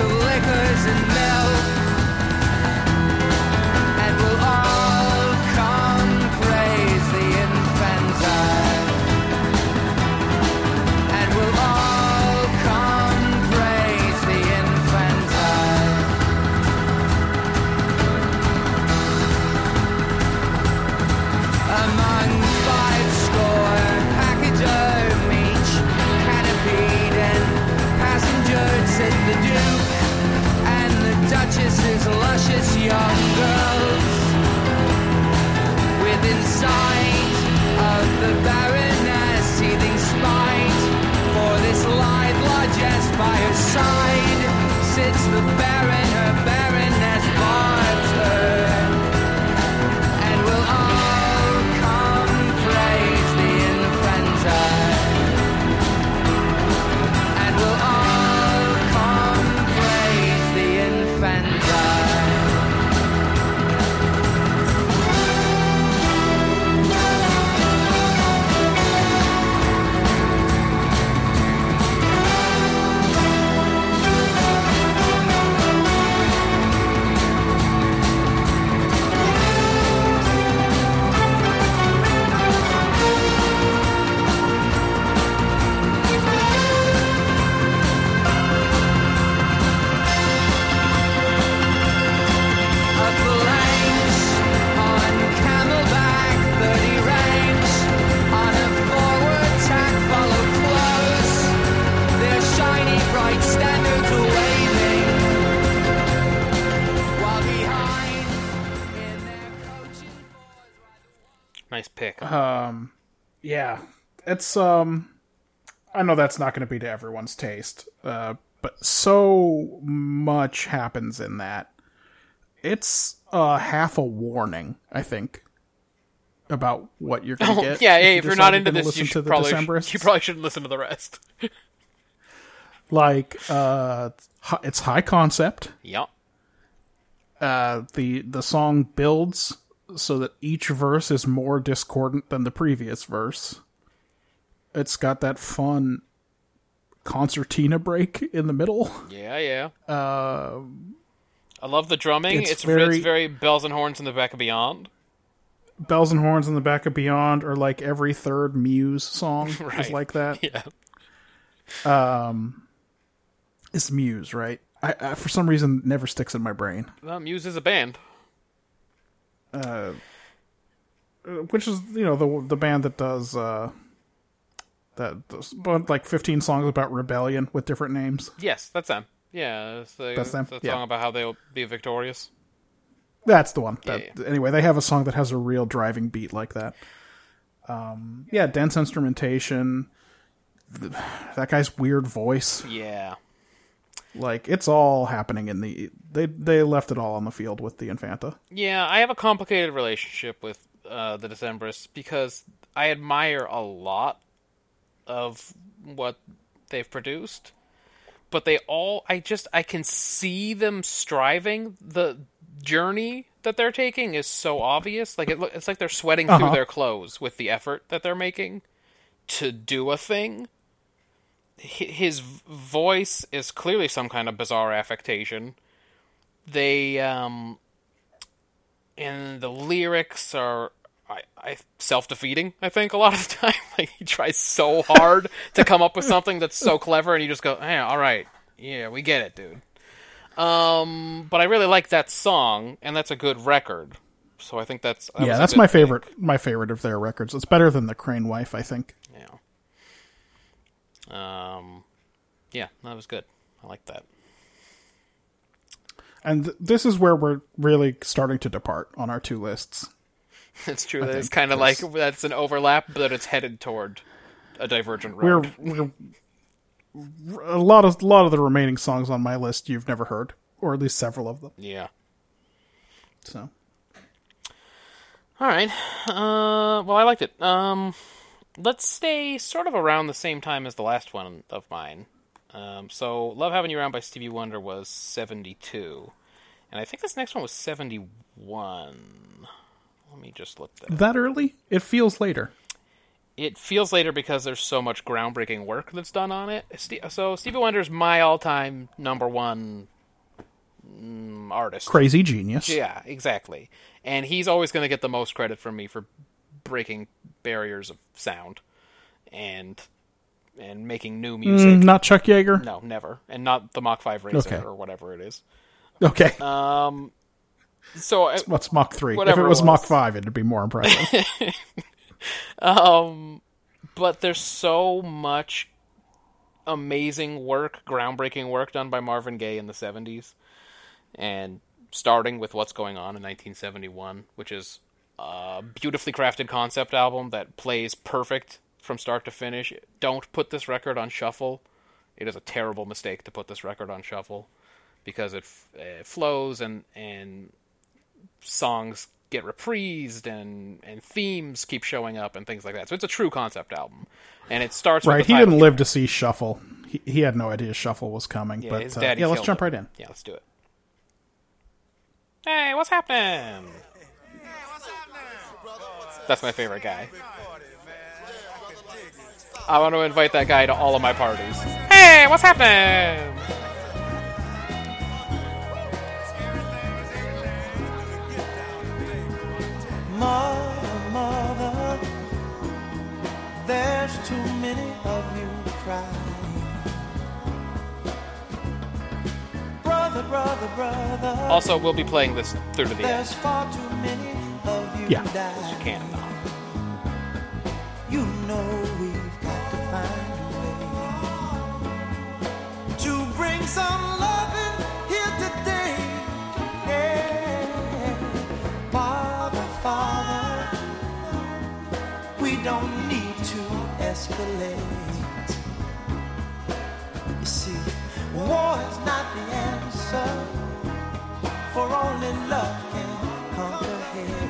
pitchers of Nice pick. yeah, it's um, I know that's not going to be to everyone's taste, uh, but so much happens in that. It's uh half a warning, I think, about what you're going to Oh, get. yeah, hey, if you you're not into this, you should probably Decemberists. you probably shouldn't listen to the rest. like uh, it's high concept. yeah. uh, the the song builds so that each verse is more discordant than the previous verse. It's got that fun concertina break in the middle. Yeah, yeah. I love the drumming. it's It's, very- it's very bells and horns in the back of Beyond. Bells and horns in the back of Beyond, or like every third Muse song is like that. Yeah. Um, It's Muse, right? I, I for some reason never sticks in my brain. Well, Muse is a band. Which is you know the the band that does uh that does but like 15 songs about rebellion with different names Yes, that's them. Yeah, it's the, That's them? the Yeah. song about how they'll be victorious. that's the one that, Yeah, anyway they have a song that has a real driving beat like that um yeah dense instrumentation that guy's weird voice Yeah. like it's all happening in the they they left it all on the field with the infanta Yeah, I have a complicated relationship with uh, the Decemberists because I admire a lot of what they've produced, but they all I just I can see them striving. The journey that they're taking is so obvious. Like it, it's like they're sweating through Uh-huh. their clothes with the effort that they're making to do a thing. His voice is clearly some kind of bizarre affectation. They um and the lyrics are I, I self-defeating i think a lot of the time. Like he tries so hard to come up with something that's so clever and you just go hey all right. Yeah we get it dude. Um but i really like that song and that's a good record. So i think that's that yeah that's my favorite my favorite of their records. It's better than the crane wife i think. Yeah. Um yeah that was good. I like that and th- this is where we're really starting to depart on our two lists it's true that it's kind of like that's an overlap but it's headed toward a divergent road we're we're a lot of a lot of the remaining songs on my list you've never heard, or at least several of them. yeah So All right. Uh, well, I liked it. Um, let's stay sort of around the same time as the last one of mine. Um, so, "Love Having You Around" by Stevie Wonder was seventy-two, and I think this next one was seventy-one. Let me just look that. that early, it feels later. It feels later because there's so much groundbreaking work that's done on it. So, Stevie Wonder's my all-time number one mm, artist. Crazy genius. Yeah, exactly. And he's always going to get the most credit from me for breaking barriers of sound and and making new music. Mm, not Chuck Yeager. No, never. And not the Mach 5 Racer Okay. or whatever it is. Okay, Um so I, what's Mach three? If it it was, was. Mach five, it'd be more impressive. um but there's so much amazing work, groundbreaking work done by Marvin Gaye in the 70s. And starting with What's Going On in 1971, which is a beautifully crafted concept album that plays perfect from start to finish. Don't put this record on shuffle. It is a terrible mistake to put this record on shuffle because it, f- it flows and and songs get reprised and and themes keep showing up and things like that. So it's a true concept album, and it starts right? With He didn't live to see Shuffle. He, he had no idea Shuffle was coming. Yeah, but his uh, daddy yeah, let's jump it. right in. Yeah, let's do it. Hey, what's happening? That's my favorite guy. I want to invite that guy to all of my parties. Hey, what's happening? Mother, mother, there's too many of you crying. Brother, brother, brother, Also, we'll be playing this through to the end. there's far too many of you Yeah. dying. Can't to bring some loving here today. Yeah. Father, Father, we don't need to escalate. You see, war is not the answer, for only love can conquer hate.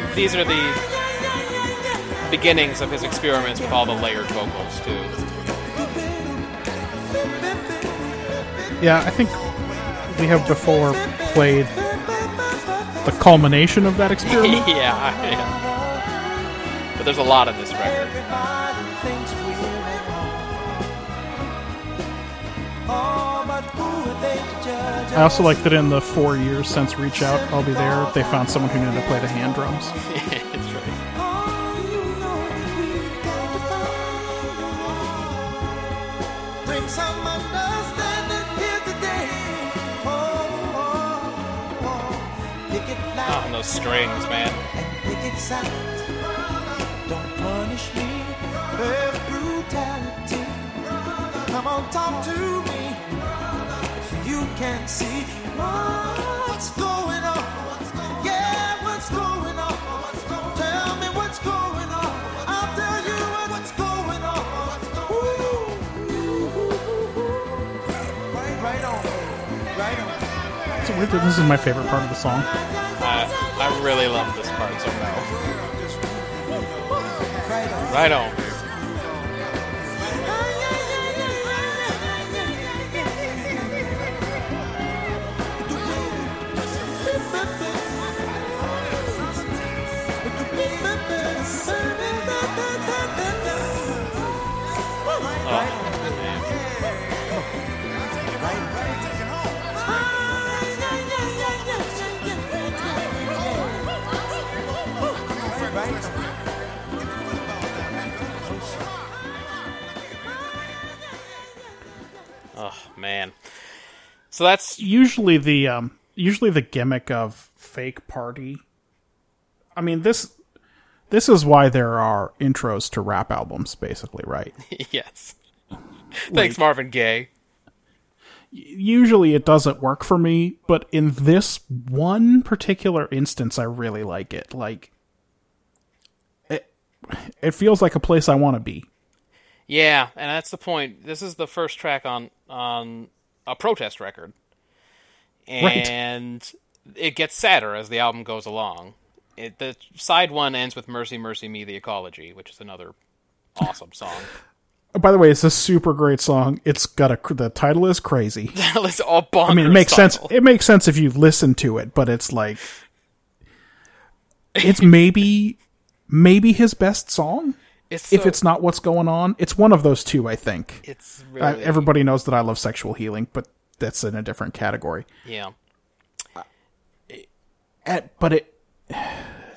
think these are the beginnings of his experiments with all the layered vocals too. Yeah, I think we have before played the culmination of that experiment. yeah, yeah. But there's a lot of this record. I also like that in the four years since Reach Out, I'll Be There, if they found someone who knew to play the hand drums. it's right. Oh, you know we've got to find a way. Bring some understanding here today. Pick it loud. and those strings, man. and pick it sound. Don't punish me with brutality. Come on, talk to me. You can see what's going on. Yeah, what's going on? Tell me what's going on. I'll tell you what's going on. Ooh. Right on, right on. It's weird that this is my favorite part of the song. I, I really love this part somehow. Right on. Right on. Oh, man. So that's Usually the um, usually the gimmick of fake party. I mean this this is why there are intros to rap albums, basically, right? yes. Thanks, Marvin Gaye. usually it doesn't work for me, but in this one particular instance, I really like it. Like, it, it feels like a place I want to be. Yeah, and that's the point. This is the first track on on a protest record, Right. and it gets sadder as the album goes along. It, the side one ends with "Mercy, Mercy Me," the Ecology, which is another awesome song. By the way, it's a super great song. It's got a the title is crazy. it's all bonkers. I mean, it makes sense. It makes sense if you listen to it, but it's like it's maybe maybe his best song. It's if it's not what's going on, it's one of those two. I think. it's Uh, everybody knows that I love sexual healing, but that's in a different category. yeah. At, but it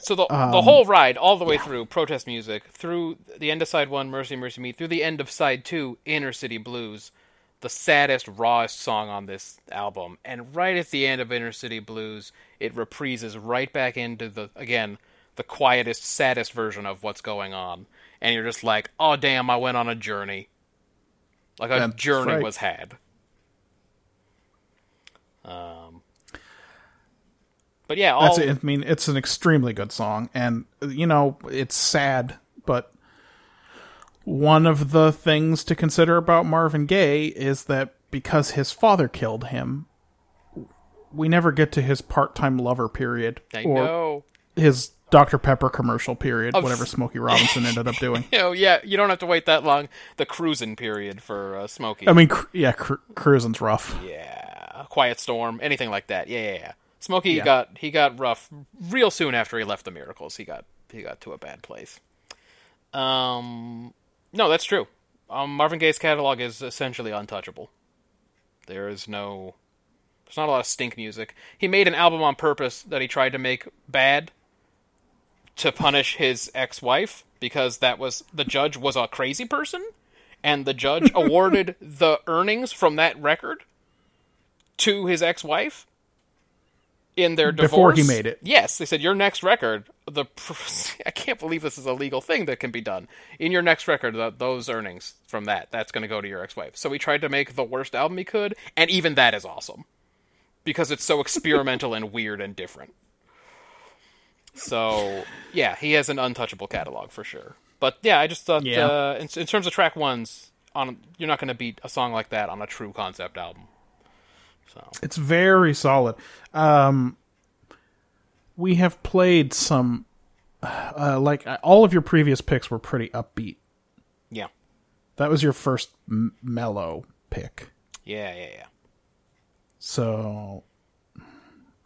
So the Um, the whole ride, all the way through protest music, through the end of side one, "Mercy, Mercy Me," through the end of side two, "Inner City Blues," the saddest, rawest song on this album, and right at the end of "Inner City Blues," it reprises right back into the again the quietest, saddest version of what's going on, and you're just like, "Oh damn, I went on a journey." Like a journey right. was had. Um, but yeah, all, That's it. I mean, it's an extremely good song, and you know, it's sad, but one of the things to consider about Marvin Gaye is that because his father killed him, we never get to his part-time lover period I or know. his Dr Pepper commercial period, Oh, whatever Smokey Robinson ended up doing. You know, yeah, you don't have to wait that long. The cruising period for uh, Smokey. I mean, cr- yeah, cr- cruising's rough. yeah, Quiet Storm, anything like that. Yeah, yeah, yeah. Smokey Yeah. got he got rough real soon after he left the Miracles. He got he got to a bad place. Um, no, that's true. Um, Marvin Gaye's catalog is essentially untouchable. There is no, there's not a lot of stink music. He made an album on purpose that he tried to make bad to punish his ex-wife because that was the judge was a crazy person, and the judge awarded the earnings from that record to his ex-wife in their divorce. Before he made it. Yes, they said your next record. The I can't believe this is a legal thing that can be done. In your next record, th those earnings from that that's going to go to your ex-wife. So he tried to make the worst album he could, and even that is awesome because it's so experimental and weird and different. So yeah, he has an untouchable catalog for sure. But yeah, I just thought Yeah. uh, in, in terms of track ones, on you're not going to beat a song like that on a true concept album. So It's very solid. Um, we have played some, uh, like uh, all of your previous picks were pretty upbeat. yeah, That was your first m- mellow pick, yeah, yeah, yeah. so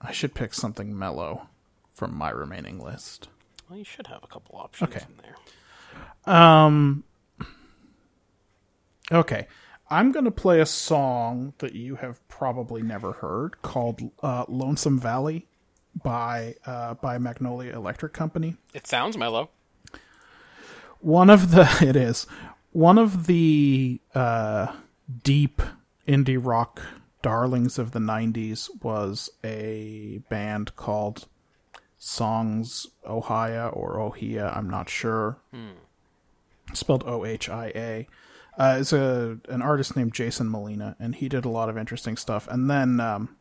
I should pick something mellow from my remaining list. Well, you should have a couple options Okay. in there. Um. Okay, I'm gonna play a song that you have probably never heard called uh, "Lonesome Valley" by uh, by Magnolia Electric Company. It sounds mellow. One of the it is one of the uh, deep indie rock darlings of the '90s was a band called Songs Ohia or Ohia. I'm not sure. Spelled O H I A. Uh, is a an artist named Jason Molina, and he did a lot of interesting stuff. And then, um,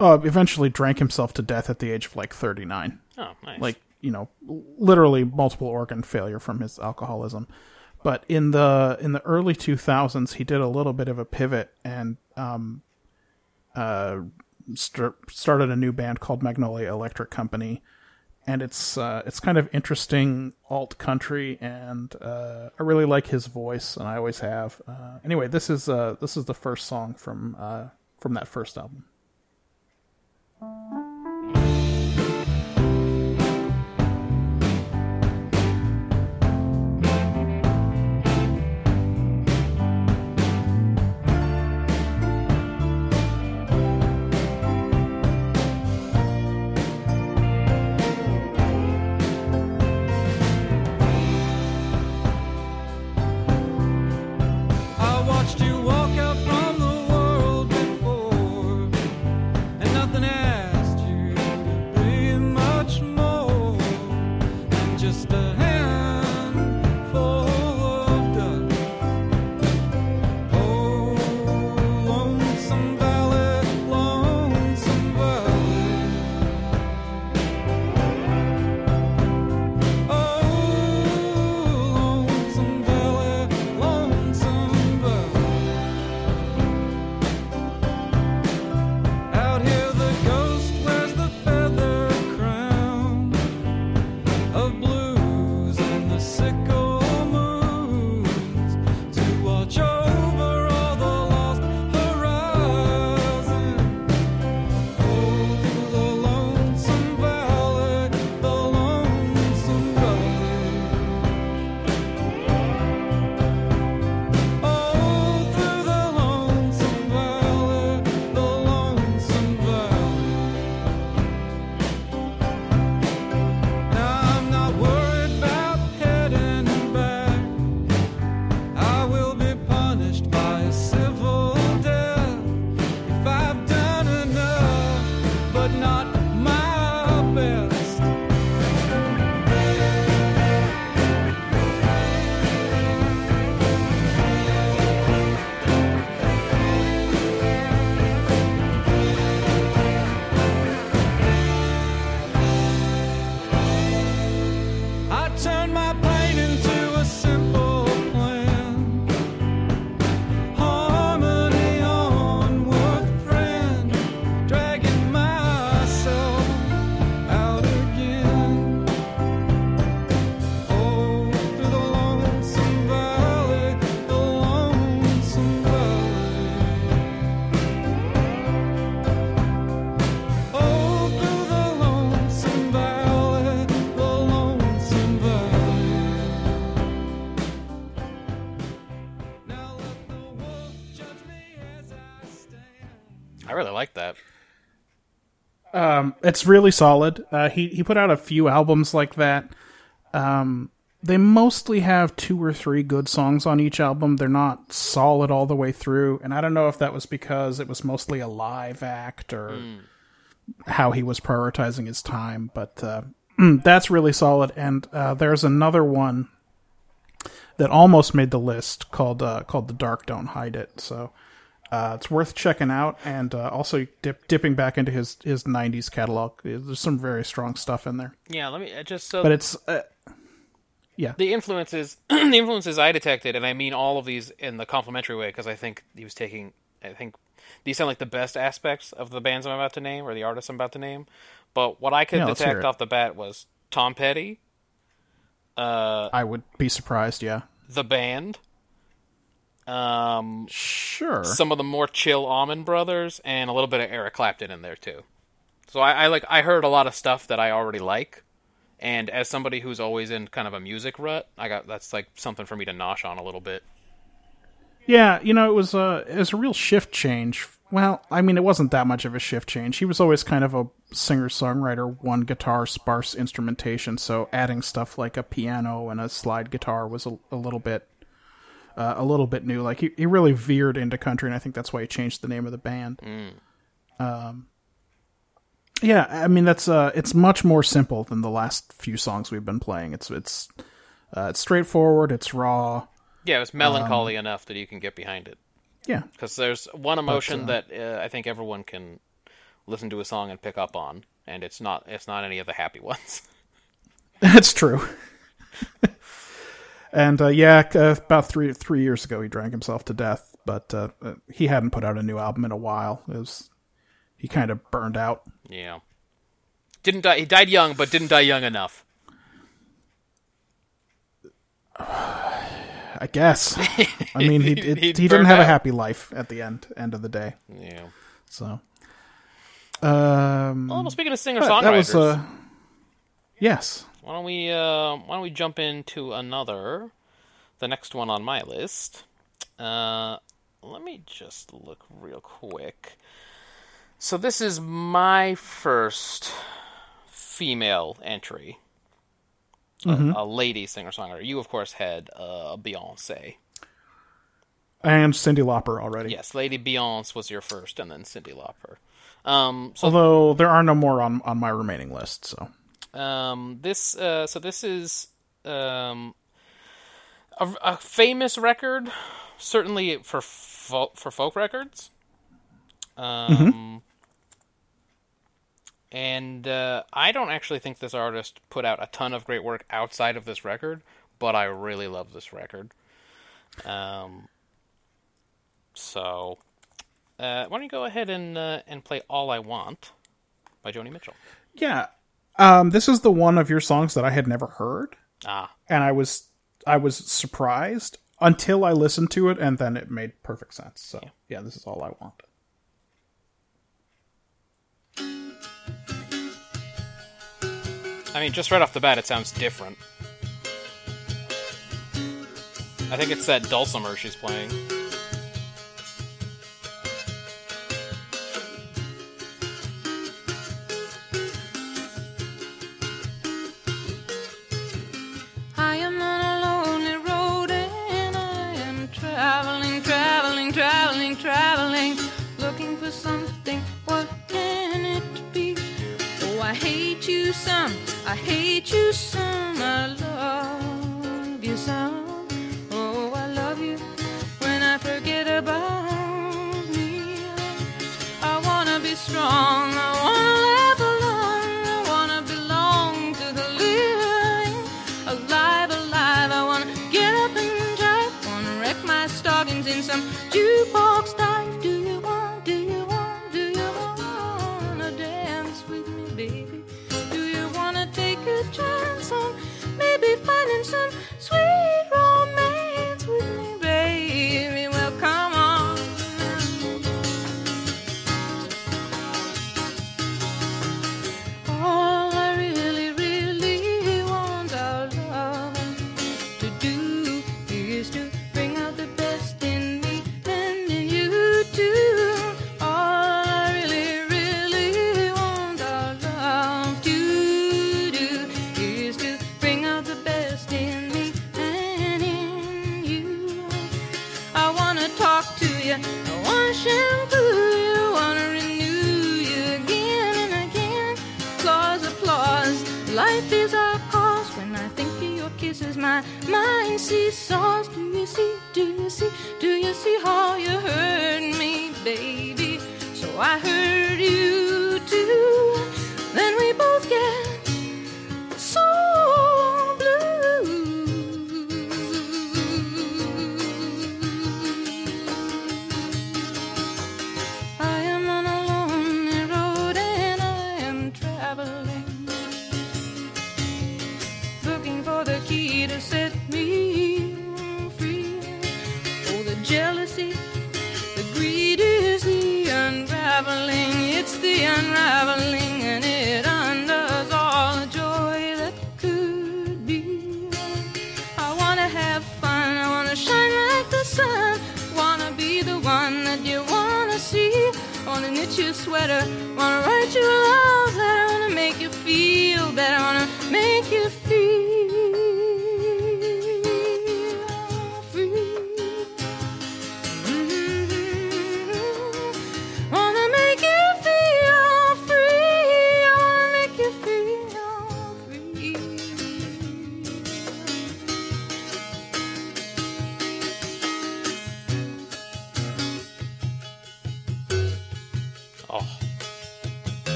uh, eventually drank himself to death at the age of like 39 Oh, nice. like you know literally multiple organ failure from his alcoholism but in the in the early 2000s he did a little bit of a pivot and um uh st- started a new band called Magnolia Electric Company and it's uh it's kind of interesting alt country and uh I really like his voice and I always have. Uh anyway this is uh this is the first song from uh from that first album Um, it's really solid. Uh, he he put out a few albums like that. Um, they mostly have two or three good songs on each album. They're not solid all the way through, and I don't know if that was because it was mostly a live act or how he was prioritizing his time. But uh, that's really solid. And uh, there's another one that almost made the list called uh, called "The Dark Don't Hide It." So. Uh, it's worth checking out, and uh, also dip, dipping back into his his '90s catalog. There's some very strong stuff in there, Yeah, let me uh, just so but it's uh, the influences the influences I detected, and I mean all of these in the complimentary way because I think he was taking. I think these sound like the best aspects of the bands I'm about to name or the artists I'm about to name. But what I could Yeah, detect off the bat was Tom Petty, uh, I would be surprised. Yeah, the band, um, sure. some of the more chill Allman Brothers, and a little bit of Eric Clapton in there too. So I, I like I heard a lot of stuff that I already like, and as somebody who's always in kind of a music rut, I got that's like something for me to nosh on a little bit. Yeah, you know, it was a it was a real shift change. Well, I mean, it wasn't that much of a shift change. He was always kind of a singer songwriter, one guitar, sparse instrumentation. So adding stuff like a piano and a slide guitar was a, a little bit uh, a little bit new. Like he he really veered into country, and I think that's why he changed the name of the band. Um, yeah, I mean that's uh, it's much more simple than the last few songs we've been playing. It's it's uh, it's straightforward. It's raw. Yeah, it's was Um, melancholy enough that you can get behind it. Yeah, Because there's one emotion uh, that uh, I think everyone can listen to a song and pick up on, and it's not it's not any of the happy ones. That's true. and uh, yeah, uh, about three three years ago, he drank himself to death. But uh, he hadn't put out a new album in a while. It was he kind of burned out. yeah, didn't die. He died young, but didn't die young enough. I guess. I mean, he He- it, he didn't have a happy life at the end end of the day. Yeah. So, um, Well, speaking of singer songwriters, that was uh, yes. Why don't we uh, why don't we jump into another, the next one on my list. Uh, let me just look real quick. So this is my first female entry. A- A, lady singer-songwriter. You, of course, had uh, Beyonce. And Cyndi Lauper already. Yes, Lady Beyonce was your first, and then Cyndi Lauper. Um, so Although there are no more on on my remaining list. So Um, this uh, so this is um, a, a famous record, certainly for fo- for folk records. Um, and uh, I don't actually think this artist put out a ton of great work outside of this record, but I really love this record. Um, so uh, why don't you go ahead and uh, and play "All I Want" by Joni Mitchell? yeah, um, this is the one of your songs that I had never heard. Ah, and I was I was surprised until I listened to it, and then it made perfect sense. So yeah, this is all I want. I mean, just right off the bat, it sounds different. I think it's that dulcimer she's playing. Some, I hate you some, I love you some.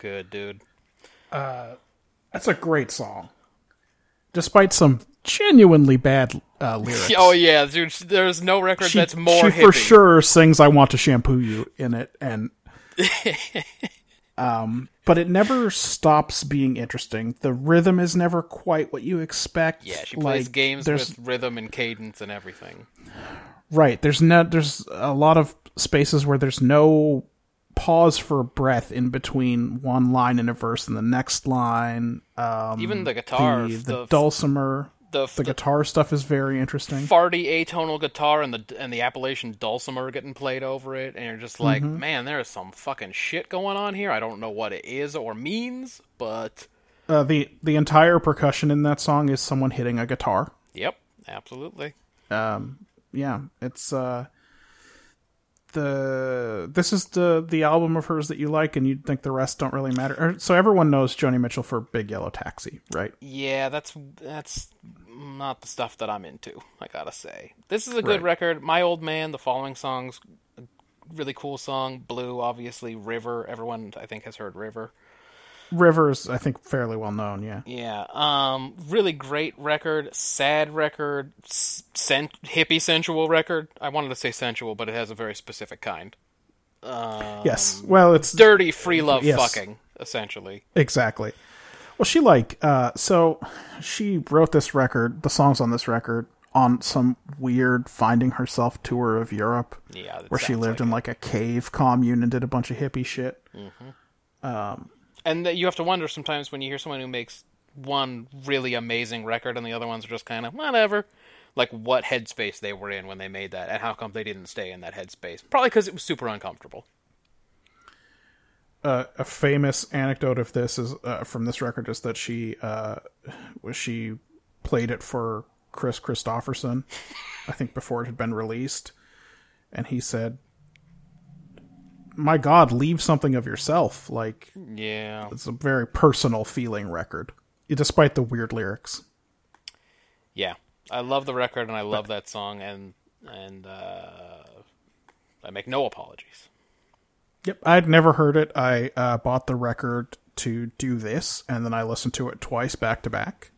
Good, dude. That's a great song. Despite some genuinely bad uh, lyrics. Oh yeah, dude. There's no record she, that's more she for sure sings "I want to shampoo you" in it, and um, but it never stops being interesting. The rhythm is never quite what you expect. Yeah, she plays Like, games with rhythm and cadence and everything. right. There's no. There's a lot of spaces where there's no pause for breath in between one line in a verse and the next line. Um, Even the guitar, the, the the- dulcimer, The, the guitar stuff is very interesting. farty atonal guitar and the and the Appalachian dulcimer getting played over it, and you're just like, Mm-hmm. man, there is some fucking shit going on here. I don't know what it is or means, but Uh, the the entire percussion in that song is someone hitting a guitar. yep, absolutely. Um, Yeah, it's uh the this is the the album of hers that you like, and you think the rest don't really matter. Er, so everyone knows Joni Mitchell for Big Yellow Taxi, right? Yeah, that's that's not the stuff that I'm into. I gotta say, this is a good Right. record. My old man, the following songs, a really cool song. Blue, obviously. River, everyone I think has heard River. Rivers, I think, fairly well known. Yeah, Yeah, um, really great record, sad record, sen- hippie sensual record. I wanted to say sensual, but it has a very specific kind. yes. Well, it's Dirty free love Yes. fucking, essentially. exactly. Well, she like uh so she wrote this record, the songs on this record, on some weird finding herself tour of Europe. Yeah, where she lived like in it. like a cave commune and did a bunch of hippie shit. And you have to wonder sometimes when you hear someone who makes one really amazing record and the other ones are just kind of whatever. Like what headspace they were in when they made that, and how come they didn't stay in that headspace? Probably because it was super uncomfortable. uh, a famous anecdote of this is uh, from this record is that she uh, she played it for Kris Kristofferson, I think before it had been released, and he said, "My God, leave something of yourself." Like Yeah, it's a very personal feeling record, despite the weird lyrics. yeah. I love the record and I love that song, and and uh, I make no apologies. Yep, I'd never heard it. I uh, bought the record to do this, and then I listened to it twice back to back.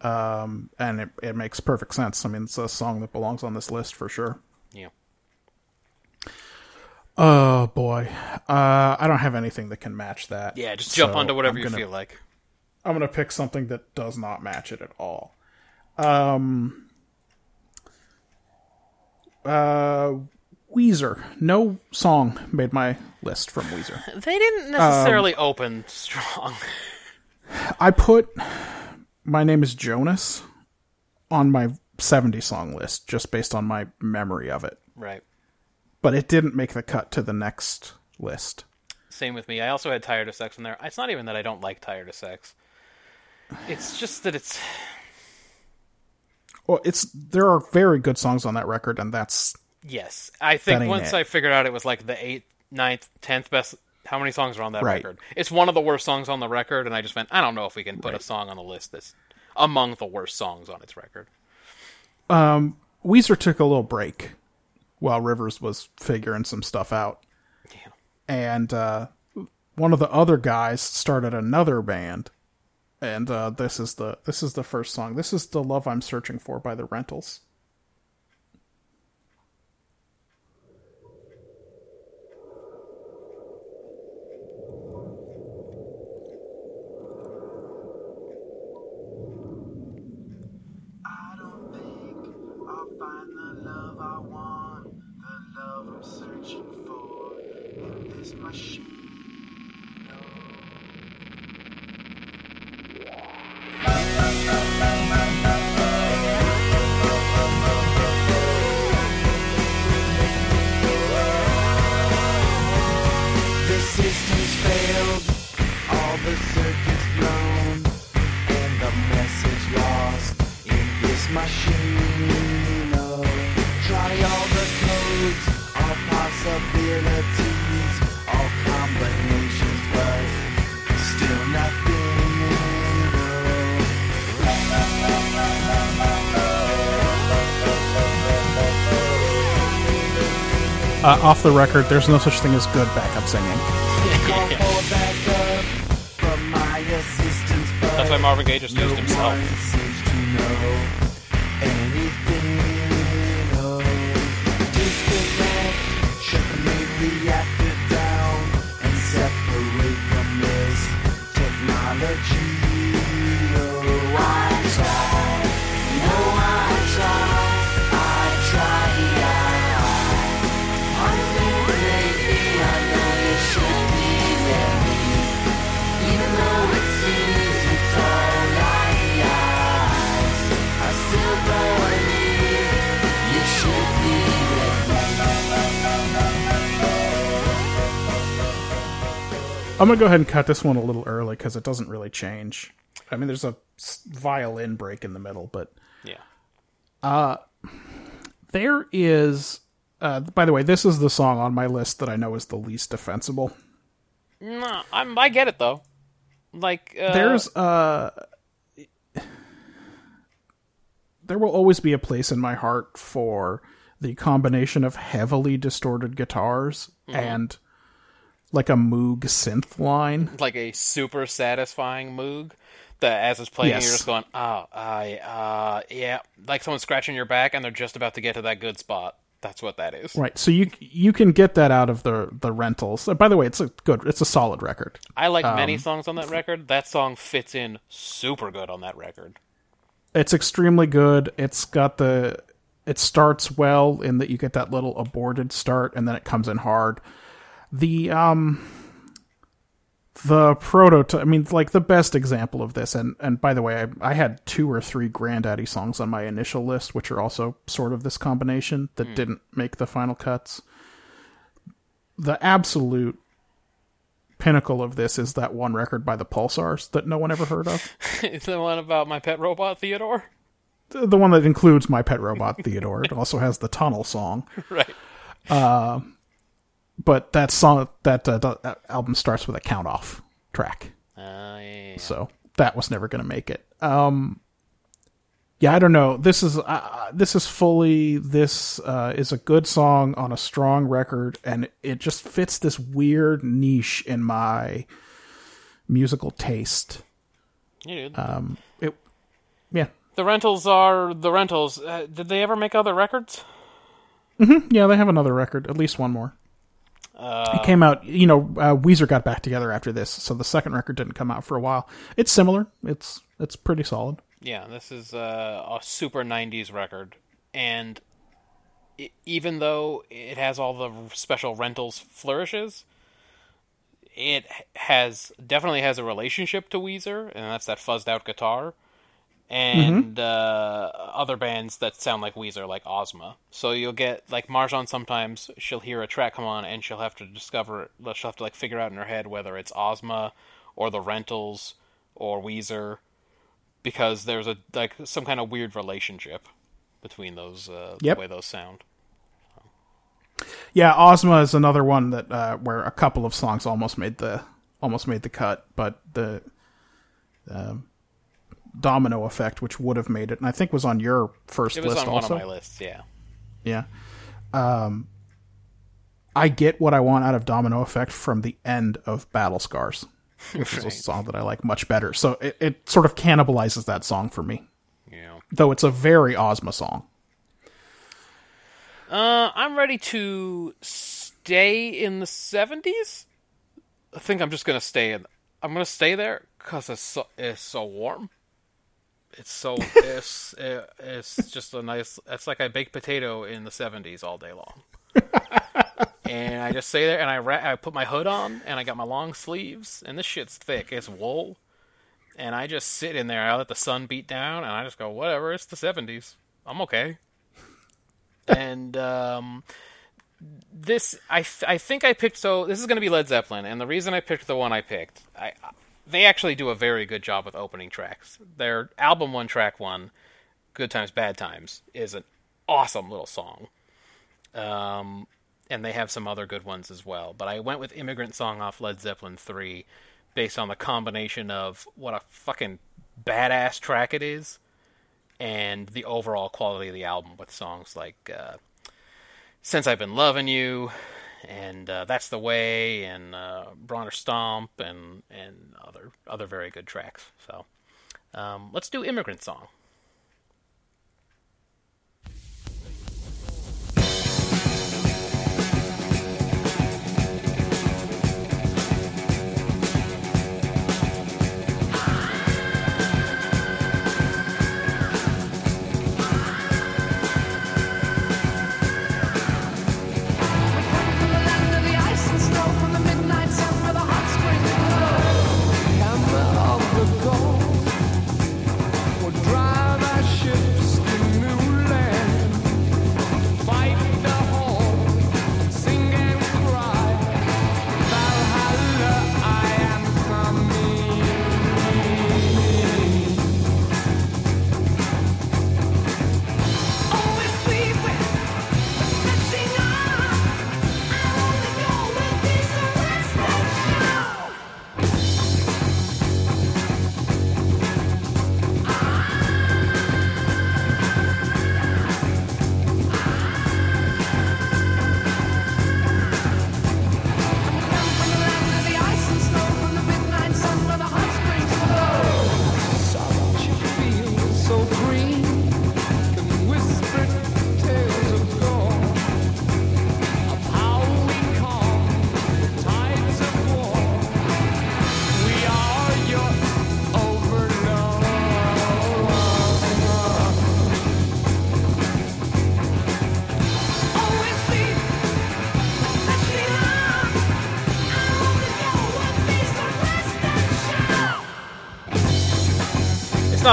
Um, and it it makes perfect sense. I mean, it's a song that belongs on this list for sure. Oh boy, uh, I don't have anything that can match that. Yeah, just jump so onto whatever I'm you gonna- feel like. I'm gonna pick something that does not match it at all. Um, uh, Weezer. No song made my list from Weezer. They didn't necessarily open strong. I put My Name is Jonas on my 70 song list just based on my memory of it. Right. But it didn't make the cut to the next list. Same with me. I also had Tired of Sex in there. It's not even that I don't like Tired of Sex. It's just that it's Well, it's there are very good songs on that record, and that's Yes, I think once it. I figured out it was like the eighth, ninth, tenth best. How many songs are on that Right. record? It's one of the worst songs on the record, and I just went, I don't know if we can put a song on the list that's among the worst songs on its record. Um, Weezer took a little break while Rivers was figuring some stuff out. Yeah. And uh, one of the other guys started another band. And uh, this is the this is the first song. This is the love I'm searching for by the Rentals. I don't think I'll find the love I want, the love I'm searching for in this machine. The system's failed, all the circuits blown, and the message lost in this machine. Try all the circuits gone and the message lost in this machine. Oh, Trying all the codes, all possibilities, Uh, off the record, there's no such thing as good backup singing. Call for backup from my assistants, but That's why Marvin Gaye just used himself. one I'm gonna go ahead and cut this one a little early because it doesn't really change. I mean, there's a violin break in the middle, but Yeah. Uh, there is. Uh, by the way, this is the song on my list that I know is the least defensible. No, I'm, I get it though. Like uh, There's uh there will always be a place in my heart for the combination of heavily distorted guitars and like a Moog synth line. like a super satisfying moog that as it's playing Yes. you're just going oh I uh yeah like someone scratching your back and they're just about to get to that good spot that's what that is Right. So you you can get that out of the the rentals. Uh, By the way, it's a good it's a solid record. i like Um, many songs on that record that song fits in super good on that record It's extremely good. It's got the it starts well in that you get that little aborted start and then it comes in hard. The um the prototype I mean like the best example of this and and by the way I, I had two or three Grandaddy songs on my initial list which are also sort of this combination that didn't make the final cuts. The absolute pinnacle of this is that one record by the Pulsars that no one ever heard of. it's the one about my pet robot theodore the one that includes my pet robot Theodore. It also has the tunnel song, right but that song that, uh, that album starts with a count off track, uh, yeah, yeah, so that was never going to make it. Um, yeah, I don't know. This is uh, this is fully this uh, is a good song on a strong record, and it just fits this weird niche in my musical taste. Yeah. Um, it, yeah, the rentals are the rentals uh, did they ever make other records Yeah, they have another record, at least one more. It came out, you know, uh, Weezer got back together after this, so the second record didn't come out for a while. It's similar. It's it's pretty solid. Yeah, this is uh, a super 90s record. And i even though it has all the special rentals flourishes, it has definitely has a relationship to Weezer, and that's that fuzzed out guitar. And uh, other bands that sound like Weezer, like Ozma. So you'll get like Marjan. Sometimes she'll hear a track come on, and she'll have to discover. She'll have to like figure out in her head whether it's Ozma or the Rentals or Weezer because there's a like some kind of weird relationship between those uh, Yep. the way those sound. Yeah, Ozma is another one that uh, where a couple of songs almost made the almost made the cut, but the um, domino effect, which would have made it, and I think was on your first It was list on also. one of my lists. Yeah. Yeah. Um, I get what I want out of Domino Effect from the end of Battle Scars, which is a song that I like much better. So it, it sort of cannibalizes that song for me, Yeah. though it's a very Ozma song. Uh, I'm ready to stay in the 70s. I think I'm just gonna stay in. I'm gonna stay there because it's so it's so warm. It's so it's it, it's just a nice. It's like I baked potato in the 70s all day long. and I just stay there and I ra- I put my hood on and I got my long sleeves and this shit's thick. It's wool. And I just sit in there. I let the sun beat down and I just go whatever. It's the 70s. I'm okay and um, this I th- I think I picked so this is going to be Led Zeppelin, and the reason I picked the one I picked, I they actually do a very good job with opening tracks. Their album one, track one, "Good Times Bad Times," is an awesome little song. Um, and they have some other good ones as well. But I went with "Immigrant Song" off Led Zeppelin three, based on the combination of what a fucking badass track it is and the overall quality of the album with songs like uh, "Since I've Been Loving You" and uh, "That's the Way" and uh, "Bron-Y-Aur Stomp" and and other other very good tracks. So um, let's do "Immigrant Song."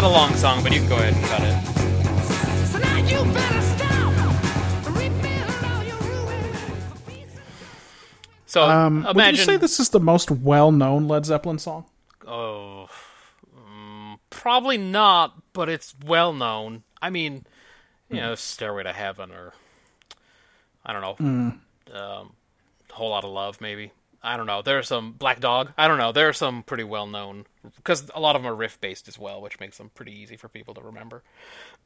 Not a long song, but you can go ahead and cut it. So now you better stop. Rebuild all your ruins. So Um, would you say this is the most well-known Led Zeppelin song? Oh, mm, probably not, but it's well known. I mean, you know, Stairway to Heaven or I don't know, um, Whole Lot of Love, maybe. I don't know. There are some Black Dog. I don't know. There are some pretty well known because a lot of them are riff based as well, which makes them pretty easy for people to remember.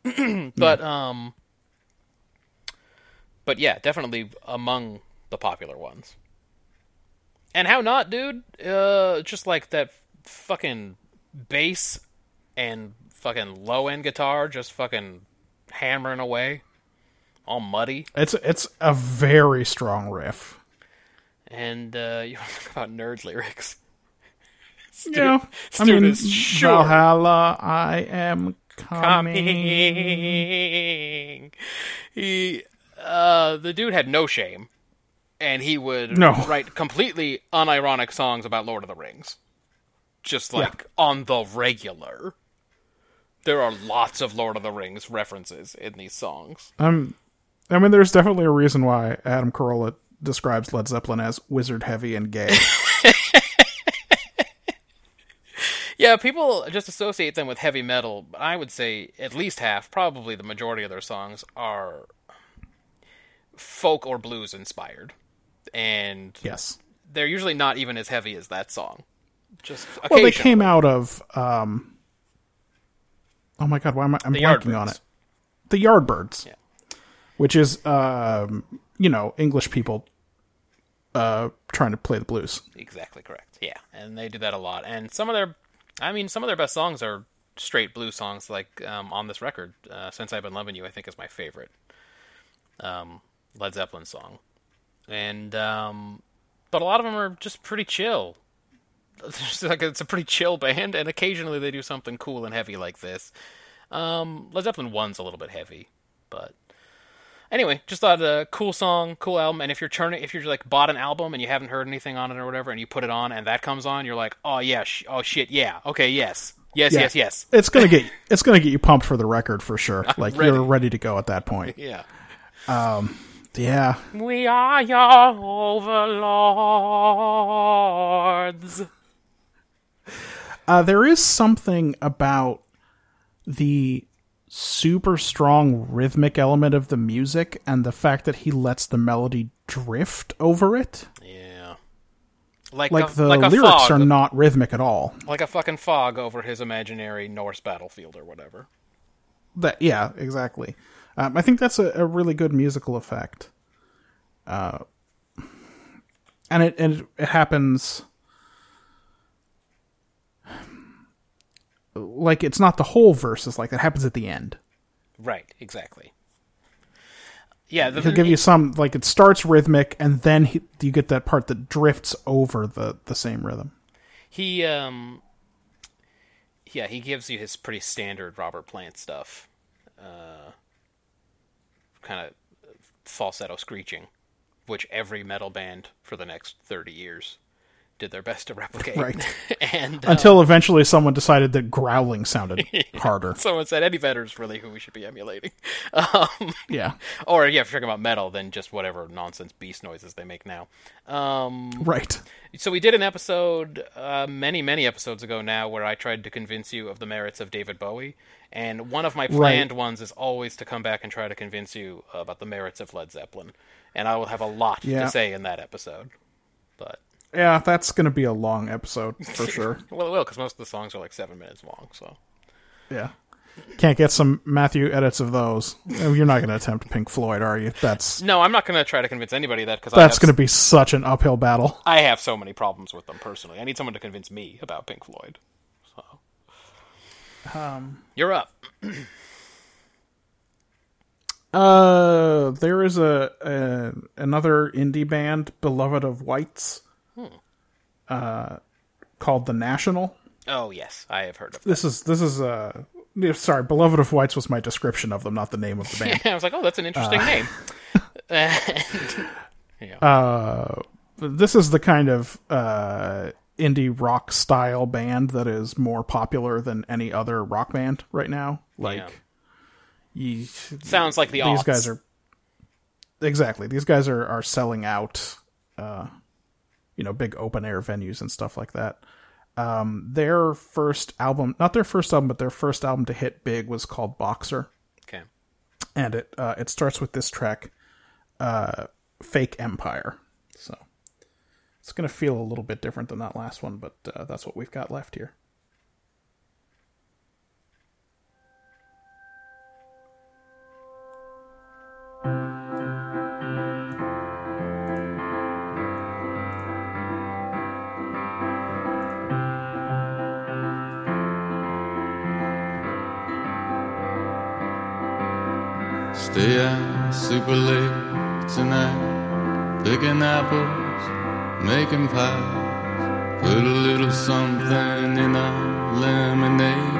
but um, but yeah, definitely among the popular ones. And how not, dude? Uh, just like that fucking bass and fucking low end guitar just fucking hammering away, all muddy. It's it's a very strong riff. And uh, you want to talk about nerd lyrics? Stu- Yeah, I Stu mean, is sure Valhalla, I am coming. coming. He, uh, the dude had no shame, and he would No. write completely unironic songs about Lord of the Rings, just like on the regular. There are lots of Lord of the Rings references in these songs. Um, I mean, there's definitely a reason why Adam Carolla describes Led Zeppelin as wizard heavy and gay. Yeah, people just associate them with heavy metal. but I would say at least half, probably the majority of their songs are folk or blues inspired. And Yes. they're usually not even as heavy as that song. Just Well, they came out of. Um, oh my god, why am I? I'm The blanking on it. The Yardbirds. Yeah. Which is, um, you know, English people uh, trying to play the blues. Exactly correct. Yeah, and they do that a lot. And some of their, I mean, some of their best songs are straight blue songs, like um, on this record. Uh, Since I've been loving you, I think is my favorite um, Led Zeppelin song. And um, but a lot of them are just pretty chill. It's like it's a pretty chill band, and occasionally they do something cool and heavy like this. Um, Led Zeppelin one's a little bit heavy, but anyway, just thought a cool song, cool album. And if you're turning, if you're like bought an album and you haven't heard anything on it or whatever, and you put it on and that comes on, you're like, oh yeah, sh- oh shit, yeah, okay, yes, yes, Yeah. yes, yes, It's gonna get it's gonna get you pumped for the record for sure. Like ready. you're ready to go at that point. yeah. Yeah. We are your overlords. Uh, there is something about the super strong rhythmic element of the music and the fact that he lets the melody drift over it. Yeah. Like, Like a, the like lyrics fog, are not rhythmic at all. like a fucking fog over his imaginary Norse battlefield or whatever. That yeah, exactly. Um, I think that's a, a really good musical effect. Uh, and it and it, it happens like it's not the whole verses like that happens at the end. Right. Exactly. Yeah. The, He'll give you some like it starts rhythmic and then he, you get that part that drifts over the the same rhythm. He um yeah, he gives you his pretty standard Robert Plant stuff. Uh kind of falsetto screeching, which every metal band for the next 30 years did their best to replicate. Right. and uh, Until eventually someone decided that growling sounded harder. someone said Eddie Vedder's really who we should be emulating. Um Yeah. or yeah, if you're talking about metal, then just whatever nonsense beast noises they make now. Um Right. So we did an episode uh, many, many episodes ago now where I tried to convince you of the merits of David Bowie, and one of my planned ones is always to come back and try to convince you about the merits of Led Zeppelin, and I will have a lot Yeah. to say in that episode. But Yeah, that's going to be a long episode for sure. well, it will because most of the songs are like seven minutes long. So Yeah. Can't get some Matthew edits of those. Oh, You're not going to attempt Pink Floyd, are you? That's no, I'm not going to try to convince anybody of that because that's going to to be such an uphill battle. I have so many problems with them personally. I need someone to convince me about Pink Floyd. So Um, you're up. Uh, there is a, a another indie band, beloved of whites, uh, called the National. Oh yes, I have heard of. This is this is uh, sorry, beloved of whites was my description of them, not the name of the band. I was like, oh, that's an interesting Uh. name. And- uh, this is the kind of uh indie rock style band that is more popular than any other rock band right now. Like, ye- Sounds like the these guys are exactly these guys are are selling out uh you know big open air venues and stuff like that. Um their first album not their first album but their first album to hit big was called boxer. Okay. and it uh it starts with this track uh fake empire. So it's gonna feel a little bit different than that last one but uh, that's what we've got left here Stay out super late tonight, picking apples, making pies. Put a little something in our lemonade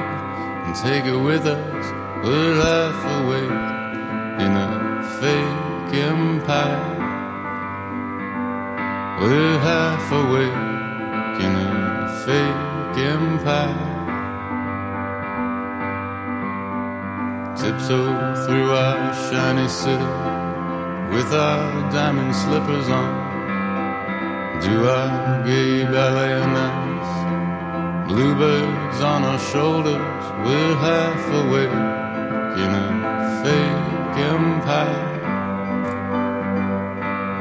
and take it with us. We're half awake in a fake empire. We're half awake in a fake empire. Tiptoe through our shiny city with our diamond slippers on. Do our gay ballet nights Bluebirds on our shoulders, we're half awake in a fake empire.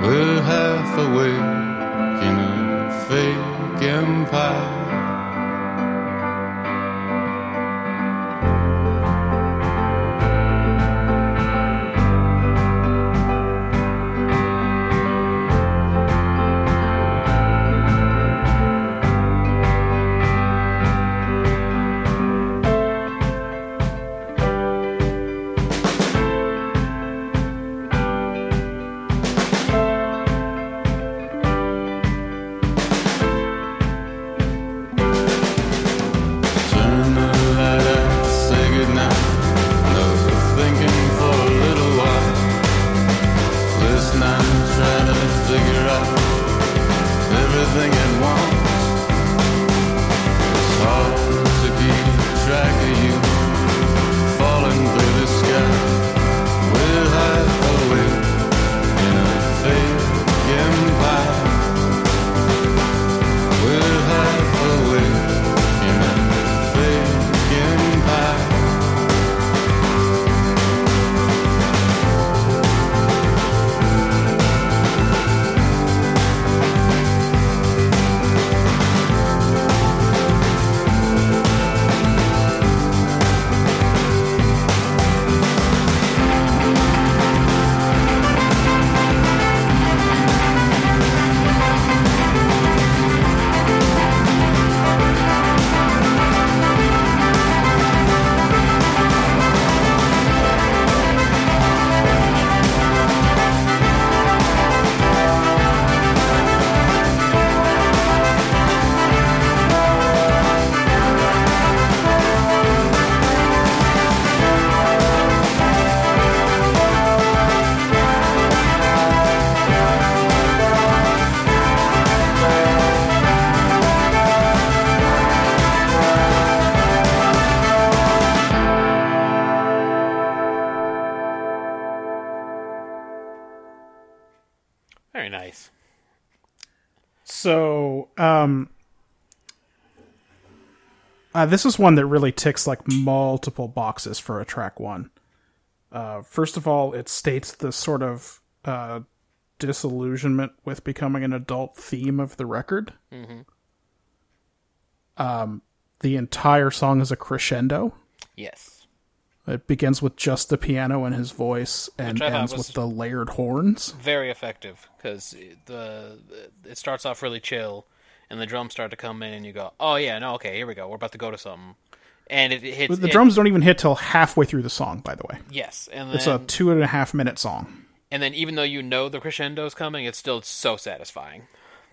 We're half awake in a fake empire. Uh, this is one that really ticks like multiple boxes for a track one. Uh, first of all, it states the sort of uh, disillusionment with becoming an adult theme of the record. Um, the entire song is a crescendo. Yes. It begins with just the piano and his voice, and Which I thought ends with the layered horns. Very effective because the it starts off really chill, and the drums start to come in, and you go, "Oh yeah, no, okay, here we go. We're about to go to something." And it, it hits But the it- drums don't even hit till halfway through the song. By the way, Yes, and then it's a two and a half minute song. and then even though you know the crescendo's coming, it's still so satisfying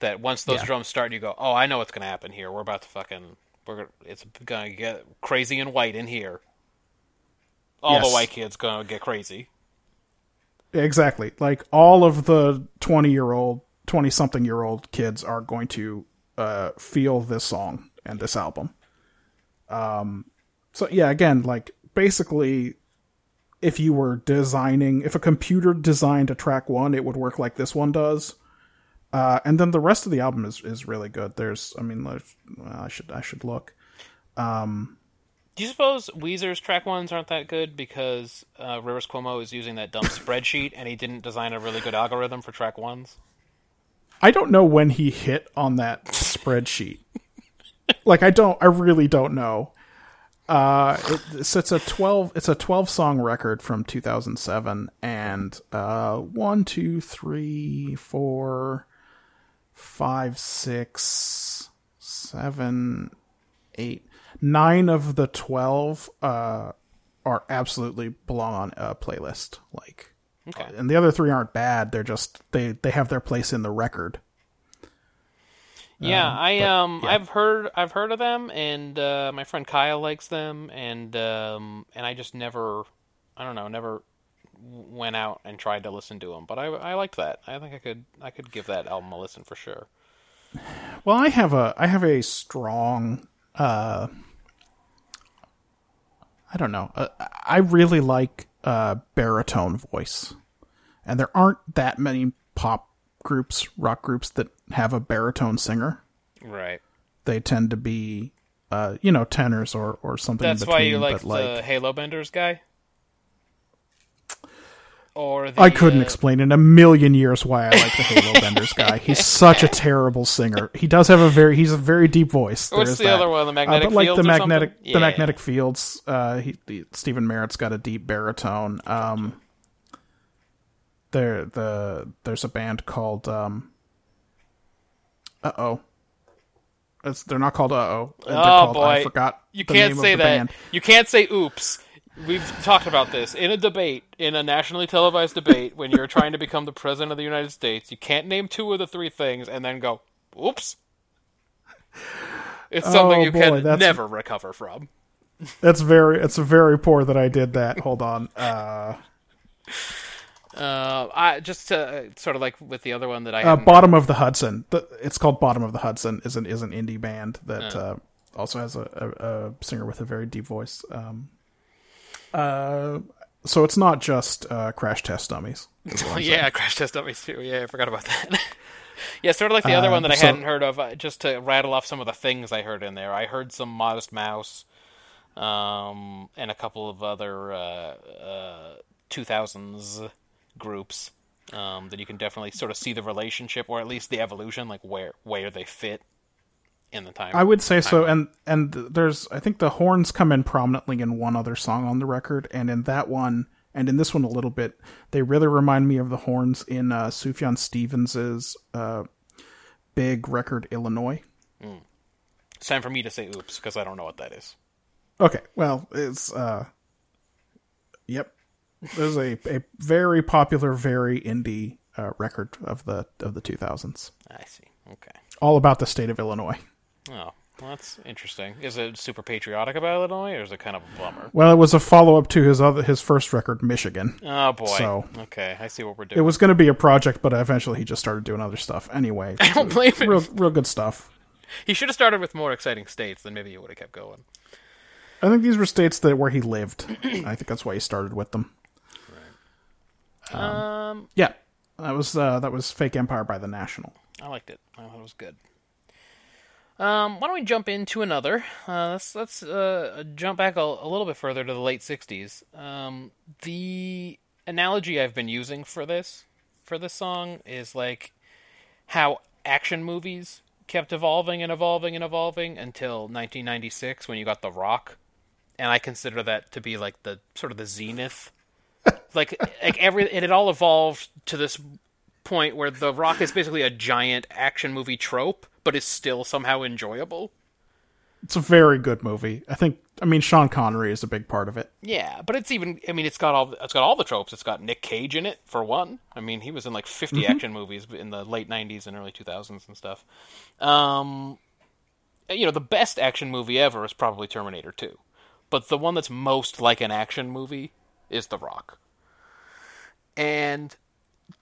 that once those Yeah. drums start, you go, "Oh, I know what's gonna happen here. We're about to fucking we're it's gonna get crazy and white in here. All the white kids gonna get crazy." Exactly. Like all of the 20 year old, 20 something year old kids are going to uh, feel this song and this album. Um, so, yeah, again, like basically, if you were designing, if a computer designed a track one, it would work like this one does. Uh, and then the rest of the album is, is really good. There's, I mean, there's, well, I should, I should look. Do you suppose Weezer's track ones aren't that good because uh, Rivers Cuomo is using that dumb spreadsheet and he didn't design a really good algorithm for track ones? I don't know when he hit on that spreadsheet. like I don't I really don't know. Uh it's, it's a 12 it's a 12 song record from 2007 and uh one, two, three, four, five, six, seven, eight, nine of the 12 uh are absolutely belong on a playlist like Okay. and the other three aren't bad. They're just they they have their place in the record. Yeah, I but, um yeah. I've heard I've heard of them and uh, my friend Kyle likes them and um and I just never I don't know, never went out and tried to listen to them, but I I liked that. I think I could I could give that album a listen for sure. Well, I have a I have a strong uh I don't know. Uh, I really like uh baritone voice. And there aren't that many pop groups, rock groups that have a baritone singer. Right. They tend to be uh, you know, tenors or or something. That's in why you like like the Halo Benders guy. Or the, I couldn't uh, explain in a million years why I like the Halo Benders guy. He's such a terrible singer. He does have a very he's a very deep voice. What's There's the that. other one, the Uh, Magnetic but like Fields the magnetic something? the Yeah. magnetic fields. Uh, he, the, Stephin Merritt's got a deep baritone. Um, there the there's a band called um. Uh oh. They're not called Uh Oh. Oh boy, I forgot. You can't say that. band. You can't say "oops." We've talked about this in a debate, in a nationally televised debate. When you're trying to become the president of the United States, you can't name two of the three things and then go, "Oops." It's something Oh, you boy, can that's- never recover from. That's very. It's very poor that I did that. Hold on. Uh, Uh, I just to, uh, sort of like with the other one that I uh, Bottom of the Hudson. The, it's called Bottom of the Hudson. is an is an indie band that uh, also has a, a, a singer with a very deep voice. Um, uh, so it's not just uh, Crash Test Dummies. yeah, Crash Test Dummies too. Yeah, I forgot about that. yeah, sort of like the other Uh, one that I so- hadn't heard of. uh, Just to rattle off some of the things I heard in there, I heard some Modest Mouse, um, and a couple of other uh, uh, 2000s groups um, that you can definitely sort of see the relationship, or at least the evolution, like where where they fit in the time. I would say so, and and there's I think the horns come in prominently in one other song on the record, and in that one, and in this one a little bit, they really remind me of the horns in uh, Sufjan Stevens's uh, big record Illinois. It's time for me to say "oops" because I don't know what that is. Okay, well, it's uh, yep, there's a a very popular, very indie uh, record of the of the 2000s, I see. Okay. all about the state of Illinois. Oh, well, that's interesting. Is it super patriotic about Illinois, or is it kind of a bummer? Well, it was a follow up to his other his first record, Michigan. Oh boy. So- okay, I see what we're doing. It was going to be a project, but eventually he just started doing other stuff. Anyway, I don't blame him. real real good stuff. He should have started with more exciting states, then maybe he would have kept going. I think these were states that where he lived. I think that's why he started with them. Um, Yeah, that was uh, that was Fake Empire by the National. I liked it. I thought it was good. Um, why don't we jump into another? Uh, let's let's uh, jump back a, a little bit further to the late '60s. Um, the analogy I've been using for this for this song is like how action movies kept evolving and evolving and evolving until 1996 when you got The Rock, and I consider that to be like the sort of the zenith. Like like every it had all evolved to this point where The Rock is basically a giant action movie trope, but is still somehow enjoyable. It's a very good movie. I think. I mean, Sean Connery is a big part of it. Yeah, but it's even. I mean, it's got all. It's got all the tropes. It's got Nick Cage in it for one. I mean, he was in like 50 action movies in the late '90s and early 2000s and stuff. Um, you know, the best action movie ever is probably Terminator 2, but the one that's most like an action movie is The Rock. And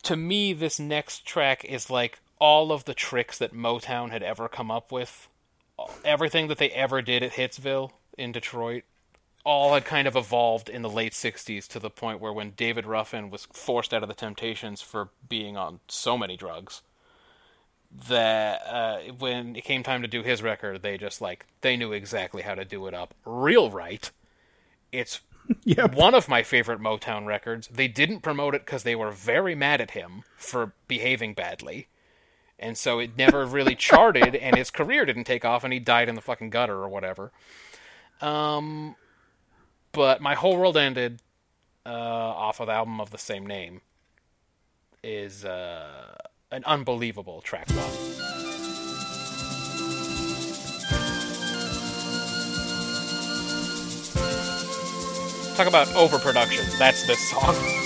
to me, this next track is like all of the tricks that Motown had ever come up with, everything that they ever did at Hitsville in Detroit, all had kind of evolved in the late 60s to the point where when David Ruffin was forced out of the Temptations for being on so many drugs, that uh, when it came time to do his record, they just like, they knew exactly how to do it up real right. It's Yep. one of my favorite Motown records. They didn't promote it because they were very mad at him for behaving badly. And so it never really charted, and his career didn't take off, and he died in the fucking gutter or whatever. Um, but my whole world ended uh, off of the album of the same name. Is uh, an unbelievable track bomb. Talk about overproduction. That's this song.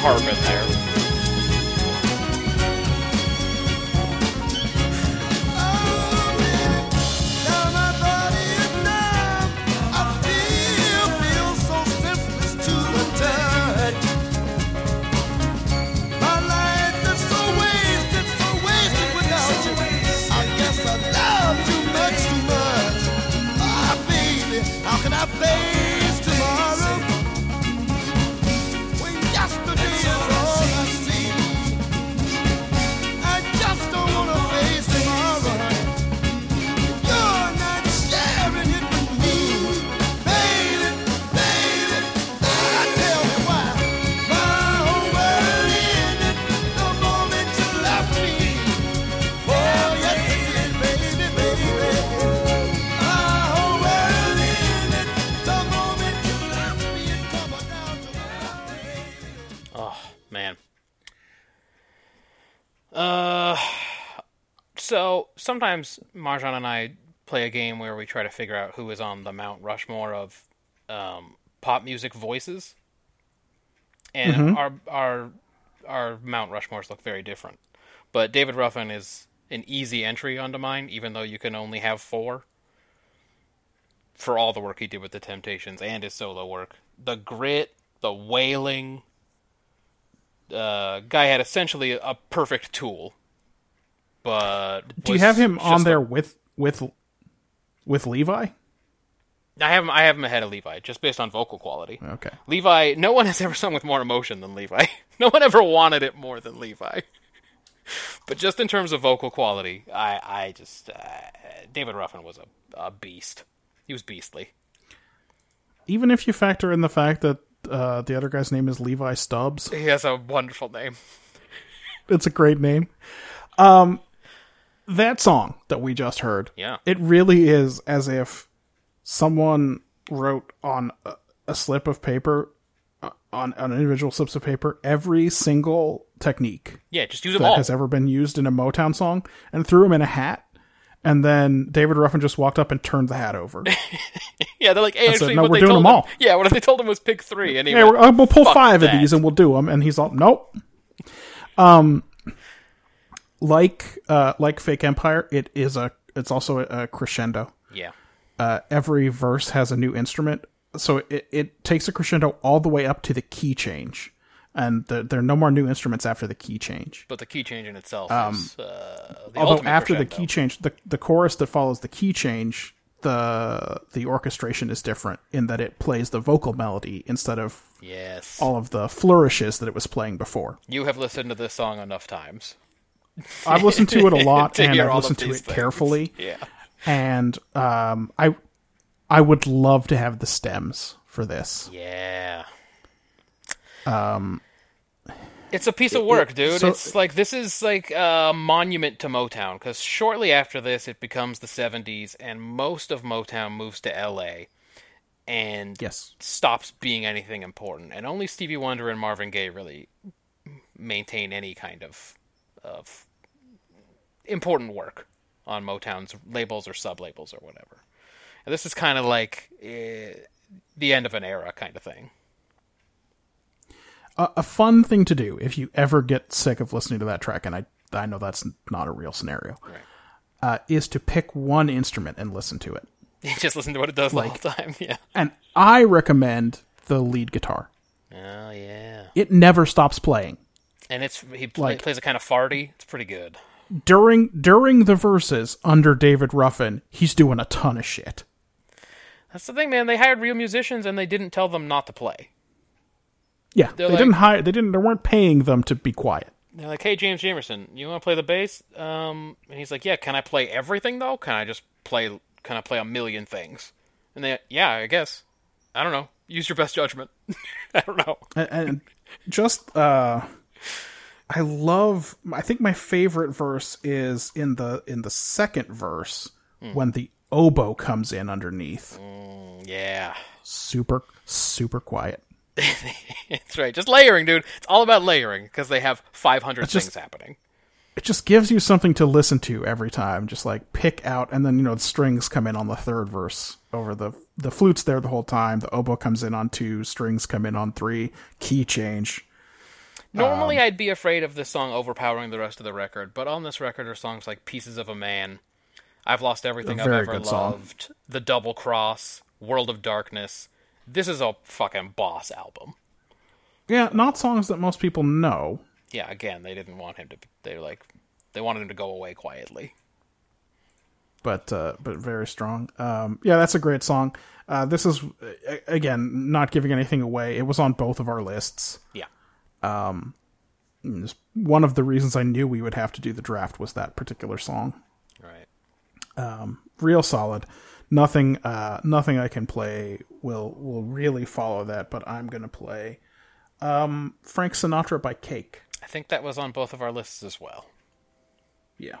There harp in there. Sometimes Marjan and I play a game where we try to figure out who is on the Mount Rushmore of um, pop music voices, and our our our Mount Rushmores look very different. But David Ruffin is an easy entry onto mine, even though you can only have four. For all the work he did with the Temptations and his solo work, the grit, the wailing, uh, guy had essentially a perfect tool. But Do you have him on there with with with Levi? I have him. I have him ahead of Levi, just based on vocal quality. Okay. Levi. No one has ever sung with more emotion than Levi. No one ever wanted it more than Levi. But just in terms of vocal quality, I, I just uh, David Ruffin was a, a beast. He was beastly. Even if you factor in the fact that uh, the other guy's name is Levi Stubbs, He has a wonderful name. it's a great name. Um, that song that we just heard, Yeah. it really is as if someone wrote on a, a slip of paper, uh, on, on individual slips of paper, every single technique Yeah, just use them that all. has ever been used in a Motown song and threw him in a hat. And then David Ruffin just walked up and turned the hat over. Yeah, they're like, hey, I said, "No, what we're doing them him- all. Yeah, what they told him was pick three, and yeah, went, uh, we'll pull "Fuck five of these and we'll do them. And he's all, nope. Um, like uh, like Fake Empire, it is a it's also a, crescendo. Yeah, Uh, every verse has a new instrument, so it it takes a crescendo all the way up to the key change, and the, there are no more new instruments after the key change. but the key change in itself is uh, the Although after the key change, the the chorus that follows the key change, the the orchestration is different in that it plays the vocal melody instead of Yes, all of the flourishes that it was playing before. you have listened to this song enough times. I've listened to it a lot and I've listened to it things. carefully. Yeah. And um, I I would love to have the stems for this. Yeah. Um, it's a piece of work, dude. so- it's like this is like a monument to Motown because shortly after this, it becomes the '70s, and most of Motown moves to LA, and Yes. stops being anything important, and only Stevie Wonder and Marvin Gaye really maintain any kind of of important work on Motown's labels or sub labels or whatever. And this is kind of like eh, the end of an era kind of thing. A, a fun thing to do if you ever get sick of listening to that track, and I I know that's not a real scenario, uh, is to pick one instrument and listen to it. Just listen to what it does the whole time. Yeah. And I recommend the lead guitar. Oh yeah. It never stops playing. And it's he play, Like- plays a kind of farty. It's pretty good. During during the verses under David Ruffin, he's doing a ton of shit. That's the thing, man. They hired real musicians and they didn't tell them not to play. Yeah, They're they like- didn't hire. They didn't. They weren't paying them to be quiet. They're like, "Hey, James Jamerson, you want to play the bass?" Um, and he's like, "Yeah, can I play everything though? Can I just play? Can I play a million things?" And they, "Yeah, I guess. I don't know. Use your best judgment. I don't know." and, and just uh i love i think my favorite verse is in the in the second verse hmm. when the oboe comes in underneath mm, Yeah, super super quiet that's right. Just layering, dude. It's all about layering because they have 500 just- things happening. it just gives you something to listen to every time. Just like pick out, and then you know the strings come in on the third verse over the the flute's there the whole time. The oboe comes in on two, strings come in on three, key change. Normally, Um, I'd be afraid of this song overpowering the rest of the record, but on this record are songs like "Pieces of a Man," "I've Lost Everything I've Ever good song. Loved," "The Double Cross," "World of Darkness." This is a fucking boss album. Yeah, not songs that most people know. Yeah, again, they didn't want him to. They like, they wanted him to go away quietly. but uh, but very strong. Um, yeah, that's a great song. Uh, this is again not giving anything away. It was on both of our lists. Yeah. It's One of the reasons I knew we would have to do the draft was that particular song. Right. Um, real solid. Nothing uh, nothing I can play will will really follow that. But I'm gonna play um, Frank Sinatra by Cake. I think that was on both of our lists as well. Yeah.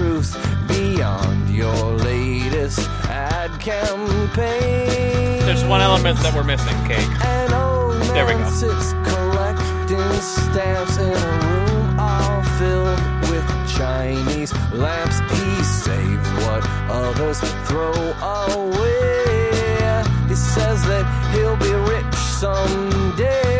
truth, beyond your latest ad campaign. There's one element that we're missing, Cake. There we go. sits collecting stamps in a room all filled with Chinese lamps. He saves what others throw away. He says that he'll be rich someday.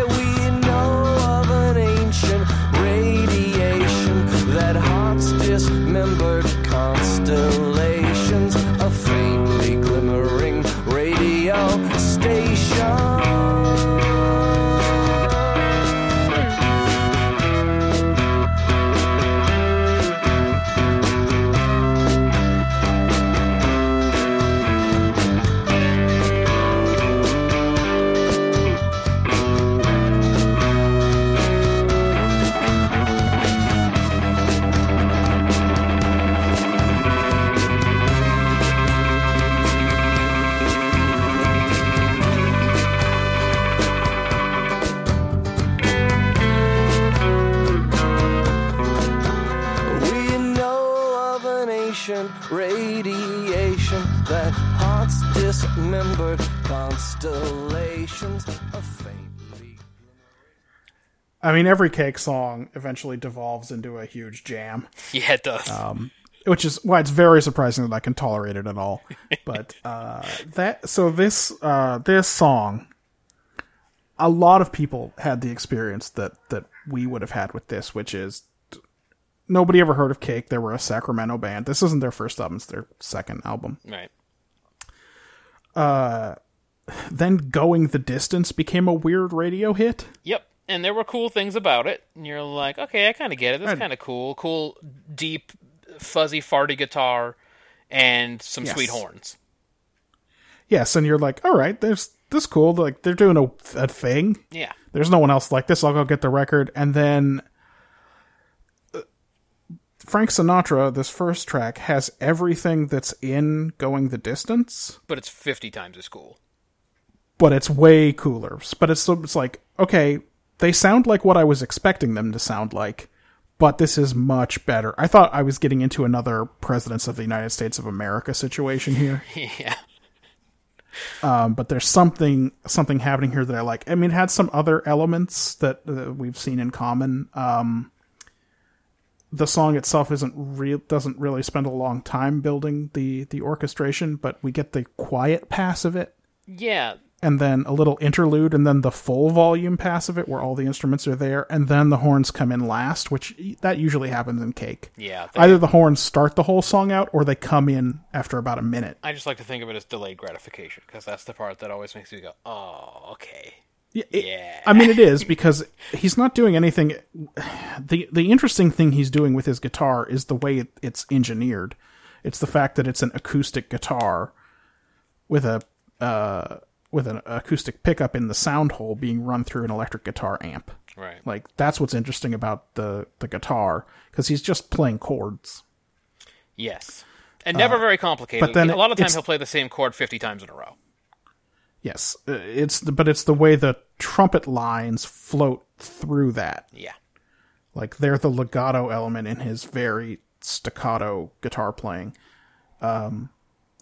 I mean, every Cake song eventually devolves into a huge jam. Yeah, it does. which is why it's very surprising that I can tolerate it at all. But uh, that so this uh, this song, a lot of people had the experience that that we would have had with this, which is nobody ever heard of Cake. They were a Sacramento band. This isn't their first album; it's their second album. right. Uh, Then "Going the Distance" became a weird radio hit. Yep. And there were cool things about it. And you're like, okay, I kind of get it. That's kind of cool. Cool, deep, fuzzy, farty guitar and some Yes. sweet horns. Yes, and you're like, all right, there's this cool. Like they're doing a, a thing. Yeah. There's no one else like this. I'll go get the record. And then uh, Frank Sinatra, this first track, has everything that's in Going the Distance, But it's 50 times as cool. but it's way cooler. But it's, it's like, okay, they sound like what I was expecting them to sound like, but this is much better. I thought I was getting into another Presidents of the United States of America situation here. yeah. um, but there's something something happening here that I like. I mean, it had some other elements that uh, we've seen in common. Um, the song itself isn't real doesn't really spend a long time building the the orchestration, but we get the quiet pass of it. Yeah. And then a little interlude, and then the full volume pass of it where all the instruments are there, and then the horns come in last, which that usually happens in Cake. Yeah, they- Either the horns start the whole song out, or they come in after about a minute. I just like to think of it as delayed gratification because that's the part that always makes me go, "Oh, okay." Yeah, it- Yeah. I mean, it is because he's not doing anything. the The interesting thing he's doing with his guitar is the way it, it's engineered. It's the fact that it's an acoustic guitar with a uh, with an acoustic pickup in the sound hole being run through an electric guitar amp. Right. Like that's what's interesting about the the guitar because he's just playing chords. Yes, and never very complicated. Uh, but then a lot of times he'll play the same chord fifty times in a row. Yes, uh, it's the, but it's the way the trumpet lines float through that. Yeah. Like they're the legato element in his very staccato guitar playing. Um,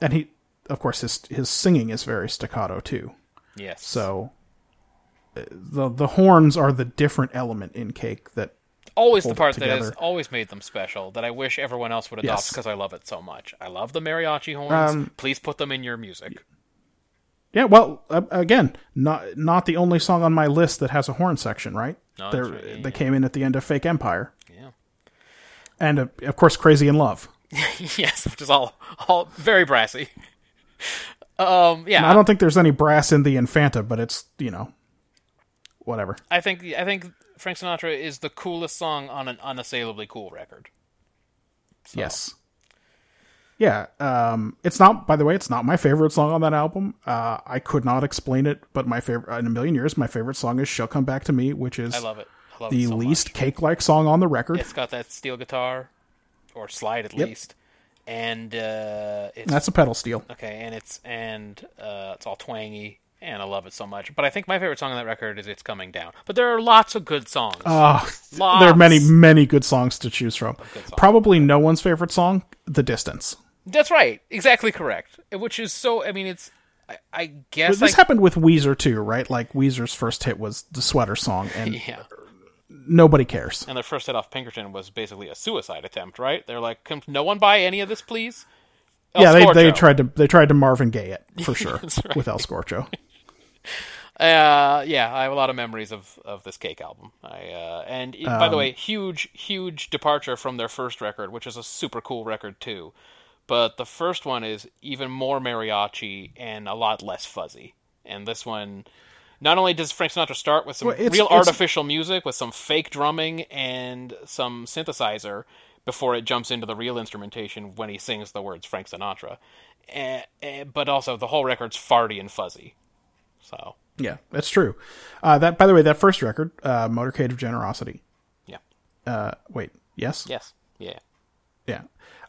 and he, of course, his his singing is very staccato too. Yes. So uh, the the horns are the different element in Cake that always the part that has always made them special that I wish everyone else would adopt Yes. because I love it so much. I love the mariachi horns. Um, Please put them in your music. Yeah, well, uh, again, not not the only song on my list that has a horn section, right? No, right, yeah, They came in at the end of Fake Empire, Yeah. and uh, of course, Crazy in Love. yes, which is all all very brassy. Um, yeah, And I don't think there's any brass in the Infanta, but it's you know, whatever. I think I think Frank Sinatra is the coolest song on an unassailably cool record. Yes. Yeah, um, it's not. By the way, it's not my favorite song on that album. Uh, I could not explain it, but my favorite in a million years, my favorite song is "She'll Come Back to Me," which is I love it. I love the it so least cake-like song on the record. It's got that steel guitar, or slide at Yep. least, and uh, it's That's a pedal steel. Okay, and it's and uh, it's all twangy, and I love it so much. But I think my favorite song on that record is "It's Coming Down." But there are lots of good songs. Oh, Lots. there are many, many good songs to choose from. Probably no one's favorite song, "The Distance." That's right, exactly correct. Which is so. I mean, it's. I, I guess this I, happened with Weezer too, right? Like Weezer's first hit was the sweater song, and Yeah, nobody cares. and their first hit off Pinkerton was basically a suicide attempt, right? They're like, "Can no one buy any of this, please?" El yeah, they, they tried to they tried to Marvin Gaye it for sure right. with El Scorcho. Uh, yeah, I have a lot of memories of, of this Cake album. I uh, and it- by the Um, way, huge huge departure from their first record, which is a super cool record too. But the first one is even more mariachi and a lot less fuzzy. And this one, not only does Frank Sinatra start with some Well, it's- real it's- artificial music with some fake drumming and some synthesizer before it jumps into the real instrumentation when he sings the words Frank Sinatra. Eh, eh, but also the whole record's farty and fuzzy. So Yeah, that's true. Uh, that by the way, that first record, uh, Motorcade of Generosity. yeah. Uh, wait, yes, Yes. Yeah. yeah,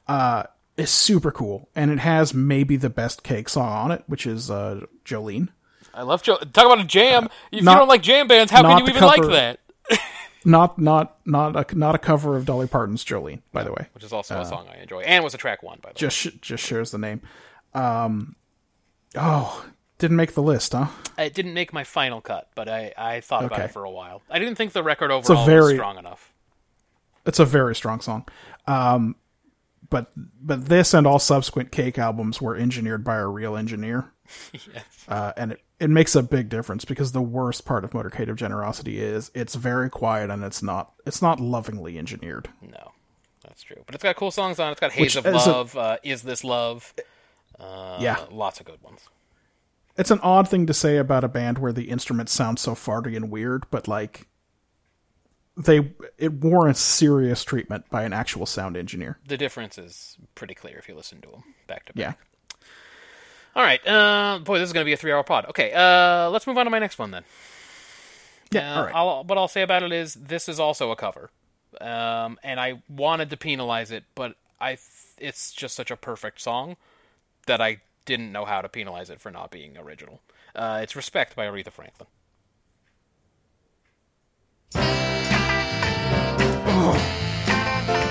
uh, is super cool, and it has maybe the best cake song on it, which is uh, Jolene. I love Joe. Talk about a jam. if not- you don't like jam bands, how can you the even like that? Not not not a not a cover of Dolly Parton's Jolene, by the way. Which is also a song I enjoy, and was a track one by the Uh, Just sh- just shares the name. Um, oh, didn't make the list, huh? It didn't make my final cut, but I, I thought about it for a while. I didn't think the record a overall was very- strong enough. It's a very strong song. Um, but but this and all subsequent Cake albums were engineered by a real engineer. yes. uh, and it, it makes a big difference because the worst part of Motorcade of Generosity is it's very quiet and it's not it's not lovingly engineered. No, that's true. But it's got cool songs on it. It's got Haze Which of is a- Love, uh, Is This Love? Uh, Yeah. Lots of good ones. It's an odd thing to say about a band where the instruments sound so farty and weird, but like they it warrants serious treatment by an actual sound engineer. The difference is pretty clear if you listen to them back to back. Yeah. All right. Uh, boy, this is going to be a three-hour pod. Okay. Uh, let's move on to my next one then. Yeah, Uh, all right. I'll, what I'll say about it is this is also a cover, um, and I wanted to penalize it, but I th- it's just such a perfect song that I didn't know how to penalize it for not being original. Uh, it's "Respect" by Aretha Franklin.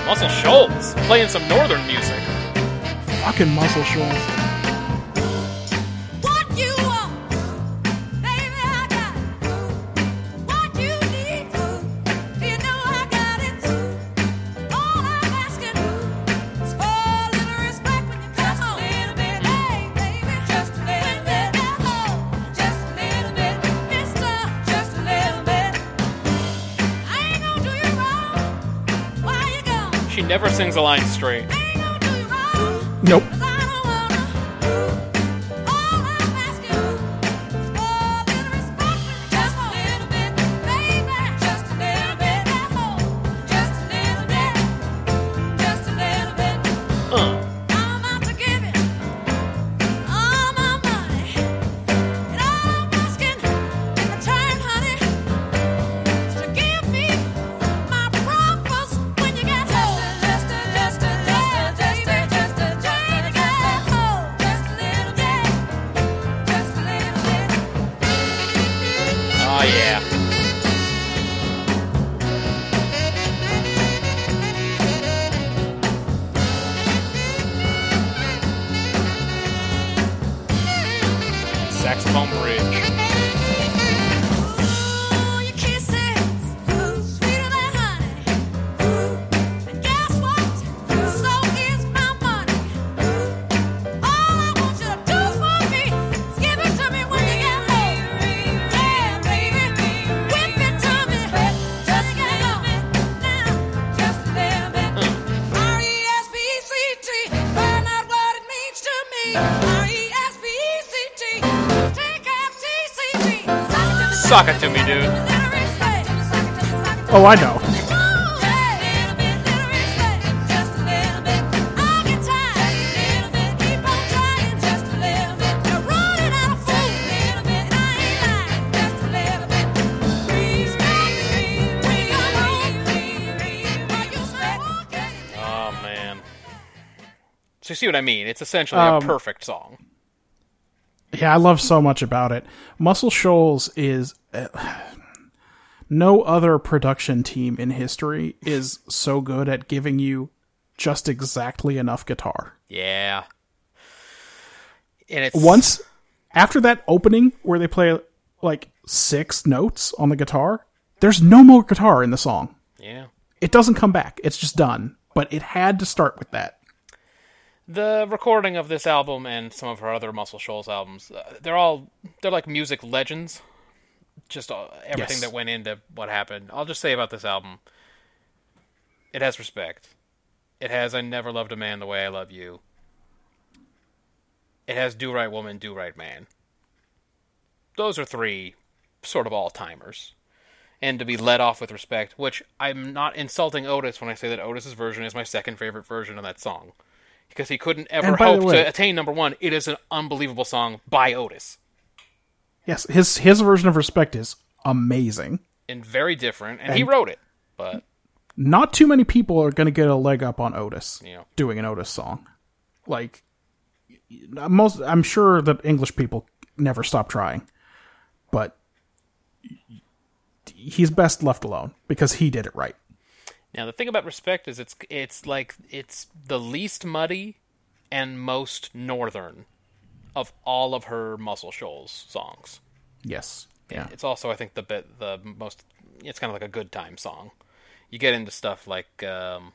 Muscle Shoals playing some northern music. Fucking Muscle Shoals. Never sings a line straight. Nope. It to me, dude. Oh, I know. Oh man. So you see what I mean? It's essentially Um, a perfect song. Yeah, I love so much about it. Muscle Shoals is no other production team in history is so good at giving you just exactly enough guitar. Yeah. And it's Once after that opening where they play like six notes on the guitar, there's no more guitar in the song. Yeah. It doesn't come back. It's just done. But it had to start with that. The recording of this album and some of her other Muscle Shoals albums, uh, they're all they're like music legends. Just uh, everything Yes. that went into what happened. I'll just say about this album. It has respect. It has I never loved a man the way I love you. It has do right woman, do right man. Those are three sort of all timers. And to be let off with respect, which I'm not insulting Otis when I say that Otis's version is my second favorite version of that song. Because he couldn't ever And by the hope way- to attain number one. It is an unbelievable song by Otis. Yes, his his version of Respect is amazing. And very different. And, he wrote it. But Not too many people are going to get a leg up on Otis Yeah. doing an Otis song. Like most I'm sure that English people never stop trying. But he's best left alone because he did it right. Now the thing about respect is it's it's like it's the least muddy and most northern of all of her Muscle Shoals songs. Yes. Yeah. It's also I think the bit the most it's kind of like a good time song. You get into stuff like um,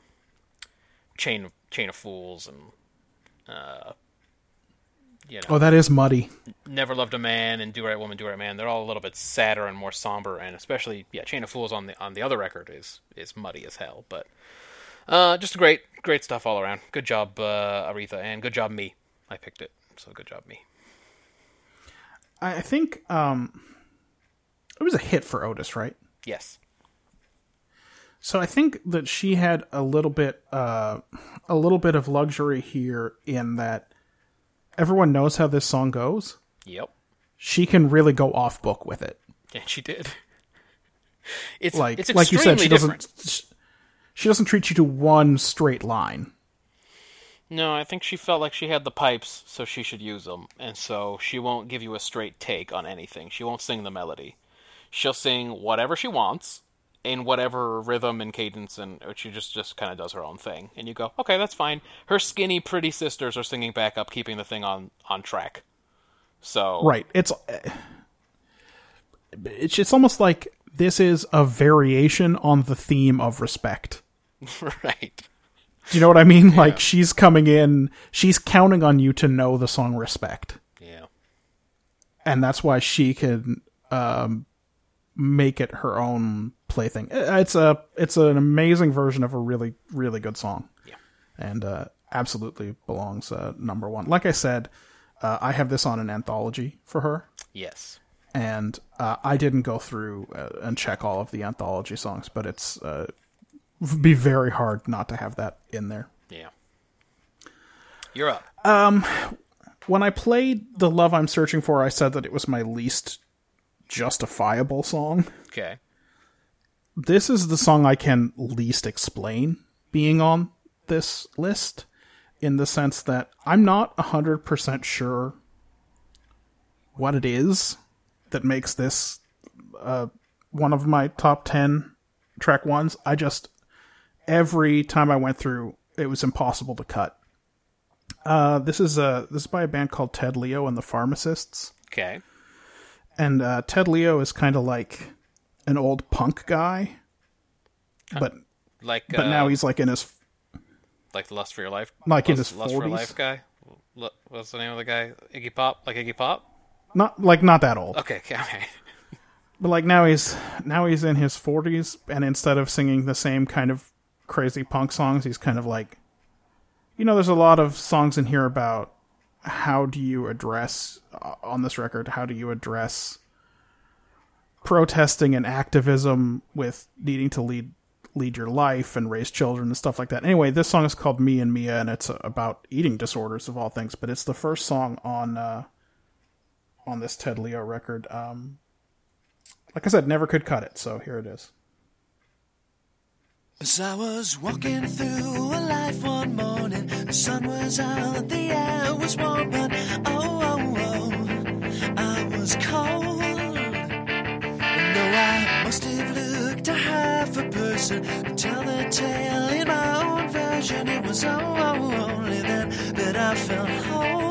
Chain of Chain of Fools and uh, you know Oh, that is muddy. Never Loved a Man and Do Right Woman, Do Right Man. They're all a little bit sadder and more somber, and especially yeah, Chain of Fools on the on the other record is is muddy as hell. But uh, just great great stuff all around. Good job, uh, Aretha, and good job me. I picked it, so good job me. I think um it was a hit for Otis, right? Yes. So I think that she had a little bit uh a little bit of luxury here in that everyone knows how this song goes. Yep. She can really go off book with it. And she did. It's like it's like you said she different. doesn't she doesn't treat you to one straight line. No, I think she felt like she had the pipes, so she should use them, and so she won't give you a straight take on anything. She won't sing the melody. She'll sing whatever she wants in whatever rhythm and cadence, and she just just kind of does her own thing. And you go, okay, that's fine. Her skinny, pretty sisters are singing back up, keeping the thing on on track. So Right. It's eh, it's it's almost like this is a variation on the theme of respect. right. Do you know what I mean? Like she's coming in, she's counting on you to know the song respect. Yeah. and that's why she can um, make it her own plaything. It's a it's an amazing version of a really really good song. Yeah. and uh, absolutely belongs uh, number one. Like I said, uh, I have this on an anthology for her, Yes. and uh, I didn't go through uh, and check all of the anthology songs, but it's uh, be very hard not to have that in there. Yeah. You're up. Um, When I played "The Love I'm Searching For," I said that it was my least justifiable song. Okay. this is the song I can least explain being on this list in the sense that I'm not 100% sure what it is that makes this uh, one of my top 10 track ones. I just, every time I went through, it was impossible to cut. Uh, this is a this is by a band called Ted Leo and the Pharmacists Okay. and uh, Ted Leo is kind of like an old punk guy, but Like, but uh, now he's like in his like the Lust for Your Life. Like in his Lust for 40s? Life guy. Lu- What's the name of the guy? Iggy Pop. Like Iggy Pop. not like not that old, Okay. Okay. okay. but like now he's now he's in his forties, and instead of singing the same kind of crazy punk songs, he's kind of like, you know, there's a lot of songs in here about how do you address uh, on this record, how do you address protesting and activism with needing to lead lead your life and raise children and stuff like that. Anyway, this song is called Me and Mia and it's about eating disorders of all things, but it's the first song on uh on this Ted Leo record. Um like I said, never could cut it, so here it is. As I was walking through a life one morning, the sun was out, the air was warm, but oh, oh, oh, I was cold. And though I must have looked a half a person to tell the tale in my own version, it was oh, oh, oh only then that I felt whole.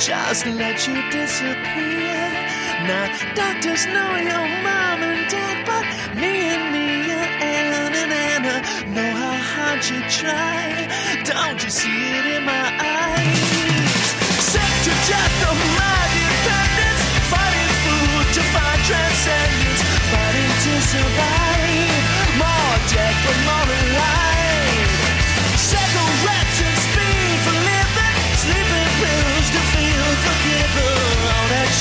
Just let you disappear? Now, doctors know your mom and dad, but me and Ann and Anna know how hard you try. Don't you see it in my eyes? Sick to death of my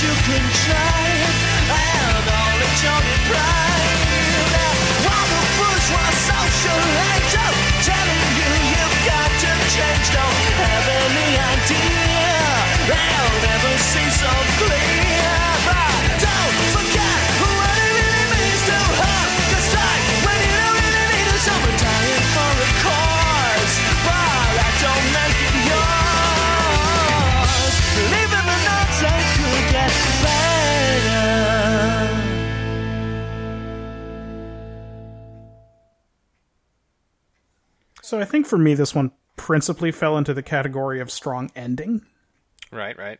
you can try, and all that you're deprived. While the bourgeois social angel telling you you've got to change, don't have any idea. They'll never see so clear. So I think for me, this one principally fell into the category of strong ending. Right, right.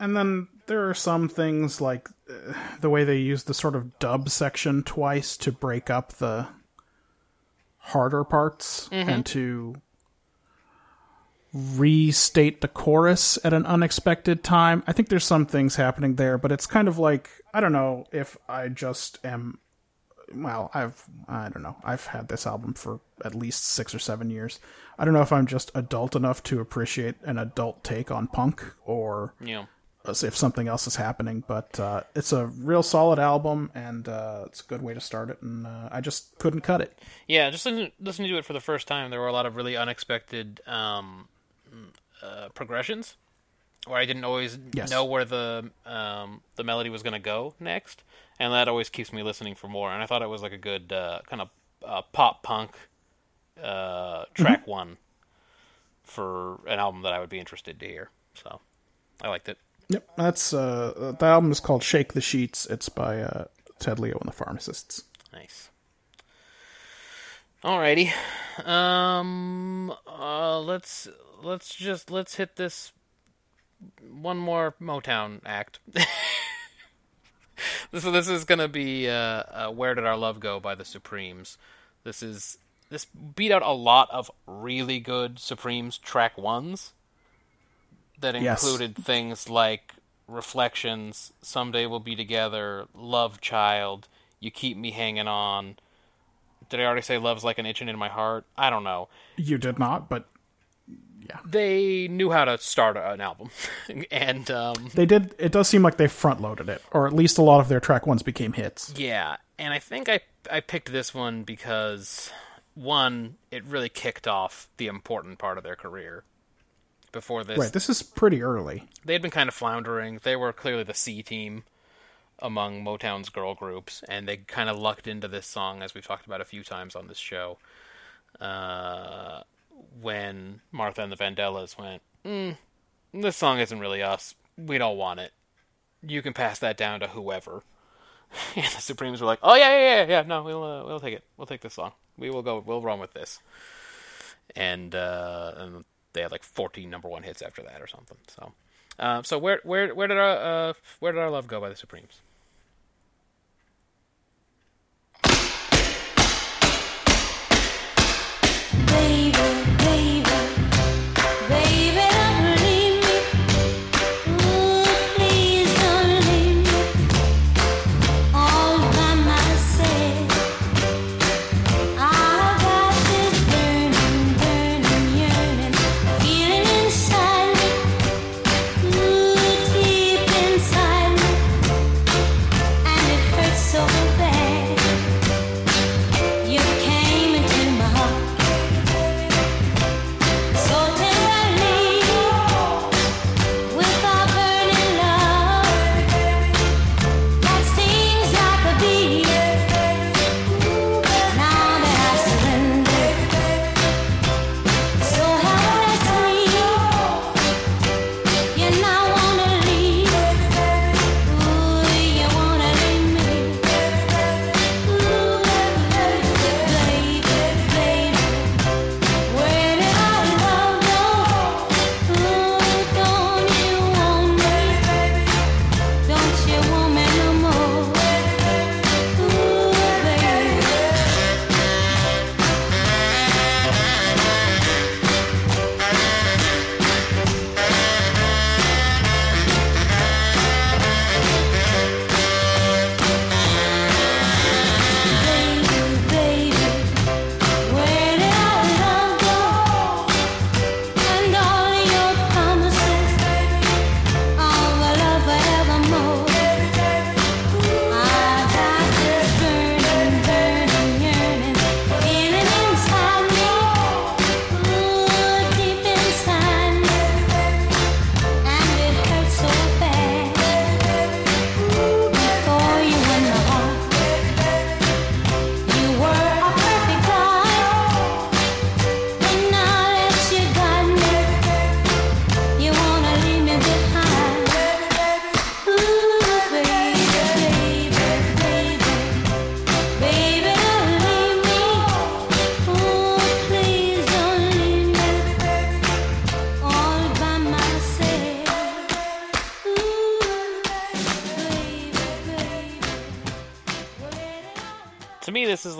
And then there are some things like uh, the way they use the sort of dub section twice to break up the harder parts and to restate the chorus at an unexpected time. I think there's some things happening there, but it's kind of like I don't know if I just am well, I've I don't know. I've had this album for at least 6 or 7 years. I don't know if I'm just adult enough to appreciate an adult take on punk or Yeah. if something else is happening, but uh, it's a real solid album and uh, it's a good way to start it. And uh, I just couldn't cut it. Yeah, just listen, listening to it for the first time, there were a lot of really unexpected um, uh, progressions, where I didn't always Yes. know where the um, the melody was going to go next, and that always keeps me listening for more. And I thought it was like a good uh, kind of uh, pop punk uh, track one for an album that I would be interested to hear. So I liked it. Yep, that's uh, the album is called "Shake the Sheets." It's by uh, Ted Leo and the Pharmacists. Nice. Alrighty. Um uh let's let's just let's hit this one more Motown act. this this is going to be uh, uh Where Did Our Love Go by the Supremes. This is this beat out a lot of really good Supremes track ones that Yes. included things like Reflections, Someday We'll Be Together, Love Child, You Keep Me Hanging On. Did I already say Love's Like an Itching in My Heart? I don't know. You did not, but Yeah, they knew how to start an album. and um, they did. It does seem like they front loaded it, or at least a lot of their track ones became hits. Yeah, and I think I I picked this one because one, it really kicked off the important part of their career. Before this, Right, this is pretty early. they had been kind of floundering. They were clearly the C team among Motown's girl groups, and they kind of lucked into this song, as we've talked about a few times on this show. Uh, when Martha and the Vandellas went, mm, "This song isn't really us. We don't want it. You can pass that down to whoever." And the Supremes were like, "Oh yeah, yeah, yeah, yeah. No, we'll uh, we'll take it. We'll take this song. We will go. We'll run with this." And uh, and they had like 14 number one hits after that or something. So, uh, so where where where did our uh, where did our love go by the Supremes?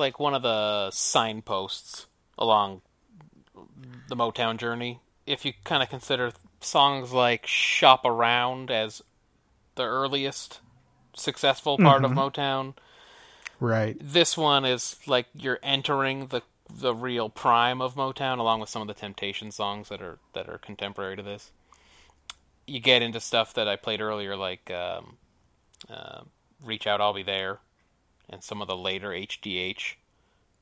Like one of the signposts along the Motown journey. If you kind of consider songs like "Shop Around" as the earliest successful part of Motown, Right. this one is like you're entering the the real prime of Motown, along with some of the Temptation songs that are that are contemporary to this. You get into stuff that I played earlier, like um, uh, "Reach Out, I'll Be There," and some of the later HDH.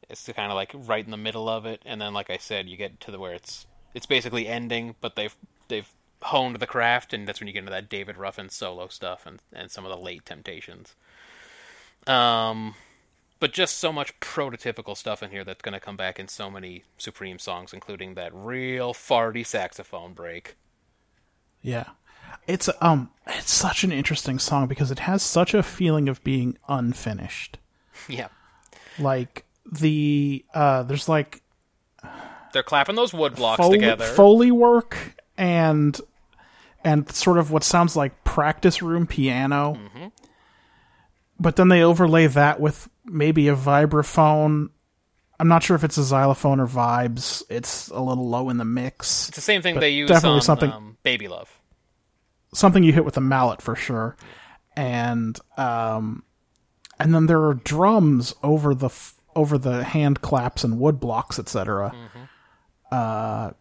It's kind of like right in the middle of it, and then, like I said, you get to the where it's it's basically ending, but they've they've honed the craft, and that's when you get into that David Ruffin solo stuff and and some of the late Temptations. Um, but just so much prototypical stuff in here that's going to come back in so many Supreme songs, including that real farty saxophone break. Yeah. It's um it's such an interesting song because it has such a feeling of being unfinished. Yeah, Like the uh there's like they're clapping those wood blocks Foley, together. Foley work and and sort of what sounds like practice room piano. Mm-hmm. But then they overlay that with maybe a vibraphone. I'm not sure if it's a xylophone or vibes. It's a little low in the mix. it's the same thing they use definitely on something- um, "Baby Love." Something you hit with a mallet for sure. And um and then there are drums over the f- over the hand claps and wood blocks, etc. Uh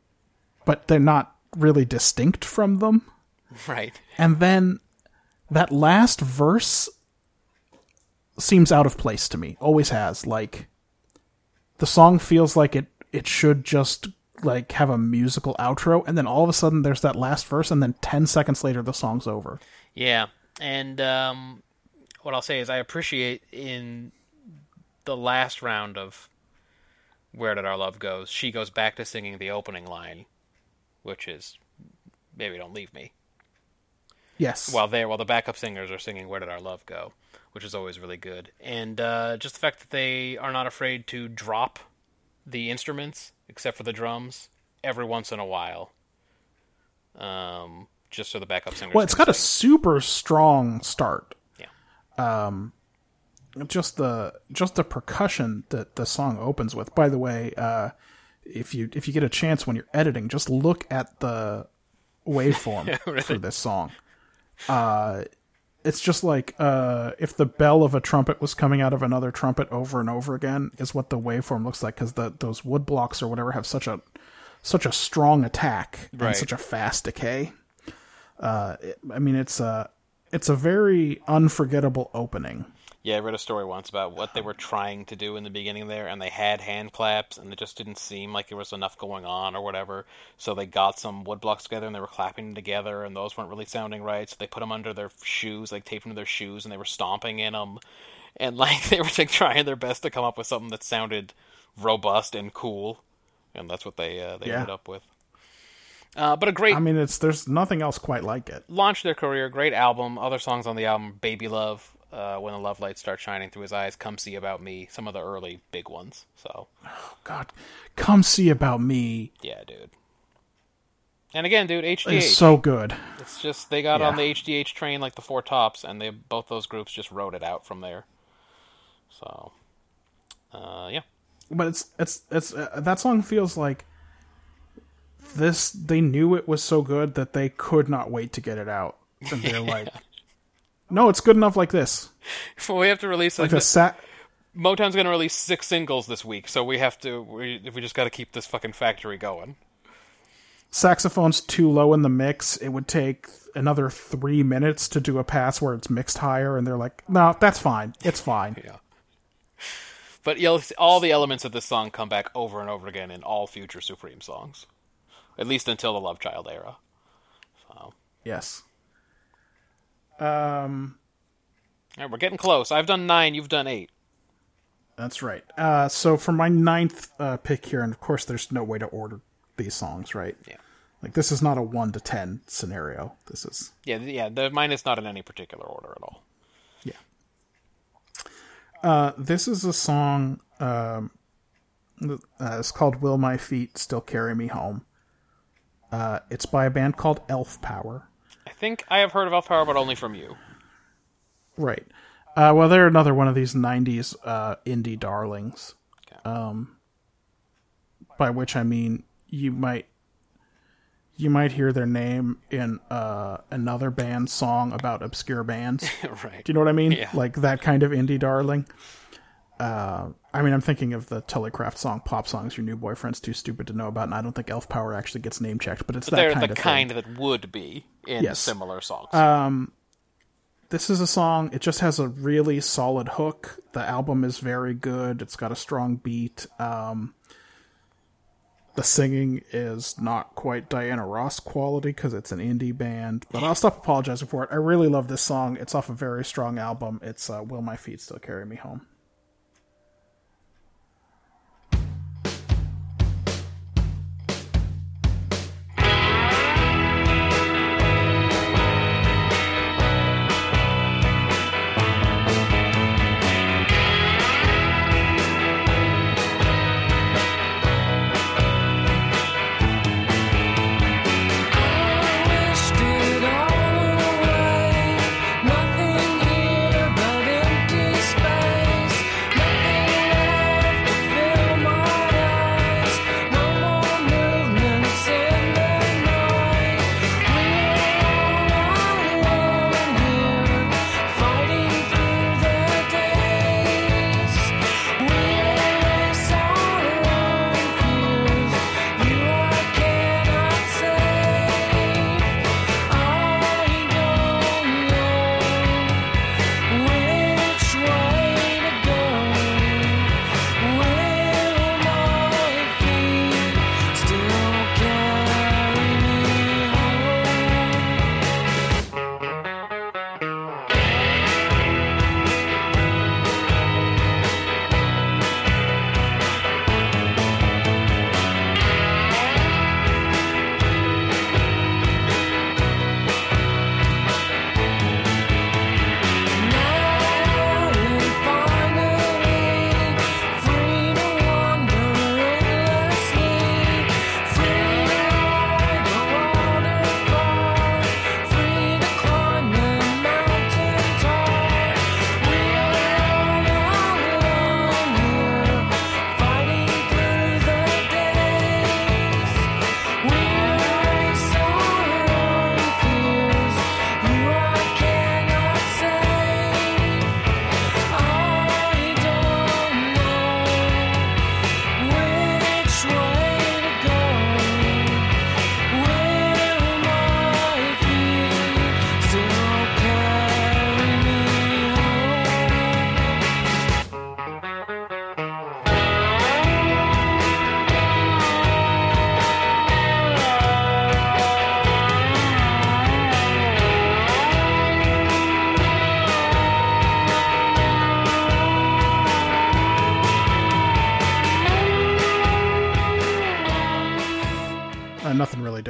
but they're not really distinct from them. Right. And then that last verse seems out of place to me. Always has. Like the song feels like it it should just like have a musical outro and then all of a sudden there's that last verse and then 10 seconds later the song's over. Yeah, and um, what I'll say is I appreciate in the last round of "Where Did Our Love Go," she goes back to singing the opening line, which is "Baby, Don't Leave Me." Yes. While they while the backup singers are singing "Where Did Our Love Go," which is always really good, and uh, just the fact that they are not afraid to drop the instruments except for the drums every once in a while. Um, just so the backup singers. well, it's got a super strong start. Yeah. Um, just the just the percussion that the song opens with. By the way, uh, if you if you get a chance when you're editing, just look at the waveform for this song. Uh, it's just like uh, if the bell of a trumpet was coming out of another trumpet over and over again is what the waveform looks like because those wood blocks or whatever have such a such a strong attack Right. and such a fast decay. Uh, it- I mean, it's a it's a very unforgettable opening. Yeah, I read a story once about what they were trying to do in the beginning there, and they had hand claps, and it just didn't seem like there was enough going on or whatever. So they got some wood blocks together, and they were clapping them together, and those weren't really sounding right. So they put them under their shoes, like taped them to their shoes, and they were stomping in them, and like they were like trying their best to come up with something that sounded robust and cool, and that's what they uh, they Yeah. ended up with. Uh, but a great I mean, it's there's nothing else quite like it. launched their career. Great album. Other songs on the album: "Baby Love," uh, "When the Love lights start Shining Through His Eyes," "Come See About Me." Some of the early big ones. So God, come see about me. yeah, dude. And again, dude, HDH. is so good. It's just they got Yeah. on the HDH train like the Four Tops, and they both those groups just rode it out from there. So, uh, yeah, But it's it's it's uh, that song feels like this. They knew it was so good that they could not wait to get it out. And they're like, no, it's good enough like this. we have to release Like like, the sa- Motown's going to release six singles this week, so we have to. We, we just got to keep this fucking factory going. saxophone's too low in the mix. It would take another three minutes to do a pass where it's mixed higher, and they're like, no, that's fine. It's fine. Yeah. But all the elements of this song come back over and over again in all future Supreme songs, at least until the Love Child era. So, Yes. All right, we're getting close. I've done nine. You've done eight. That's right. Uh, so for my ninth uh, pick here, and of course, there's no way to order these songs, right? Yeah. Like this is not a one to ten scenario. This is Yeah, yeah. The mine is not in any particular order at all. yeah. Uh, this is a song. Um, uh, it's called "Will My Feet Still Carry Me Home." Uh, it's by a band called Elf Power. I think I have heard of Elf Power, but only from you. Right. Uh, well, they're another one of these '90s uh, indie darlings. Um, by which I mean you might you might hear their name in uh, another band song about obscure bands. right. Do you know what I mean? Yeah. Like that kind of indie darling. Uh, I mean, I'm thinking of the Tullycraft song "Pop Songs Your New Boyfriend's Too Stupid to Know About," and I don't think Elf Power actually gets name checked, but it's But that they're kind the of thing. kind that would be in Yes. similar songs. Um, this is a song. It just has a really solid hook. The album is very good. It's got a strong beat. Um, the singing is not quite Diana Ross quality because it's an indie band, but I'll stop apologizing for it. I really love this song. It's off a very strong album. It's uh, "Will My Feet Still Carry Me Home."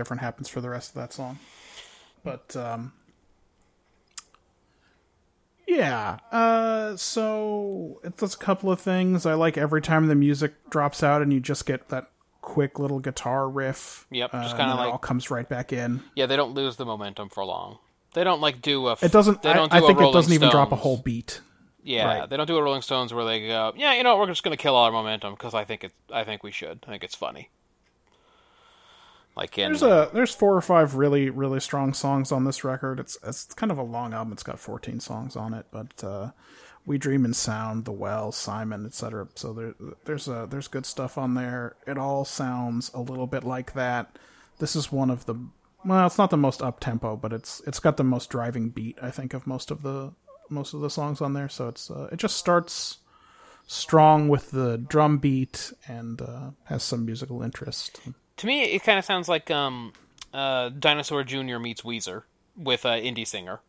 Different happens for the rest of that song. But um yeah, uh so it does a couple of things. I like every time the music drops out and you just get that quick little guitar riff. Yep, uh, just kinda then it like- all comes right back in. yeah, they don't lose the momentum for long. They don't like do a. f- It doesn't They don't I, do I think it doesn't even drop a whole beat. Yeah, Right. they don't do a Rolling Stones where they go, yeah, you know, we're just going to kill all our momentum because I think it's, I think we should. I think it's funny. Like in There's a there's four or five really really strong songs on this record. It's it's kind of a long album. It's got 14 songs on it, but uh, We Dream in Sound, The Well, Simon, etc. So there there's a there's good stuff on there. It all sounds a little bit like that. This is one of the well, it's not the most up tempo, but it's it's got the most driving beat I think of most of the most of the songs on there. So it's uh, it just starts strong with the drum beat and uh, has some musical interest. To me, it kind of sounds like um, uh, Dinosaur Jr. meets Weezer with an indie singer.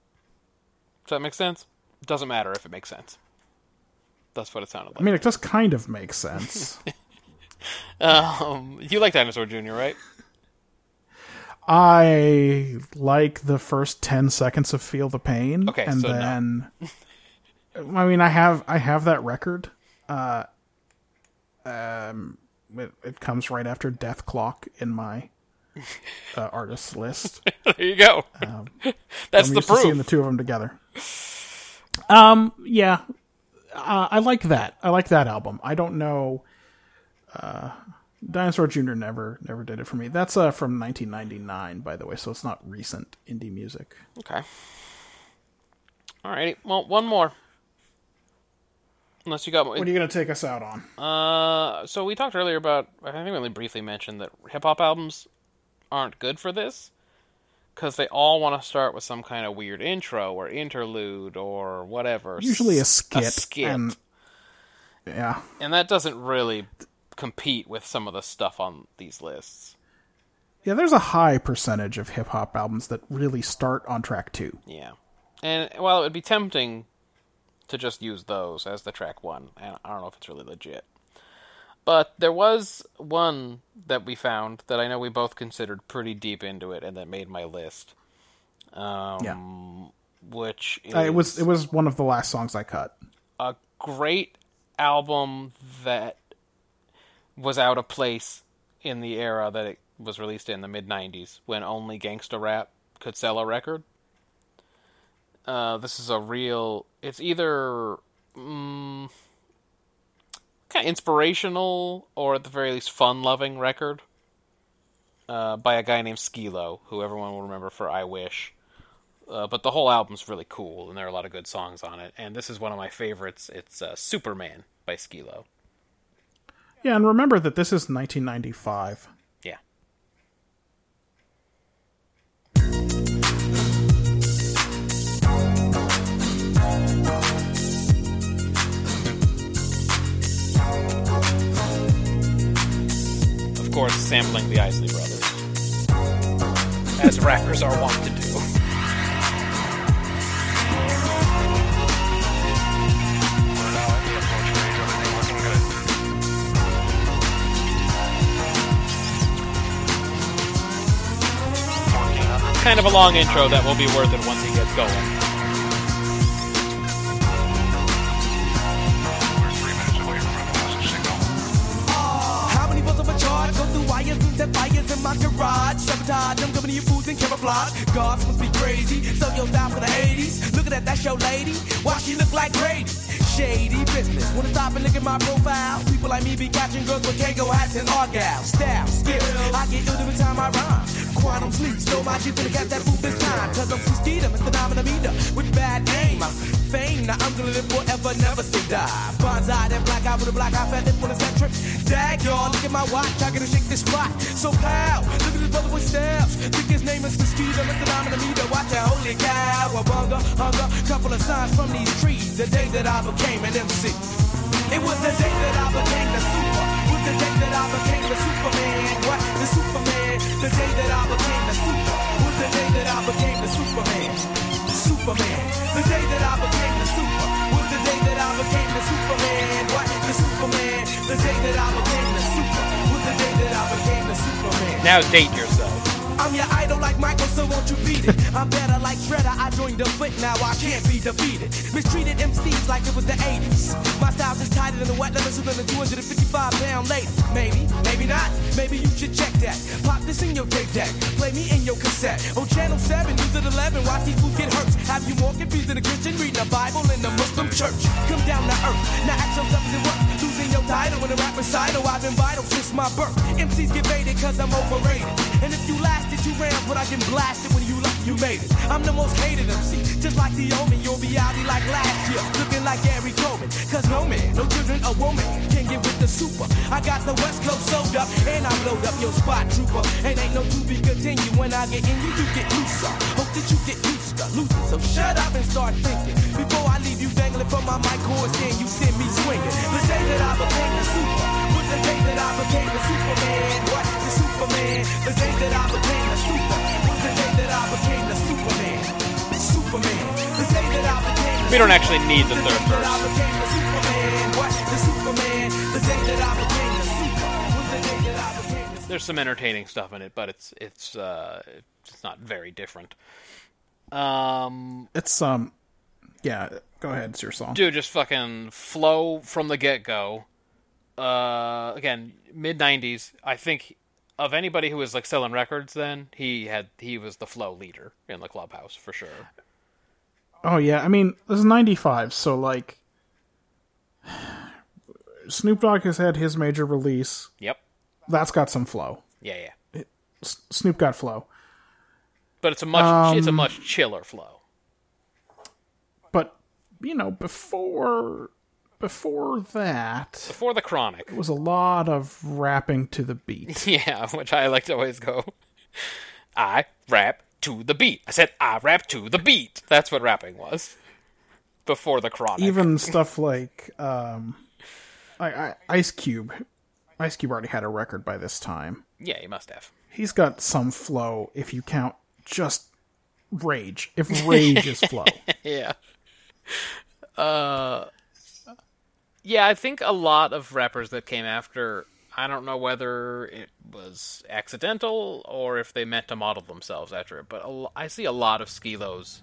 Does that make sense? Doesn't matter if it makes sense. That's what it sounded like. I mean, it does kind of make sense. Um, you like Dinosaur Jr., right? I like the first ten seconds of "Feel the Pain," Okay, and so no. then I mean, I have I have that record. Uh, um, it, it comes right after "Death Clock" in my uh, artist list. there you go. That's I'm the used to seeing the two of them together. Um, yeah, uh, I like that. I like that album. I don't know. Uh, Dinosaur Jr. never never did it for me. That's uh from 1999, by the way, so it's not recent indie music. Okay. Alrighty. Well, one more. Unless you got. What are you gonna take us out on? Uh, so we talked earlier about. I think we only briefly mentioned that hip hop albums aren't good for this because they all want to start with some kind of weird intro or interlude or whatever. Usually a skit. skit. And, yeah, and that doesn't really compete with some of the stuff on these lists. yeah. There's a high percentage of hip hop albums that really start on track two. Yeah. And while it would be tempting to just use those as the track one, and I don't know if it's really legit. But there was one that we found that I know we both considered pretty deep into it and that made my list. Um, Yeah. Which is Uh, it was it was one of the last songs I cut. a great album that was out of place in the era that it was released in the mid 90s when only gangsta rap could sell a record. Uh, this is a real. It's either mm, kind of inspirational or at the very least fun loving record uh, by a guy named Skee-Lo, who everyone will remember for I Wish. Uh, but the whole album's really cool, and there are a lot of good songs on it. And this is one of my favorites. It's uh, Superman by Skee-Lo. Yeah, and remember that this is 1995. Course, sampling the Isley Brothers, as rappers are wont to do. Kind of a long intro that will be worth it once he gets going. Wires and set fires in my garage? Sabotage, I'm coming to your foods and camouflage. Gods must be crazy. So your style for the 80s. Looking at that show lady. Why she look like Grady? Shady business. Wanna stop and look at my profile? People like me be catching girls with Kangol hats and Argyle. Style, skill. I get ill every time I rhyme. Quantum sleep. Stole my Jeep and catch that food this time. Cause I'm too speed, I'm a phenomenon with bad aim. Fame. Now I'm gonna live forever, never say die. Bonsai, that black eye with a black eye, fat lip on a set trip. Dag, y'all, look at my watch, I gotta shake this spot. So pal, look at this brother with stabs. Think his name is Mosquito, Mr. Nominamita. Watch that holy cow, a bunga, hunger. Couple of signs from these trees. The day that I became an MC. It was the day that I became the super. Was the day that I became the Superman. What? The Superman. The day that I became the super. Was the day that I became the Superman. Superman. The day that I became the super. Was the day that I became the Superman. The Superman. The day that I became the super. Was the day that I became the Superman. Now date yourself. I'm your idol like Michael, so won't you beat it? I'm better like Shredder, I joined the foot, now I can't be defeated. Mistreated MCs like it was the 80s. My style's is tighter than the wet leather suit than a 255 pound lady. Maybe, maybe not, maybe you should check that. Pop this in your tape deck, play me in your cassette. On channel 7, news at 11, watch these fools get hurt. Have you more confused than a Christian reading the Bible in the Muslim church? Come down to earth, now ask yourself is it worth losing your title in a rap recital? I've been vital since my birth. MCs get baited cause I'm overrated. And if you lasted two rounds, but I get blasted when you left, you made it. I'm the most hated MC, just like the Omen. You'll be out like last year, looking like Gary Coleman. Cause no man, no children, a woman can get with the super. I got the West Coast sold up, and I blowed up your spot, trooper. And ain't no to be continued. When I get in you, you get looser. Hope that you get used to losing. So shut up and start thinking. Before I leave you dangling from my mic horse, and you send me swinging. The day that I became the super was the day that I became the Superman. What? The Superman. The day that I became the super We don't actually need the third verse. became the Superman. What? The Superman. The day that I became the super was the day that I became the There's some entertaining stuff in it, but it's it's uh, it's not very different. Um, It's um, yeah. Go ahead, it's your song. dude, just fucking flow from the get go. Uh, again, mid '90s. I think of anybody who was like selling records then, he had he was the flow leader in the clubhouse for sure. Oh yeah, I mean this is '95, so like Snoop Dogg has had his major release. Yep. That's got some flow. Yeah, yeah. S- Snoop got flow, But it's a much it's a Um, much chiller flow. but you know before before that Before the chronic. it was a lot of rapping to the beat. Yeah, which I like to always go. I rap to the beat. I said I rap to the beat. That's what rapping was. Before the chronic. Even stuff like um, I, I, Ice Cube. Ice Cube already had a record by this time. Yeah, he must have. He's got some flow if you count just rage. If rage is flow. yeah. Uh Yeah, I think a lot of rappers that came after I don't know whether it was accidental or if they meant to model themselves after it, but a I see a lot of Skee-Lo's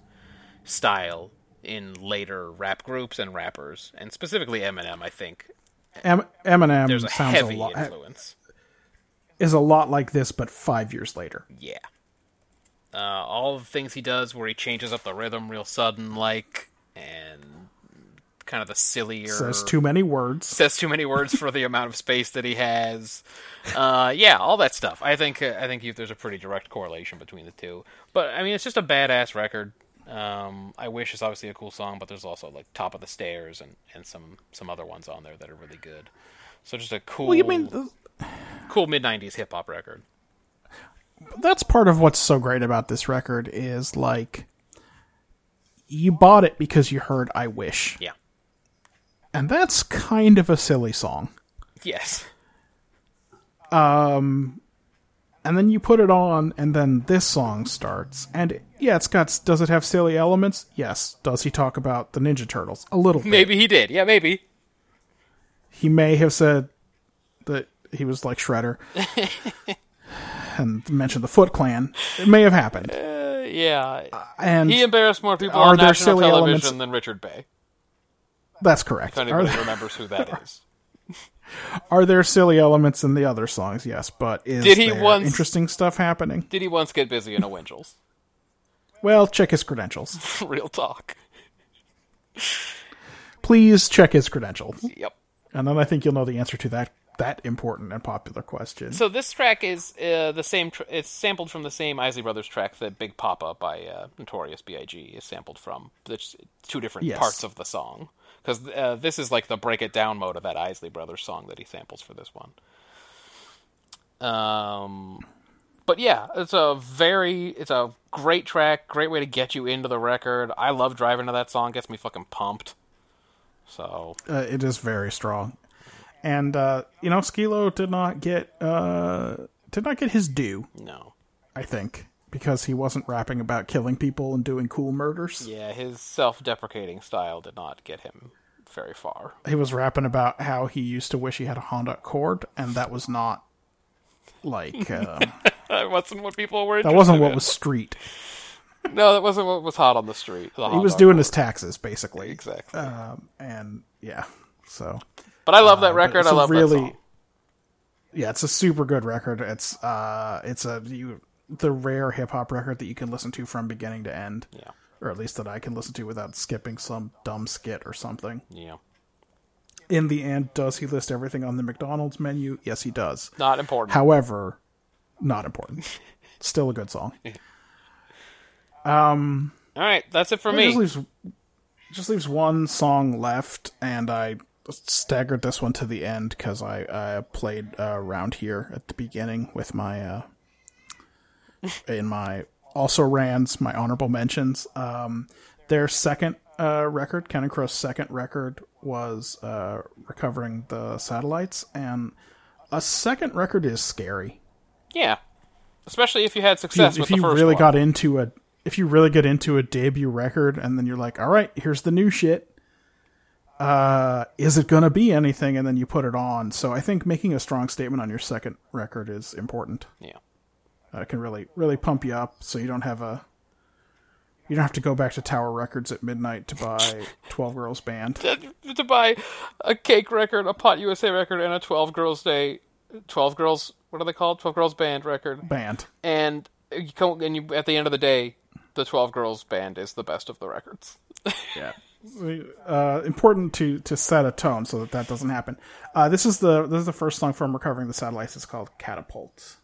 style in later rap groups and rappers, and specifically Eminem. I think Em- Eminem there's a sounds a heavy lot influence. is a lot like this, but five years later. Yeah. Uh, all the things he does where he changes up the rhythm real sudden, like, and kind of the sillier. Says too many words. says too many words for the amount of space that he has. Uh, yeah, all that stuff. I think uh, I think there's a pretty direct correlation between the two. But I mean, it's just a badass record. Um, I wish is obviously a cool song, but there's also like Top of the Stairs and, and some some other ones on there that are really good. So just a cool, Well, you mean uh, cool mid '90s hip hop record. that's part of what's so great about this record is like you bought it because you heard "I Wish," Yeah. And that's kind of a silly song. Yes. Um and then you put it on, and then this song starts, and yeah, it's got. Does it have silly elements? Yes. Does he talk about the Ninja Turtles? A little. bit. Maybe he did. Yeah, maybe. he may have said that he was like Shredder and mentioned the Foot Clan. It may have happened. Uh, yeah. And He embarrassed more people on national silly television elements? than Richard Bey. That's correct. If anybody remembers who that is. are there silly elements in the other songs? Yes, but is Did he there once- interesting stuff happening? Did he once get busy in a Winchell's? Well, check his credentials. Real talk. Please check his credentials. Yep. And then I think you'll know the answer to that that important and popular question. So this track is uh, the same. Tr- it's sampled from the same Isley Brothers track that "Big Poppa" by uh, Notorious B.I.G. is sampled from. It's two different Yes. parts of the song because uh, this is like the break it down mode of that Isley Brothers song that he samples for this one. Um, but yeah, it's a very, it's a great track, great way to get you into the record. I love driving to that song; gets me fucking pumped. So uh, it is very strong. And uh, you know, Skee-Lo did not get uh, did not get his due. no, I think because he wasn't rapping about killing people and doing cool murders. yeah, his self-deprecating style did not get him very far. He was rapping about how he used to wish he had a Honda Accord, and that was not like uh, That wasn't what people were. that wasn't what in. was street. No, that wasn't what was hot on the street. the He was doing war. his taxes basically, exactly. um, and yeah. So but I love that but record. I love really, yeah, it's a super good record. It's uh, it's a you the rare hip hop record that you can listen to from beginning to end. Yeah, or at least that I can listen to without skipping some dumb skit or something. yeah. In the end, does he list everything on the McDonald's menu? Yes, he does. Not important. However, not important. Still a good song. um. All right, that's it for me. just leaves just leaves one song left, and I staggered this one to the end because I, I played uh, around here at the beginning with my uh, in my also rans my honorable mentions. Um, their second uh, record, Counting Crow's second record, was uh, recovering the satellites, and a second record is scary. Yeah, especially if you had If you, success if with the you first really one. got into a if you really get into a debut record and then you're like all right here's the new shit uh is it gonna be anything and then you put it on so i think making a strong statement on your second record is important yeah, uh, it can really really pump you up so you don't have a you don't have to go back to tower records at midnight to buy 12 girls band to buy a cake record, a Pot USA record, and a Twelve Girls Day, Twelve Girls. What are they called? Twelve Girls Band record. band And you come, and you at the end of the day, the Twelve Girls Band is the best of the records. yeah. Uh, important to to set a tone so that that doesn't happen. Uh, this is the this is the first song from Recovering the Satellites. It's called Catapult.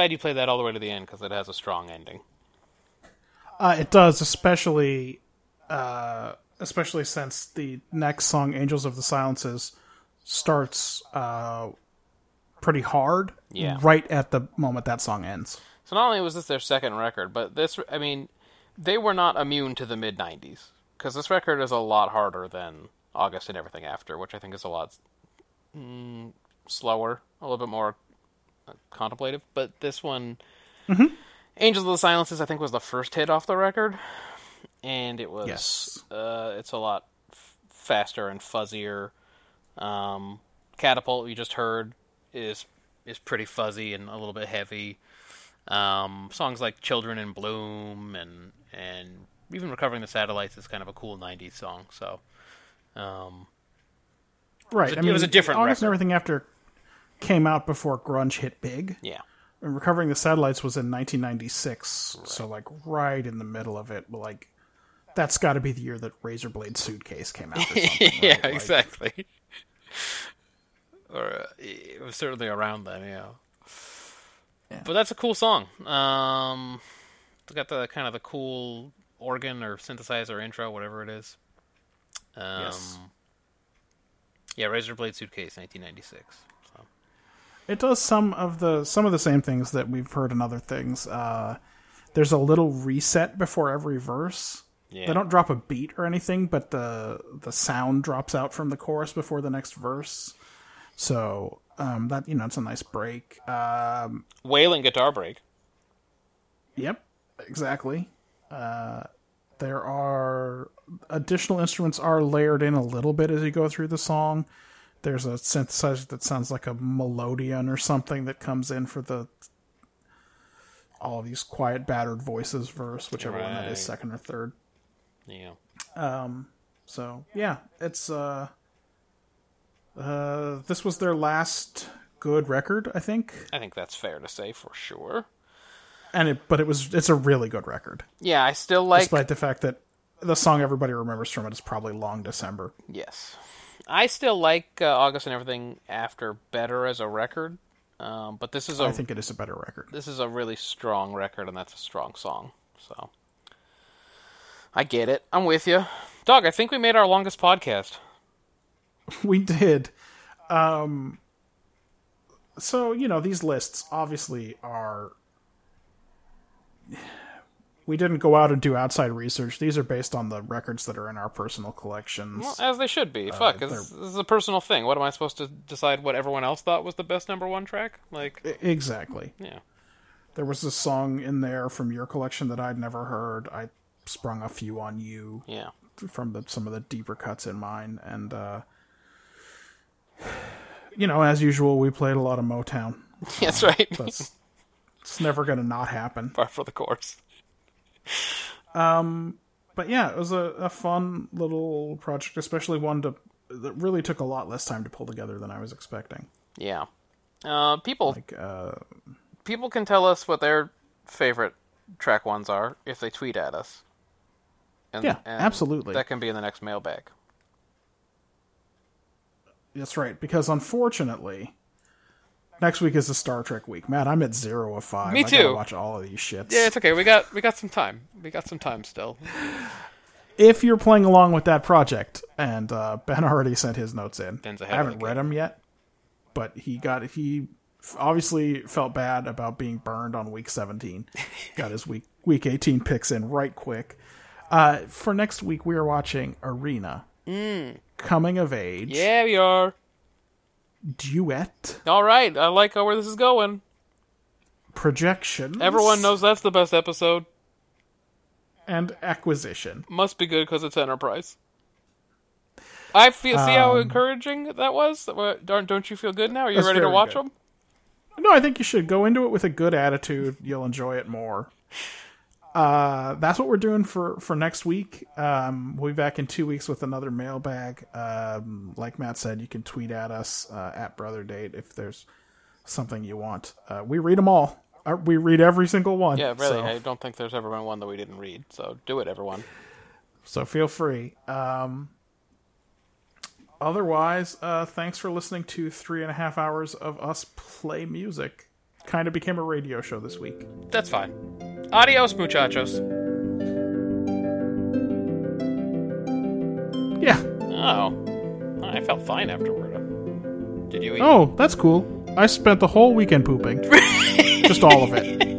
Glad you played that all the way to the end because it has a strong ending. Uh, it does, especially uh, especially since the next song, "Angels of the Silences," starts uh, pretty hard. Yeah. Right at the moment that song ends. So not only was this their second record, but this, I mean, they were not immune to the mid 90s. Because this record is a lot harder than August and Everything After, which I think is a lot mm, slower, a little bit more contemplative. But this one, Angels of the Silences, I think was the first hit off the record. And it was, Yes. uh, it's a lot f- faster and fuzzier. Um, Catapult, you just heard, is is pretty fuzzy and a little bit heavy. Um, songs like "Children in Bloom" and and even "Recovering the Satellites" is kind of a cool '90s song. So, um, Right. It was a- I it mean, was a different August and record. everything after came out before grunge hit big. yeah, And Recovering the Satellites was in 1996, so like right in the middle of it. Like that's got to be the year that Razorblade Suitcase came out. Or something, yeah, right? Like, exactly. or uh, it was certainly around then. Yeah. But that's a cool song. Um, it's got the kind of the cool organ or synthesizer intro, whatever it is. Um, Yes. Yeah, Razor Blade Suitcase, 1996. It does some of the some of the same things that we've heard in other things. Uh, there's a little reset before every verse. Yeah. They don't drop a beat or anything, but the the sound drops out from the chorus before the next verse. So um, that you know, it's a nice break. Um, Wailing guitar break. Yep, exactly. Uh, there are additional instruments are layered in a little bit as you go through the song. There's a synthesizer that sounds like a melodeon or something that comes in for the all of these quiet battered voices verse, whichever one that is, second or third. Yeah. Um. So yeah, it's uh, uh, this was their last good record, I think, I think that's fair to say for sure. and it but it was it's a really good record. Yeah, I still like. despite the fact that the song everybody remembers from it is probably "Long December." Yes. I still like uh, August and everything after better as a record. Um, but this is a I think it is a better record. this is a really strong record, and that's a strong song. So I get it. I'm with you, Doug. I think we made our longest podcast. We did. Um, so you know these lists obviously are. We didn't go out and do outside research. These are based on the records that are in our personal collections. Well, as they should be. Fuck, this, this is a personal thing. What am I supposed to decide? What everyone else thought was the best number one track? Like, exactly. yeah, There was a song in there from your collection that I'd never heard. I sprung a few on you. yeah. from the, some of the deeper cuts in mine, and uh, you know, as usual, we played a lot of Motown. That's right. That's it's never going to not happen. Par for the course. But yeah, it was a, a fun little project, especially one to that really took a lot less time to pull together than I was expecting. Yeah. Uh, people Like, uh, people can tell us what their favorite track ones are if they tweet at us. And, Yeah, and absolutely. That can be in the next mailbag. that's right, because unfortunately, next week is a Star Trek week. Matt, I'm at zero of five. Me too. watch all of these shits. Yeah, it's okay. We got we got some time. We got some time still. if you're playing along with that project, and uh, Ben already sent his notes in. Ben's I haven't the read them yet, but he got he obviously felt bad about being burned on week 17. got his week week 18 picks in right quick. Uh, for next week, we are watching Arena, coming of age Mm. Yeah, we are. Duet All right. I like where this is going. Projection. Everyone knows that's the best episode. and acquisition. Must be good because it's Enterprise. I feel. See how um, encouraging that was. Don't don't you feel good now? Are you ready to watch good. them? No, I think you should go into it with a good attitude. You'll enjoy it more. Uh, that's what we're doing for for next week. Um, we'll be back in two weeks with another mailbag. Um, like Matt said, you can tweet at us uh, at Brother Date if there's something you want. Uh, we read them all. Uh, we read every single one. Yeah, really. So, I don't think there's ever been one that we didn't read. So do it, everyone. so feel free. Um, otherwise, uh, thanks for listening to three and a half hours of us play music. Kind of became a radio show this week. That's fine. Adios, muchachos. Yeah. Oh, I felt fine afterward. Did you eat? Oh, that's cool. I spent the whole weekend pooping. Just all of it.